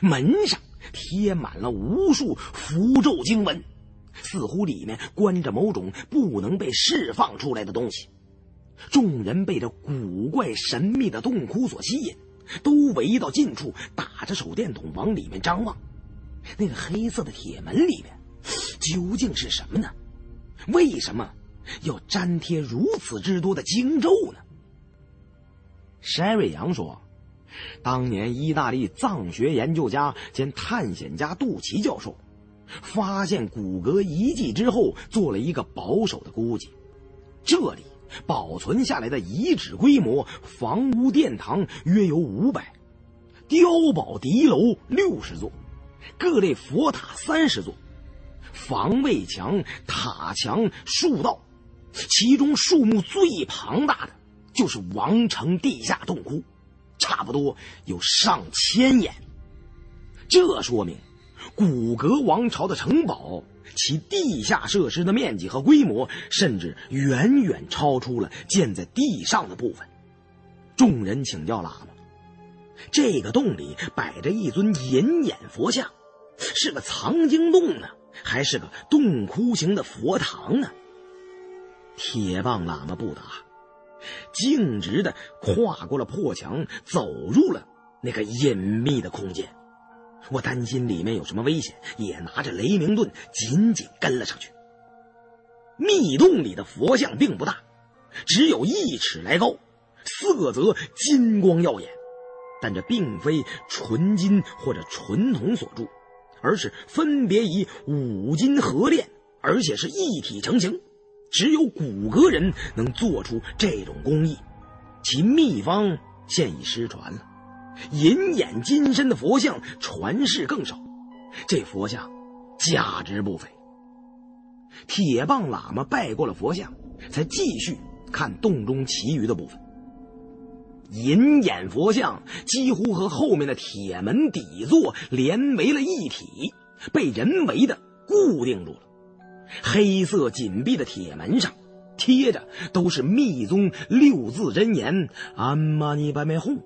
门上贴满了无数符咒经文。似乎里面关着某种不能被释放出来的东西，众人被这古怪神秘的洞窟所吸引，都围到近处，打着手电筒往里面张望。那个黑色的铁门里面究竟是什么呢？为什么要粘贴如此之多的经咒呢？山瑞阳说：“当年意大利藏学研究家兼探险家杜奇教授。”发现骨骼遗迹之后，做了一个保守的估计，这里保存下来的遗址规模，房屋殿堂约有五百，碉堡敌楼六十座，各类佛塔三十座，防卫墙、塔墙、树道，其中数目最庞大的就是王城地下洞窟，差不多有上千眼，这说明。古格王朝的城堡，其地下设施的面积和规模，甚至远远超出了建在地上的部分。众人请教喇嘛：“这个洞里摆着一尊银眼佛像，是个藏经洞呢，还是个洞窟型的佛堂呢？”铁棒喇嘛不答，径直的跨过了破墙，走入了那个隐秘的空间。我担心里面有什么危险，也拿着雷鸣盾紧紧跟了上去。密洞里的佛像并不大，只有一尺来高，色泽金光耀眼。但这并非纯金或者纯铜所铸，而是分别以五金合炼，而且是一体成型，只有骨骼人能做出这种工艺，其秘方现已失传了。银眼金身的佛像传世更少，这佛像价值不菲。铁棒喇嘛拜过了佛像，才继续看洞中其余的部分。银眼佛像几乎和后面的铁门底座连为了一体，被人为的固定住了。黑色紧闭的铁门上贴着都是密宗六字真言“阿玛尼白梅吽”。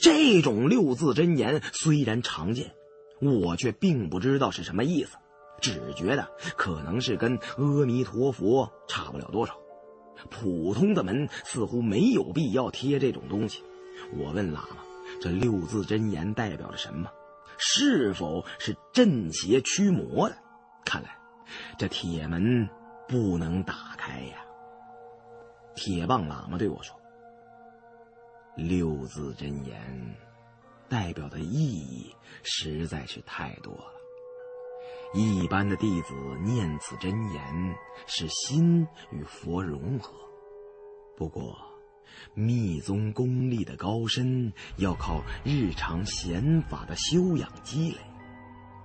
这种六字真言虽然常见，我却并不知道是什么意思，只觉得可能是跟阿弥陀佛差不了多少。普通的门似乎没有必要贴这种东西。我问喇嘛：“这六字真言代表着什么？是否是镇邪驱魔的？”看来这铁门不能打开呀。铁棒喇嘛对我说。六字真言代表的意义实在是太多了。一般的弟子念此真言，是心与佛融合。不过，密宗功力的高深，要靠日常显法的修养积累，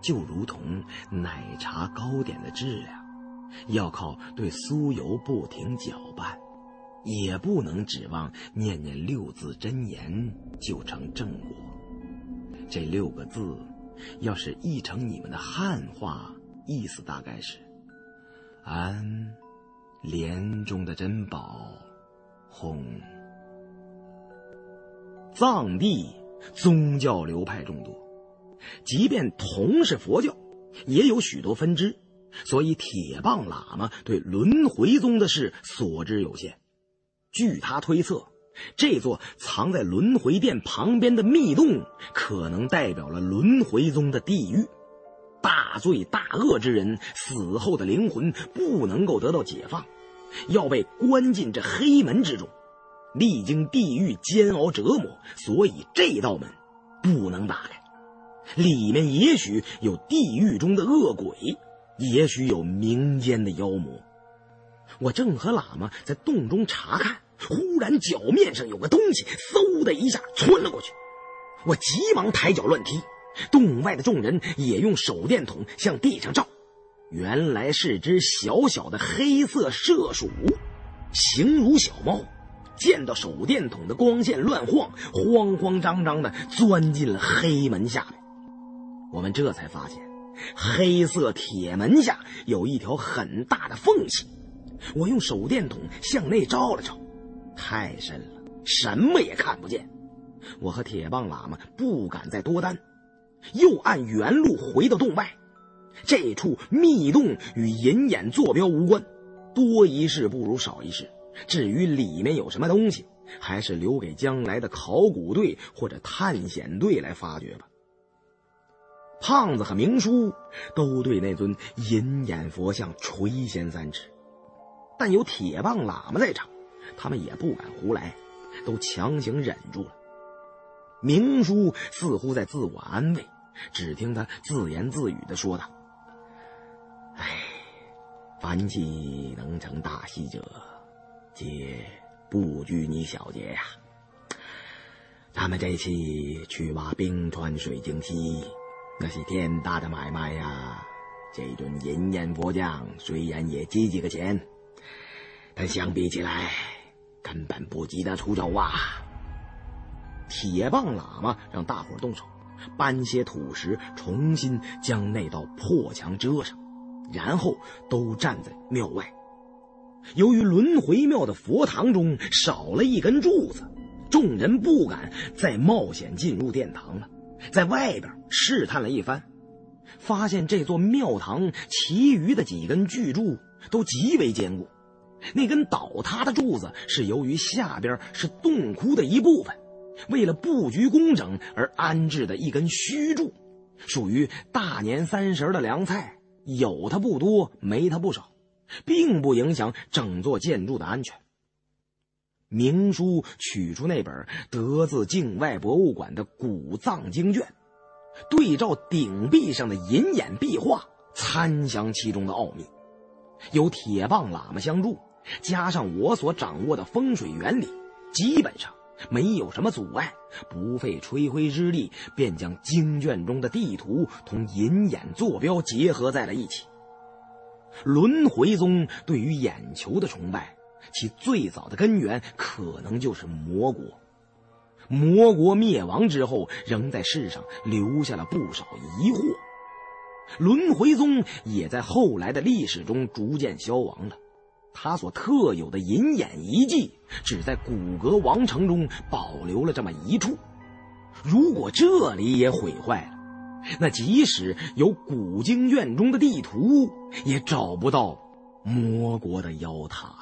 就如同奶茶糕点的质量，要靠对酥油不停搅拌。也不能指望念念六字真言就成正果。这六个字，要是译成你们的汉话，意思大概是：安，莲中的珍宝，哄。藏地宗教流派众多，即便同是佛教，也有许多分支，所以铁棒喇嘛对轮回宗的事所知有限。据他推测，这座藏在轮回殿旁边的密洞，可能代表了轮回宗的地狱。大罪大恶之人死后的灵魂不能够得到解放，要被关进这黑门之中，历经地狱煎熬折磨，所以这道门不能打开。里面也许有地狱中的恶鬼，也许有民间的妖魔。我正和喇嘛在洞中查看。忽然，脚面上有个东西，嗖的一下窜了过去。我急忙抬脚乱踢，洞外的众人也用手电筒向地上照。原来是只小小的黑色麝鼠，形如小猫。见到手电筒的光线乱晃，慌慌张张的钻进了黑门下面。我们这才发现，黑色铁门下有一条很大的缝隙。我用手电筒向内照了照。太深了，什么也看不见。我和铁棒喇嘛不敢再多担，又按原路回到洞外。这处密洞与银眼坐标无关，多一事不如少一事。至于里面有什么东西，还是留给将来的考古队或者探险队来发掘吧。胖子和明叔都对那尊银眼佛像垂涎三尺，但有铁棒喇嘛在场。他们也不敢胡来，都强行忍住了。明叔似乎在自我安慰，只听他自言自语的说道：“哎，凡气能成大器者，皆不拘泥小节呀。咱们这次去挖冰川水晶溪，那是天大的买卖呀。这尊银眼佛像虽然也值几个钱，但相比起来……”根本不及得出手啊！铁棒喇嘛让大伙动手，搬些土石，重新将那道破墙遮上，然后都站在庙外。由于轮回庙的佛堂中少了一根柱子，众人不敢再冒险进入殿堂了，在外边试探了一番，发现这座庙堂其余的几根巨柱都极为坚固。那根倒塌的柱子是由于下边是洞窟的一部分，为了布局工整而安置的一根虚柱，属于大年三十的凉菜，有它不多，没它不少，并不影响整座建筑的安全。明叔取出那本得自境外博物馆的古藏经卷，对照顶壁上的银眼壁画，参详其中的奥秘。有铁棒喇嘛相助，加上我所掌握的风水原理，基本上没有什么阻碍，不费吹灰之力便将经卷中的地图同银眼坐标结合在了一起。轮回宗对于眼球的崇拜，其最早的根源可能就是魔国。魔国灭亡之后，仍在世上留下了不少疑惑。轮回宗也在后来的历史中逐渐消亡了，他所特有的银眼遗迹，只在古格王城中保留了这么一处。如果这里也毁坏了，那即使有古经卷中的地图，也找不到魔国的妖塔。